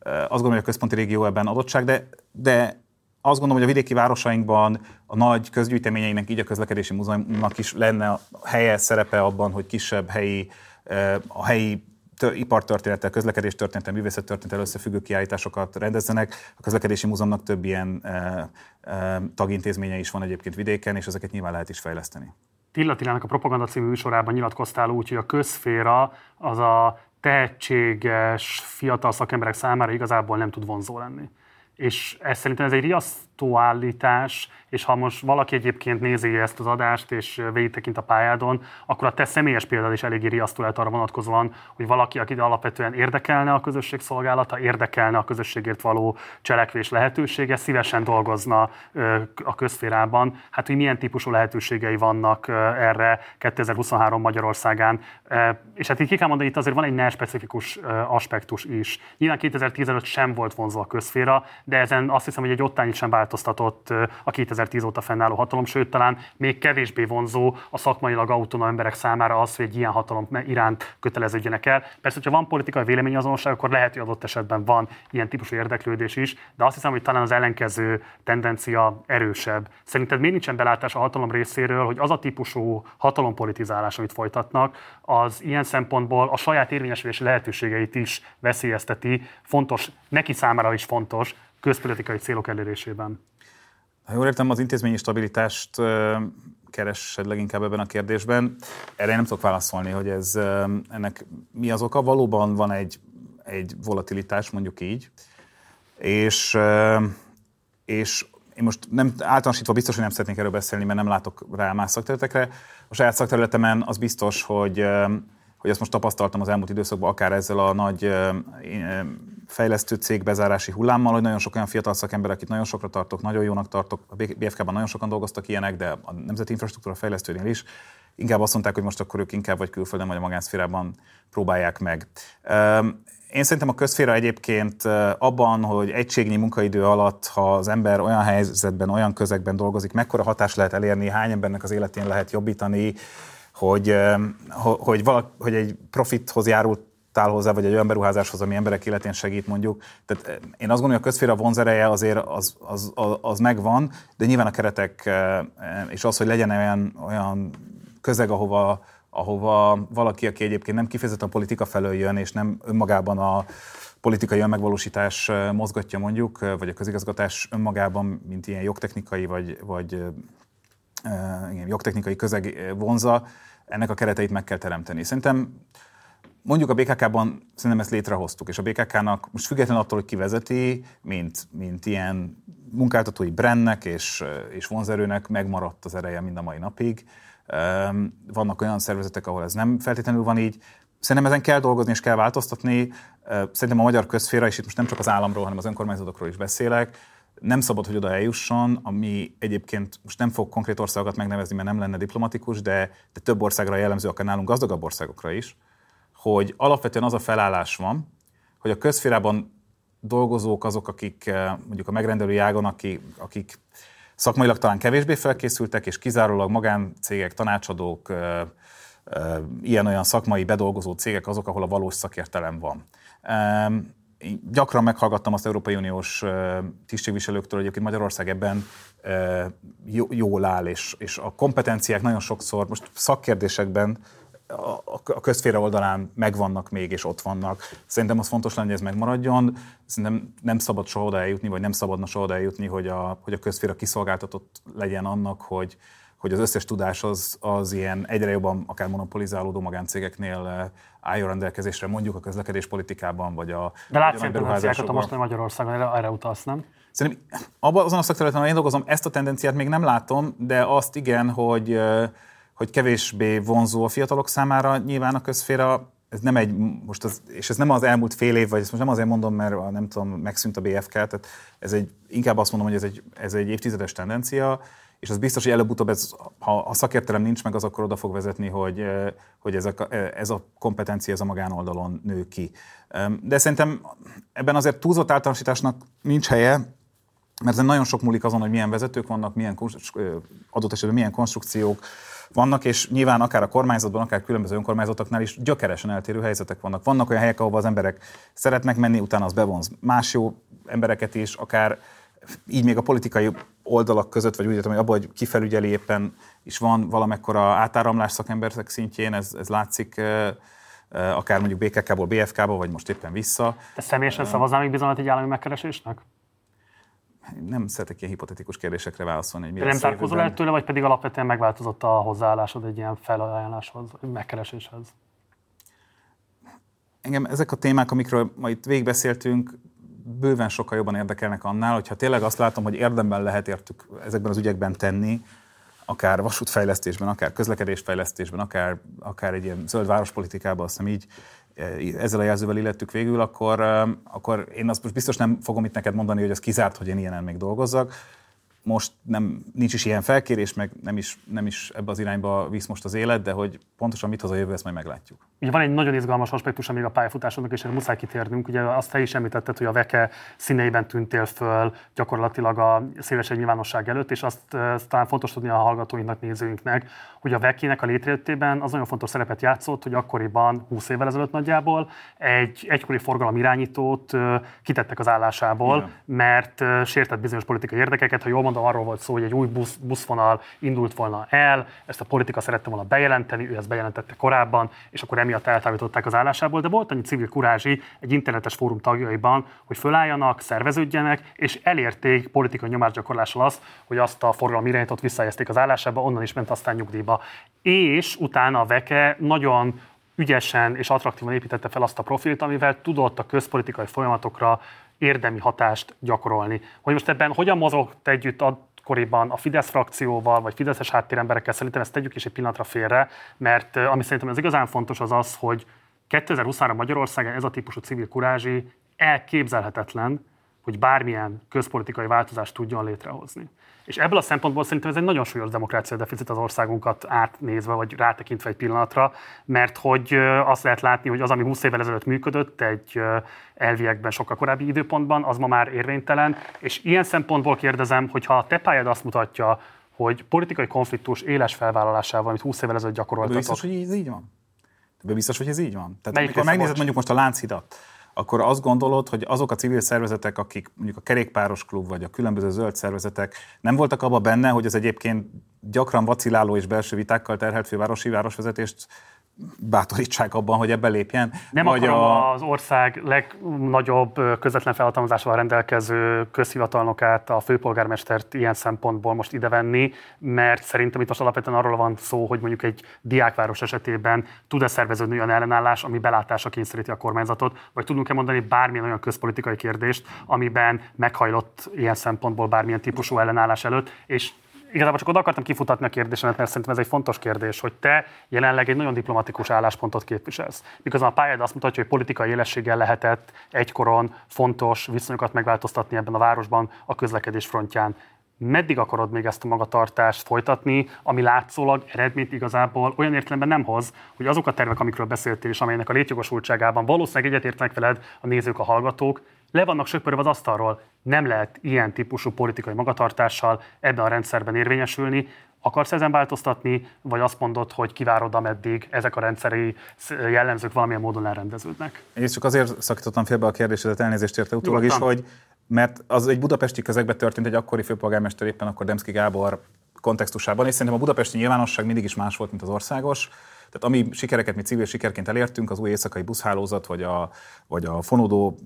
azt gondolom, hogy a központi régió ebben adottság, de, de azt gondolom, hogy a vidéki városainkban a nagy közgyűjteményeinek, így a közlekedési múzeumnak is lenne helye, szerepe abban, hogy kisebb helyi, a helyi ipartörténettel, közlekedés történettel, művészet történettel összefüggő kiállításokat rendezzenek. A közlekedési múzeumnak több ilyen e, e, tagintézménye is van egyébként vidéken, és ezeket nyilván lehet is fejleszteni. Tilla a Propaganda című műsorában nyilatkoztál úgy, hogy a közféra az a tehetséges fiatal szakemberek számára igazából nem tud vonzó lenni. És ez szerintem ez egy riasztó állítás, és ha most valaki egyébként nézi ezt az adást, és végigtekint a pályádon, akkor a te személyes példád is eléggé riasztó lehet arra vonatkozóan, hogy valaki, akit alapvetően érdekelne a közösség szolgálata, érdekelne a közösségért való cselekvés lehetősége, szívesen dolgozna a közférában. Hát, hogy milyen típusú lehetőségei vannak erre 2023 Magyarországán. És hát így ki kell mondani, itt azért van egy nem specifikus aspektus is. Nyilván 2015 sem volt vonzó a közféra, de ezen azt hiszem, hogy egy ottányit sem változtatott a 2010 óta fennálló hatalom, sőt talán még kevésbé vonzó a szakmailag autonóm emberek számára az, hogy egy ilyen hatalom iránt köteleződjenek el. Persze, hogyha van politikai véleményazonosság, akkor lehet, hogy adott esetben van ilyen típusú érdeklődés is, de azt hiszem, hogy talán az ellenkező tendencia erősebb. Szerinted miért nincsen belátás a hatalom részéről, hogy az a típusú hatalompolitizálás, amit folytatnak, az ilyen szempontból a saját érvényesülési lehetőségeit is veszélyezteti, fontos, neki számára is fontos, közpolitikai célok elérésében. Ha jól értem, az intézményi stabilitást keresed leginkább ebben a kérdésben. Erre én nem tudok válaszolni, hogy ez ennek mi az oka. Valóban van egy, egy volatilitás, mondjuk így, és, és én most nem általánosítva biztos, hogy nem szeretnék erről beszélni, mert nem látok rá más szakterületekre. A saját szakterületemen az biztos, hogy hogy ezt most tapasztaltam az elmúlt időszakban, akár ezzel a nagy fejlesztő cég bezárási hullámmal, hogy nagyon sok olyan fiatal szakember, akit nagyon sokra tartok, nagyon jónak tartok, a BFK-ban nagyon sokan dolgoztak ilyenek, de a Nemzeti Infrastruktúra fejlesztőnél is, inkább azt mondták, hogy most akkor ők inkább vagy külföldön, vagy a magánszférában próbálják meg. Én szerintem a közféra egyébként abban, hogy egységnyi munkaidő alatt, ha az ember olyan helyzetben, olyan közegben dolgozik, mekkora hatást lehet elérni, hány embernek az életén lehet jobbítani, hogy, hogy, valak, hogy egy profithoz járult hozzá, vagy egy olyan beruházáshoz, ami emberek életén segít mondjuk. Tehát én azt gondolom, hogy a közféra vonzereje azért az, az, az, az megvan, de nyilván a keretek és az, hogy legyen olyan, olyan közeg, ahova, ahova valaki, aki egyébként nem kifejezetten a politika felől jön, és nem önmagában a politikai önmegvalósítás mozgatja mondjuk, vagy a közigazgatás önmagában, mint ilyen jogtechnikai, vagy, vagy igen, jogtechnikai közeg vonza, ennek a kereteit meg kell teremteni. Szerintem mondjuk a BKK-ban szerintem ezt létrehoztuk, és a BKK-nak most függetlenül attól, hogy ki vezeti, mint, mint ilyen munkáltatói brandnek és, és vonzerőnek megmaradt az ereje mind a mai napig. Vannak olyan szervezetek, ahol ez nem feltétlenül van így. Szerintem ezen kell dolgozni és kell változtatni. Szerintem a magyar közféra, és itt most nem csak az államról, hanem az önkormányzatokról is beszélek, nem szabad, hogy oda eljusson, ami egyébként most nem fog konkrét országokat megnevezni, mert nem lenne diplomatikus, de, de több országra jellemző, akár nálunk gazdagabb országokra is, hogy alapvetően az a felállás van, hogy a közférában dolgozók azok, akik eh, mondjuk a megrendelői ágon, akik, akik szakmailag talán kevésbé felkészültek, és kizárólag magáncégek, tanácsadók, eh, eh, ilyen-olyan szakmai bedolgozó cégek azok, ahol a valós szakértelem van gyakran meghallgattam azt Európai Uniós tisztségviselőktől, hogy egyébként Magyarország ebben jól áll, és, és a kompetenciák nagyon sokszor, most szakkérdésekben a közféle oldalán megvannak még, és ott vannak. Szerintem az fontos lenne, hogy ez megmaradjon. Szerintem nem szabad soha oda eljutni, vagy nem szabadna soha oda eljutni, hogy a, hogy a közféra kiszolgáltatott legyen annak, hogy, hogy az összes tudás az, az ilyen egyre jobban akár monopolizálódó magáncégeknél eh, álljon rendelkezésre, mondjuk a közlekedés politikában, vagy a De látsz tendenciákat a mostani Magyarországon, erre, erre utalsz, nem? Szerintem abban azon a szakterületen, ahol én dolgozom, ezt a tendenciát még nem látom, de azt igen, hogy, eh, hogy kevésbé vonzó a fiatalok számára nyilván a közféra. Ez nem egy, most az, és ez nem az elmúlt fél év, vagy ezt most nem azért mondom, mert nem tudom, megszűnt a BFK, tehát ez egy, inkább azt mondom, hogy ez egy, ez egy évtizedes tendencia, és az biztos, hogy előbb-utóbb, ez, ha a szakértelem nincs meg, az akkor oda fog vezetni, hogy, hogy ez, a, ez a kompetencia, ez a magánoldalon nő ki. De szerintem ebben azért túlzott általánosításnak nincs helye, mert nagyon sok múlik azon, hogy milyen vezetők vannak, milyen adott esetben milyen konstrukciók vannak, és nyilván akár a kormányzatban, akár különböző önkormányzatoknál is gyökeresen eltérő helyzetek vannak. Vannak olyan helyek, ahova az emberek szeretnek menni, utána az bevonz más jó embereket is, akár így még a politikai oldalak között, vagy úgy értem, hogy abban, hogy kifelügyeli éppen is van valamekkora átáramlás szakemberek szintjén, ez, ez látszik akár mondjuk BKK-ból BFK-ból, vagy most éppen vissza. Te személyesen szavaznál még bizonyat egy állami megkeresésnek? Nem szeretek ilyen hipotetikus kérdésekre válaszolni. Hogy nem zárkózol el tőle, vagy pedig alapvetően megváltozott a hozzáállásod egy ilyen felajánláshoz, megkereséshez? Engem ezek a témák, amikről ma itt végigbeszéltünk, bőven sokkal jobban érdekelnek annál, hogyha tényleg azt látom, hogy érdemben lehet értük ezekben az ügyekben tenni, akár vasútfejlesztésben, akár közlekedésfejlesztésben, akár, akár egy ilyen zöld várospolitikában, azt hiszem így eh, ezzel a jelzővel illettük végül, akkor, eh, akkor én azt most biztos nem fogom itt neked mondani, hogy ez kizárt, hogy én ilyenen még dolgozzak most nem, nincs is ilyen felkérés, meg nem is, nem is ebbe az irányba visz most az élet, de hogy pontosan mit hoz a jövő, ezt majd meglátjuk. Ugye van egy nagyon izgalmas aspektus még a pályafutásodnak, és erre muszáj kitérnünk. Ugye azt te is említetted, hogy a veke színeiben tűntél föl gyakorlatilag a széles nyilvánosság előtt, és azt, azt talán fontos tudni a hallgatóinknak, nézőinknek, hogy a vekének a létrejöttében az nagyon fontos szerepet játszott, hogy akkoriban, 20 évvel ezelőtt nagyjából, egy egykori forgalom irányítót kitettek az állásából, Igen. mert sértett bizonyos politikai érdekeket. Ha jól mondom, arról volt szó, hogy egy új busz, buszvonal indult volna el, ezt a politika szerette volna bejelenteni, ő ezt bejelentette korábban, és akkor emiatt eltávolították az állásából, de volt annyi civil kurázsi egy internetes fórum tagjaiban, hogy fölálljanak, szerveződjenek, és elérték politikai nyomásgyakorlással azt, hogy azt a forgalmi irányítót visszahelyezték az állásába, onnan is ment aztán nyugdíjba. És utána a Veke nagyon ügyesen és attraktívan építette fel azt a profilt, amivel tudott a közpolitikai folyamatokra érdemi hatást gyakorolni. Hogy most ebben hogyan mozogt együtt akkoriban a Fidesz frakcióval, vagy Fideszes háttéremberekkel, szerintem ezt tegyük is egy pillanatra félre, mert ami szerintem ez igazán fontos az az, hogy 2023 Magyarországon ez a típusú civil kurázsi elképzelhetetlen, hogy bármilyen közpolitikai változást tudjon létrehozni. És ebből a szempontból szerintem ez egy nagyon súlyos demokrácia deficit az országunkat átnézve, vagy rátekintve egy pillanatra, mert hogy azt lehet látni, hogy az, ami 20 évvel ezelőtt működött egy elviekben sokkal korábbi időpontban, az ma már érvénytelen. És ilyen szempontból kérdezem, hogy ha a te pályád azt mutatja, hogy politikai konfliktus éles felvállalásával, amit 20 évvel ezelőtt gyakoroltatok. Biztos, hogy ez így van? De biztos, hogy ez így van? Tehát amikor megnézed mondjuk most a Lánchidat, akkor azt gondolod, hogy azok a civil szervezetek, akik mondjuk a kerékpáros klub vagy a különböző zöld szervezetek nem voltak abban benne, hogy az egyébként gyakran vaciláló és belső vitákkal terhelt fővárosi városvezetést bátorítsák abban, hogy ebbe lépjen. Nem vagy akarom a... az ország legnagyobb közvetlen felhatalmazásával rendelkező közhivatalnokát, a főpolgármestert ilyen szempontból most idevenni, mert szerintem itt most alapvetően arról van szó, hogy mondjuk egy diákváros esetében tud-e szerveződni olyan ellenállás, ami belátása kényszeríti a kormányzatot, vagy tudunk-e mondani bármilyen olyan közpolitikai kérdést, amiben meghajlott ilyen szempontból bármilyen típusú ellenállás előtt, és igazából csak oda akartam kifutatni a kérdésemet, mert szerintem ez egy fontos kérdés, hogy te jelenleg egy nagyon diplomatikus álláspontot képviselsz. Miközben a pályád azt mutatja, hogy politikai élességgel lehetett egykoron fontos viszonyokat megváltoztatni ebben a városban a közlekedés frontján. Meddig akarod még ezt a magatartást folytatni, ami látszólag eredményt igazából olyan értelemben nem hoz, hogy azok a tervek, amikről beszéltél, és amelynek a létjogosultságában valószínűleg egyetértenek veled a nézők, a hallgatók, le vannak söpörve az asztalról. Nem lehet ilyen típusú politikai magatartással ebben a rendszerben érvényesülni. Akarsz ezen változtatni, vagy azt mondod, hogy kivárod, ameddig ezek a rendszeri jellemzők valamilyen módon elrendeződnek? Én csak azért szakítottam félbe a kérdésedet, elnézést érte utólag is, hogy mert az egy budapesti közegben történt, egy akkori főpolgármester éppen akkor Demszki Gábor kontextusában, és szerintem a budapesti nyilvánosság mindig is más volt, mint az országos. Tehát ami sikereket mi civil sikerként elértünk, az új éjszakai buszhálózat, vagy a, vagy a fonódó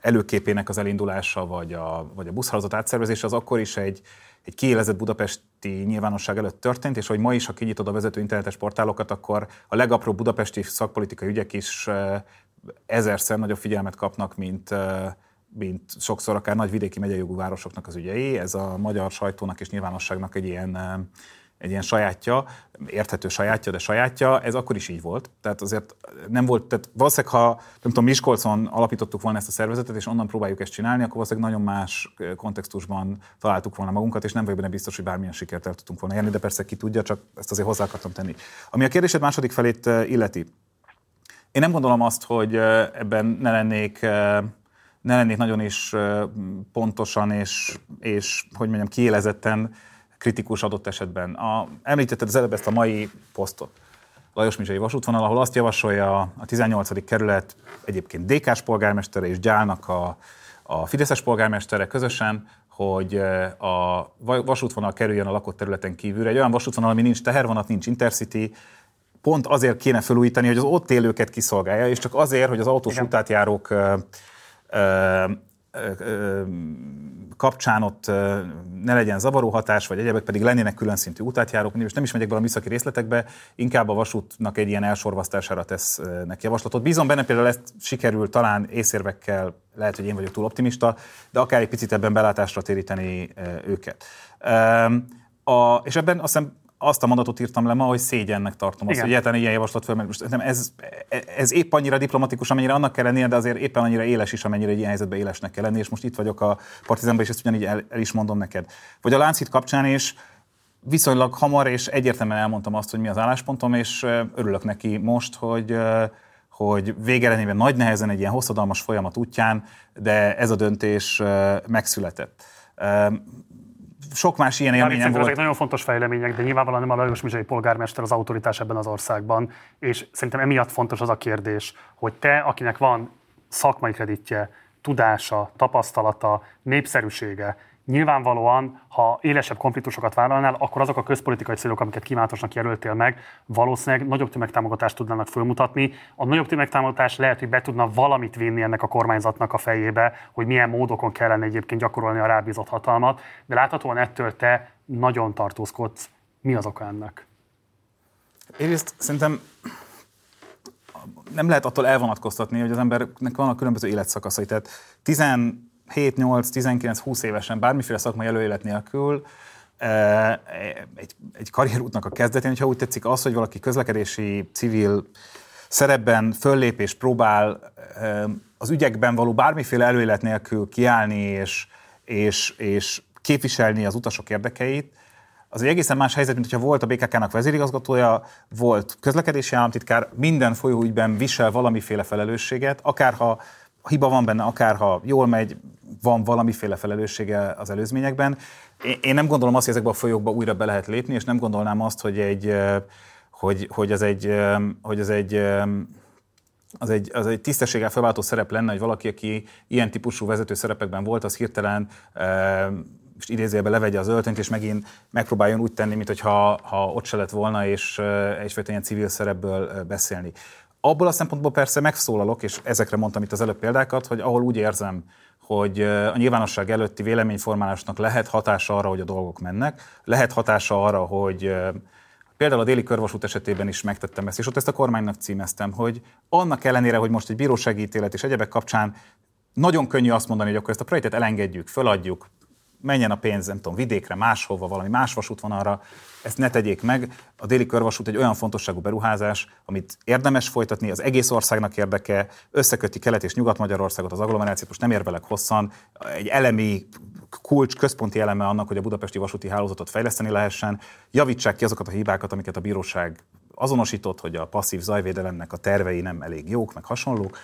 előképének az elindulása, vagy a, vagy a buszhálózat átszervezése, az akkor is egy, egy kiélezett budapesti nyilvánosság előtt történt, és hogy ma is, ha kinyitod a vezető internetes portálokat, akkor a legapróbb budapesti szakpolitikai ügyek is ezerszer nagyobb figyelmet kapnak, mint, mint sokszor akár nagy vidéki megyei jogú városoknak az ügyei. Ez a magyar sajtónak és nyilvánosságnak egy ilyen egy ilyen sajátja, érthető sajátja, de sajátja, ez akkor is így volt. Tehát azért nem volt, tehát valószínűleg, ha nem tudom, Miskolcon alapítottuk volna ezt a szervezetet, és onnan próbáljuk ezt csinálni, akkor valószínűleg nagyon más kontextusban találtuk volna magunkat, és nem vagyok benne biztos, hogy bármilyen sikert el tudtunk volna érni, de persze ki tudja, csak ezt azért hozzá akartam tenni. Ami a kérdésed második felét illeti. Én nem gondolom azt, hogy ebben ne lennék ne lennék nagyon is pontosan és, és hogy mondjam, kiélezetten kritikus adott esetben. A, említetted az előbb ezt a mai posztot. Lajos Mizsai vasútvonal, ahol azt javasolja a 18. kerület egyébként DK-s polgármestere és Gyálnak a, a Fideszes polgármestere közösen, hogy a vasútvonal kerüljön a lakott területen kívülre. Egy olyan vasútvonal, ami nincs tehervonat, nincs intercity, pont azért kéne felújítani, hogy az ott élőket kiszolgálja, és csak azért, hogy az autós Igen. utátjárók ö, ö, ö, kapcsán ott ne legyen zavaró hatás, vagy egyebek pedig lennének külön szintű útátjárók. Most nem is megyek bele a műszaki részletekbe, inkább a vasútnak egy ilyen elsorvasztására tesznek javaslatot. Bízom benne például ezt sikerül talán észérvekkel, lehet, hogy én vagyok túl optimista, de akár egy picit ebben belátásra téríteni őket. A, és ebben azt hiszem azt a mondatot írtam le ma, hogy szégyennek tartom azt, hogy egyáltalán ilyen javaslat föl, most nem, ez, ez épp annyira diplomatikus, amennyire annak kell lennie, de azért éppen annyira éles is, amennyire egy ilyen helyzetben élesnek kell lenni, és most itt vagyok a partizánban, és ezt ugyanígy el, el is mondom neked. Vagy a Lánchíd kapcsán is viszonylag hamar és egyértelműen elmondtam azt, hogy mi az álláspontom, és örülök neki most, hogy hogy végeredményben nagy nehezen egy ilyen hosszadalmas folyamat útján, de ez a döntés megszületett sok más ilyen élményem volt. Ezek nagyon fontos fejlemények, de nyilvánvalóan nem a Lajos Mizsai polgármester az autoritás ebben az országban, és szerintem emiatt fontos az a kérdés, hogy te, akinek van szakmai kreditje, tudása, tapasztalata, népszerűsége, Nyilvánvalóan, ha élesebb konfliktusokat vállalnál, akkor azok a közpolitikai célok, amiket kívánatosnak jelöltél meg, valószínűleg nagyobb tömegtámogatást tudnának fölmutatni. A nagyobb tömegtámogatás lehet, hogy be tudna valamit vinni ennek a kormányzatnak a fejébe, hogy milyen módokon kellene egyébként gyakorolni a rábízott hatalmat, de láthatóan ettől te nagyon tartózkodsz. Mi az oka ennek? Egyrészt szerintem nem lehet attól elvonatkoztatni, hogy az embernek vannak különböző életszakaszai. Tehát 7-8-19-20 évesen bármiféle szakmai előélet nélkül egy, egy karrierútnak a kezdetén, hogyha úgy tetszik az, hogy valaki közlekedési civil szerepben föllép és próbál az ügyekben való bármiféle előélet nélkül kiállni és, és, és képviselni az utasok érdekeit, az egy egészen más helyzet, mint hogyha volt a BKK-nak vezérigazgatója, volt közlekedési államtitkár, minden folyóügyben visel valamiféle felelősséget, akárha hiba van benne, akárha jól megy, van valamiféle felelőssége az előzményekben. Én nem gondolom azt, hogy ezekbe a folyókba újra be lehet lépni, és nem gondolnám azt, hogy, egy, hogy, hogy ez egy, hogy ez egy az egy, az egy tisztességgel felváltó szerep lenne, hogy valaki, aki ilyen típusú vezető szerepekben volt, az hirtelen és idézőjelben levegye az öltönyt, és megint megpróbáljon úgy tenni, mintha ha ott se lett volna, és egyfajta ilyen civil szerepből beszélni. Abból a szempontból persze megszólalok, és ezekre mondtam itt az előbb példákat, hogy ahol úgy érzem, hogy a nyilvánosság előtti véleményformálásnak lehet hatása arra, hogy a dolgok mennek, lehet hatása arra, hogy például a déli körvasút esetében is megtettem ezt, és ott ezt a kormánynak címeztem, hogy annak ellenére, hogy most egy bírósági ítélet és egyebek kapcsán nagyon könnyű azt mondani, hogy akkor ezt a projektet elengedjük, föladjuk, menjen a pénz, nem tudom, vidékre, máshova, valami más vasútvonalra, ezt ne tegyék meg. A déli körvasút egy olyan fontosságú beruházás, amit érdemes folytatni, az egész országnak érdeke, összeköti Kelet és Nyugat-Magyarországot, az agglomerációt, most nem érvelek hosszan, egy elemi kulcs, központi eleme annak, hogy a budapesti vasúti hálózatot fejleszteni lehessen, javítsák ki azokat a hibákat, amiket a bíróság azonosított, hogy a passzív zajvédelemnek a tervei nem elég jók, meg hasonlók,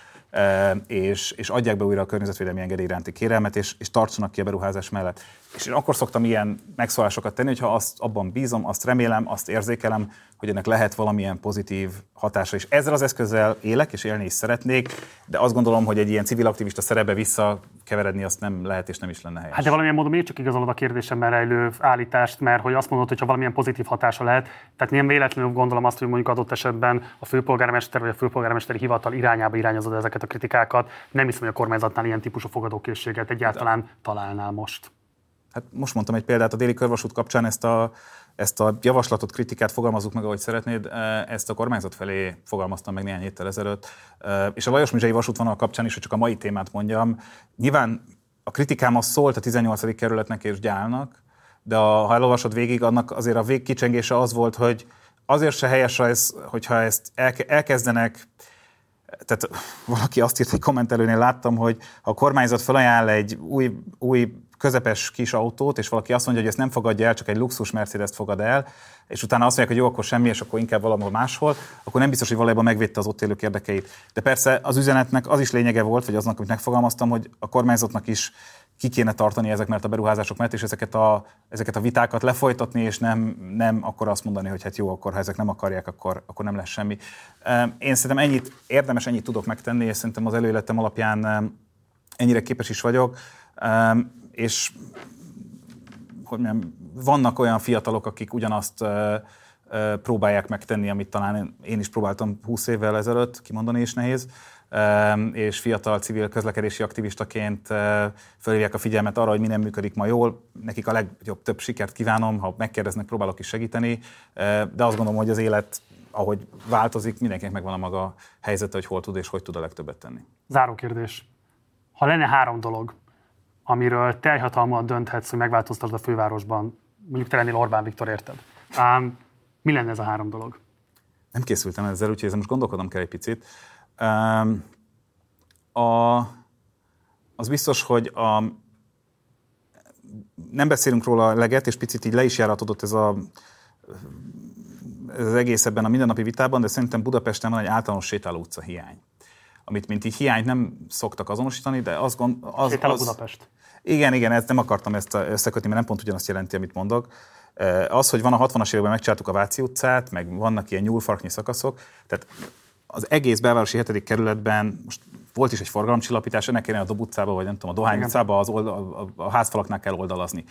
és, és adják be újra a környezetvédelmi engedély iránti kérelmet, és, és tartsanak ki a beruházás mellett. És én akkor szoktam ilyen megszólásokat tenni, hogyha azt abban bízom, azt remélem, azt érzékelem, hogy ennek lehet valamilyen pozitív hatása. És ezzel az eszközzel élek, és élni is szeretnék, de azt gondolom, hogy egy ilyen civil aktivista szerepbe visszakeveredni azt nem lehet, és nem is lenne helyes. Hát de valamilyen módon miért csak igazolod a kérdésemben rejlő állítást, mert hogy azt mondod, hogy ha valamilyen pozitív hatása lehet, tehát nem véletlenül gondolom azt, hogy mondjuk adott esetben a főpolgármester vagy a főpolgármesteri hivatal irányába irányozod ezeket a kritikákat. Nem hiszem, hogy a kormányzatnál ilyen típusú fogadókészséget egyáltalán találnál most. Hát most mondtam egy példát a déli körvasút kapcsán, ezt a, ezt a javaslatot, kritikát fogalmazunk meg, ahogy szeretnéd, e, ezt a kormányzat felé fogalmaztam meg néhány héttel ezelőtt. E, és a Lajos Mizsai vasútvonal kapcsán is, hogy csak a mai témát mondjam, nyilván a kritikám az szólt a 18. kerületnek és gyálnak, de a, ha elolvasod végig, annak azért a végkicsengése az volt, hogy azért se helyes, ez, hogyha ezt elkezdenek tehát valaki azt írt egy kommentelőnél, láttam, hogy ha a kormányzat felajánl egy új, új közepes kis autót, és valaki azt mondja, hogy ezt nem fogadja el, csak egy luxus mercedes fogad el, és utána azt mondják, hogy jó, akkor semmi, és akkor inkább valahol máshol, akkor nem biztos, hogy valójában megvédte az ott élők érdekeit. De persze az üzenetnek az is lényege volt, vagy aznak, amit megfogalmaztam, hogy a kormányzatnak is ki kéne tartani ezek mert a beruházások mellett, és ezeket a, ezeket a vitákat lefolytatni, és nem, nem akkor azt mondani, hogy hát jó, akkor ha ezek nem akarják, akkor, akkor nem lesz semmi. Én szerintem ennyit, érdemes ennyit tudok megtenni, és szerintem az előéletem alapján ennyire képes is vagyok és hogy mondjam, vannak olyan fiatalok, akik ugyanazt próbálják megtenni, amit talán én is próbáltam 20 évvel ezelőtt, kimondani is nehéz, és fiatal civil közlekedési aktivistaként fölhívják a figyelmet arra, hogy mi nem működik ma jól. Nekik a legjobb több sikert kívánom, ha megkérdeznek, próbálok is segíteni, de azt gondolom, hogy az élet ahogy változik, mindenkinek megvan a maga helyzete, hogy hol tud és hogy tud a legtöbbet tenni. Záró kérdés. Ha lenne három dolog, amiről teljhatalmat dönthetsz, hogy megváltoztasd a fővárosban, mondjuk te lennél Orbán Viktor, érted? Um, mi lenne ez a három dolog? Nem készültem ezzel, úgyhogy ezzel most gondolkodom kell egy picit. Um, a, az biztos, hogy a, nem beszélünk róla leget, és picit így le is járatodott ez a ez az egész ebben a mindennapi vitában, de szerintem Budapesten van egy általános sétáló utca hiány. Amit mint így hiányt nem szoktak azonosítani, de azt gond, az, Sétáló az, Budapest. Igen, igen, ezt nem akartam ezt összekötni, mert nem pont ugyanazt jelenti, amit mondok. Az, hogy van a 60-as években megcsináltuk a Váci utcát, meg vannak ilyen nyúlfarknyi szakaszok, tehát az egész belvárosi 7. kerületben most volt is egy forgalomcsillapítás, ennek kéne a Dob utcába, vagy nem tudom, a Dohány utcába az oldal, a, a házfalaknál kell oldalazni.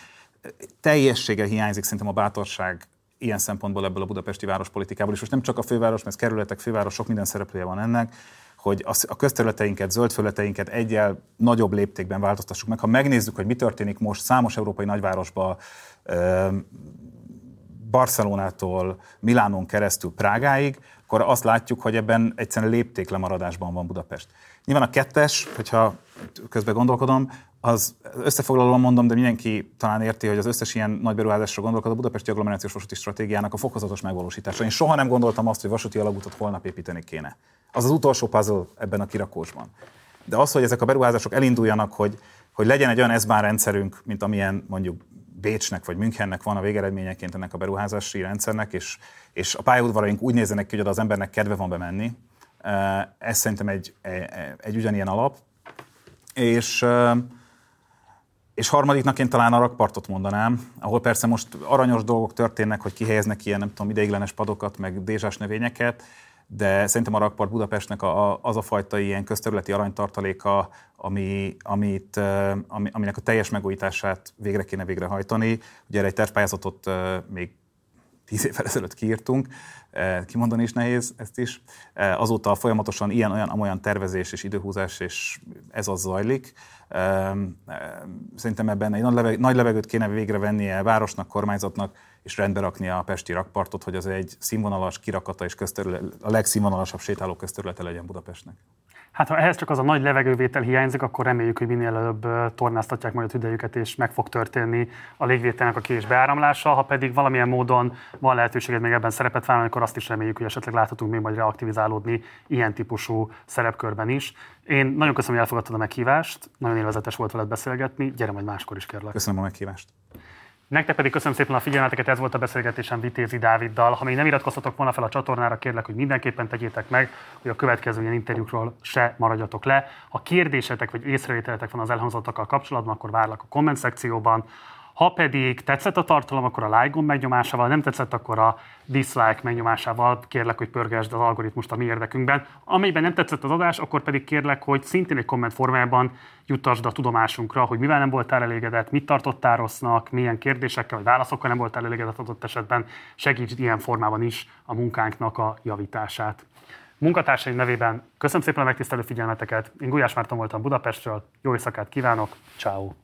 Teljességgel hiányzik szerintem a bátorság ilyen szempontból ebből a budapesti várospolitikából, és most nem csak a főváros, mert kerületek, fővárosok, minden szereplője van ennek, hogy a közterületeinket, zöldföldeteinket egyel nagyobb léptékben változtassuk meg. Ha megnézzük, hogy mi történik most számos európai nagyvárosban, Barcelonától Milánon keresztül Prágáig, akkor azt látjuk, hogy ebben egyszerűen léptéklemaradásban van Budapest. Nyilván a kettes, hogyha közben gondolkodom, az összefoglalóan mondom, de mindenki talán érti, hogy az összes ilyen nagy beruházásra gondolkod, a Budapesti Agglomerációs Vasúti Stratégiának a fokozatos megvalósítása. Én soha nem gondoltam azt, hogy vasúti alagútot holnap építeni kéne. Az az utolsó puzzle ebben a kirakósban. De az, hogy ezek a beruházások elinduljanak, hogy, hogy legyen egy olyan s rendszerünk, mint amilyen mondjuk Bécsnek vagy Münchennek van a végeredményeként ennek a beruházási rendszernek, és, és a pályaudvaraink úgy nézzenek ki, hogy az embernek kedve van bemenni. Ez szerintem egy, egy, egy ugyanilyen alap. És és harmadiknak én talán a rakpartot mondanám, ahol persze most aranyos dolgok történnek, hogy kihelyeznek ilyen, nem tudom, ideiglenes padokat, meg dézsás növényeket, de szerintem a rakpart Budapestnek a, az a fajta ilyen közterületi aranytartaléka, ami, amit, ami, aminek a teljes megújítását végre kéne végrehajtani. Ugye erre egy tervpályázatot még tíz évvel ezelőtt kiírtunk, kimondani is nehéz ezt is. Azóta folyamatosan ilyen, olyan, olyan tervezés és időhúzás, és ez az zajlik. Szerintem ebben egy nagy levegőt kéne végre vennie városnak, kormányzatnak, és rendbe rakni a Pesti rakpartot, hogy az egy színvonalas kirakata és közterület, a legszínvonalasabb sétáló közterülete legyen Budapestnek. Hát ha ehhez csak az a nagy levegővétel hiányzik, akkor reméljük, hogy minél előbb tornáztatják majd a tüdejüket, és meg fog történni a légvételnek a kés beáramlása. Ha pedig valamilyen módon van lehetőséged még ebben szerepet vállalni, akkor azt is reméljük, hogy esetleg láthatunk még majd reaktivizálódni ilyen típusú szerepkörben is. Én nagyon köszönöm, hogy elfogadtad a meghívást, nagyon élvezetes volt veled beszélgetni, gyere majd máskor is kérlek. Köszönöm a meghívást. Nektek pedig köszönöm szépen a figyelmeteket, ez volt a beszélgetésem Vitézi Dáviddal. Ha még nem iratkoztatok volna fel a csatornára, kérlek, hogy mindenképpen tegyétek meg, hogy a következő ilyen interjúkról se maradjatok le. Ha kérdésetek vagy észrevételetek van az elhangzottakkal kapcsolatban, akkor várlak a komment szekcióban. Ha pedig tetszett a tartalom, akkor a like gomb megnyomásával, nem tetszett, akkor a dislike megnyomásával kérlek, hogy pörgesd az algoritmust a mi érdekünkben. Amelyben nem tetszett az adás, akkor pedig kérlek, hogy szintén egy komment formájában juttasd a tudomásunkra, hogy mivel nem voltál elégedett, mit tartottál rossznak, milyen kérdésekkel vagy válaszokkal nem voltál elégedett adott esetben, segíts ilyen formában is a munkánknak a javítását. Munkatársaim nevében köszönöm szépen a megtisztelő figyelmeteket. Én Gulyás Márton voltam Budapestről, jó éjszakát kívánok, ciao.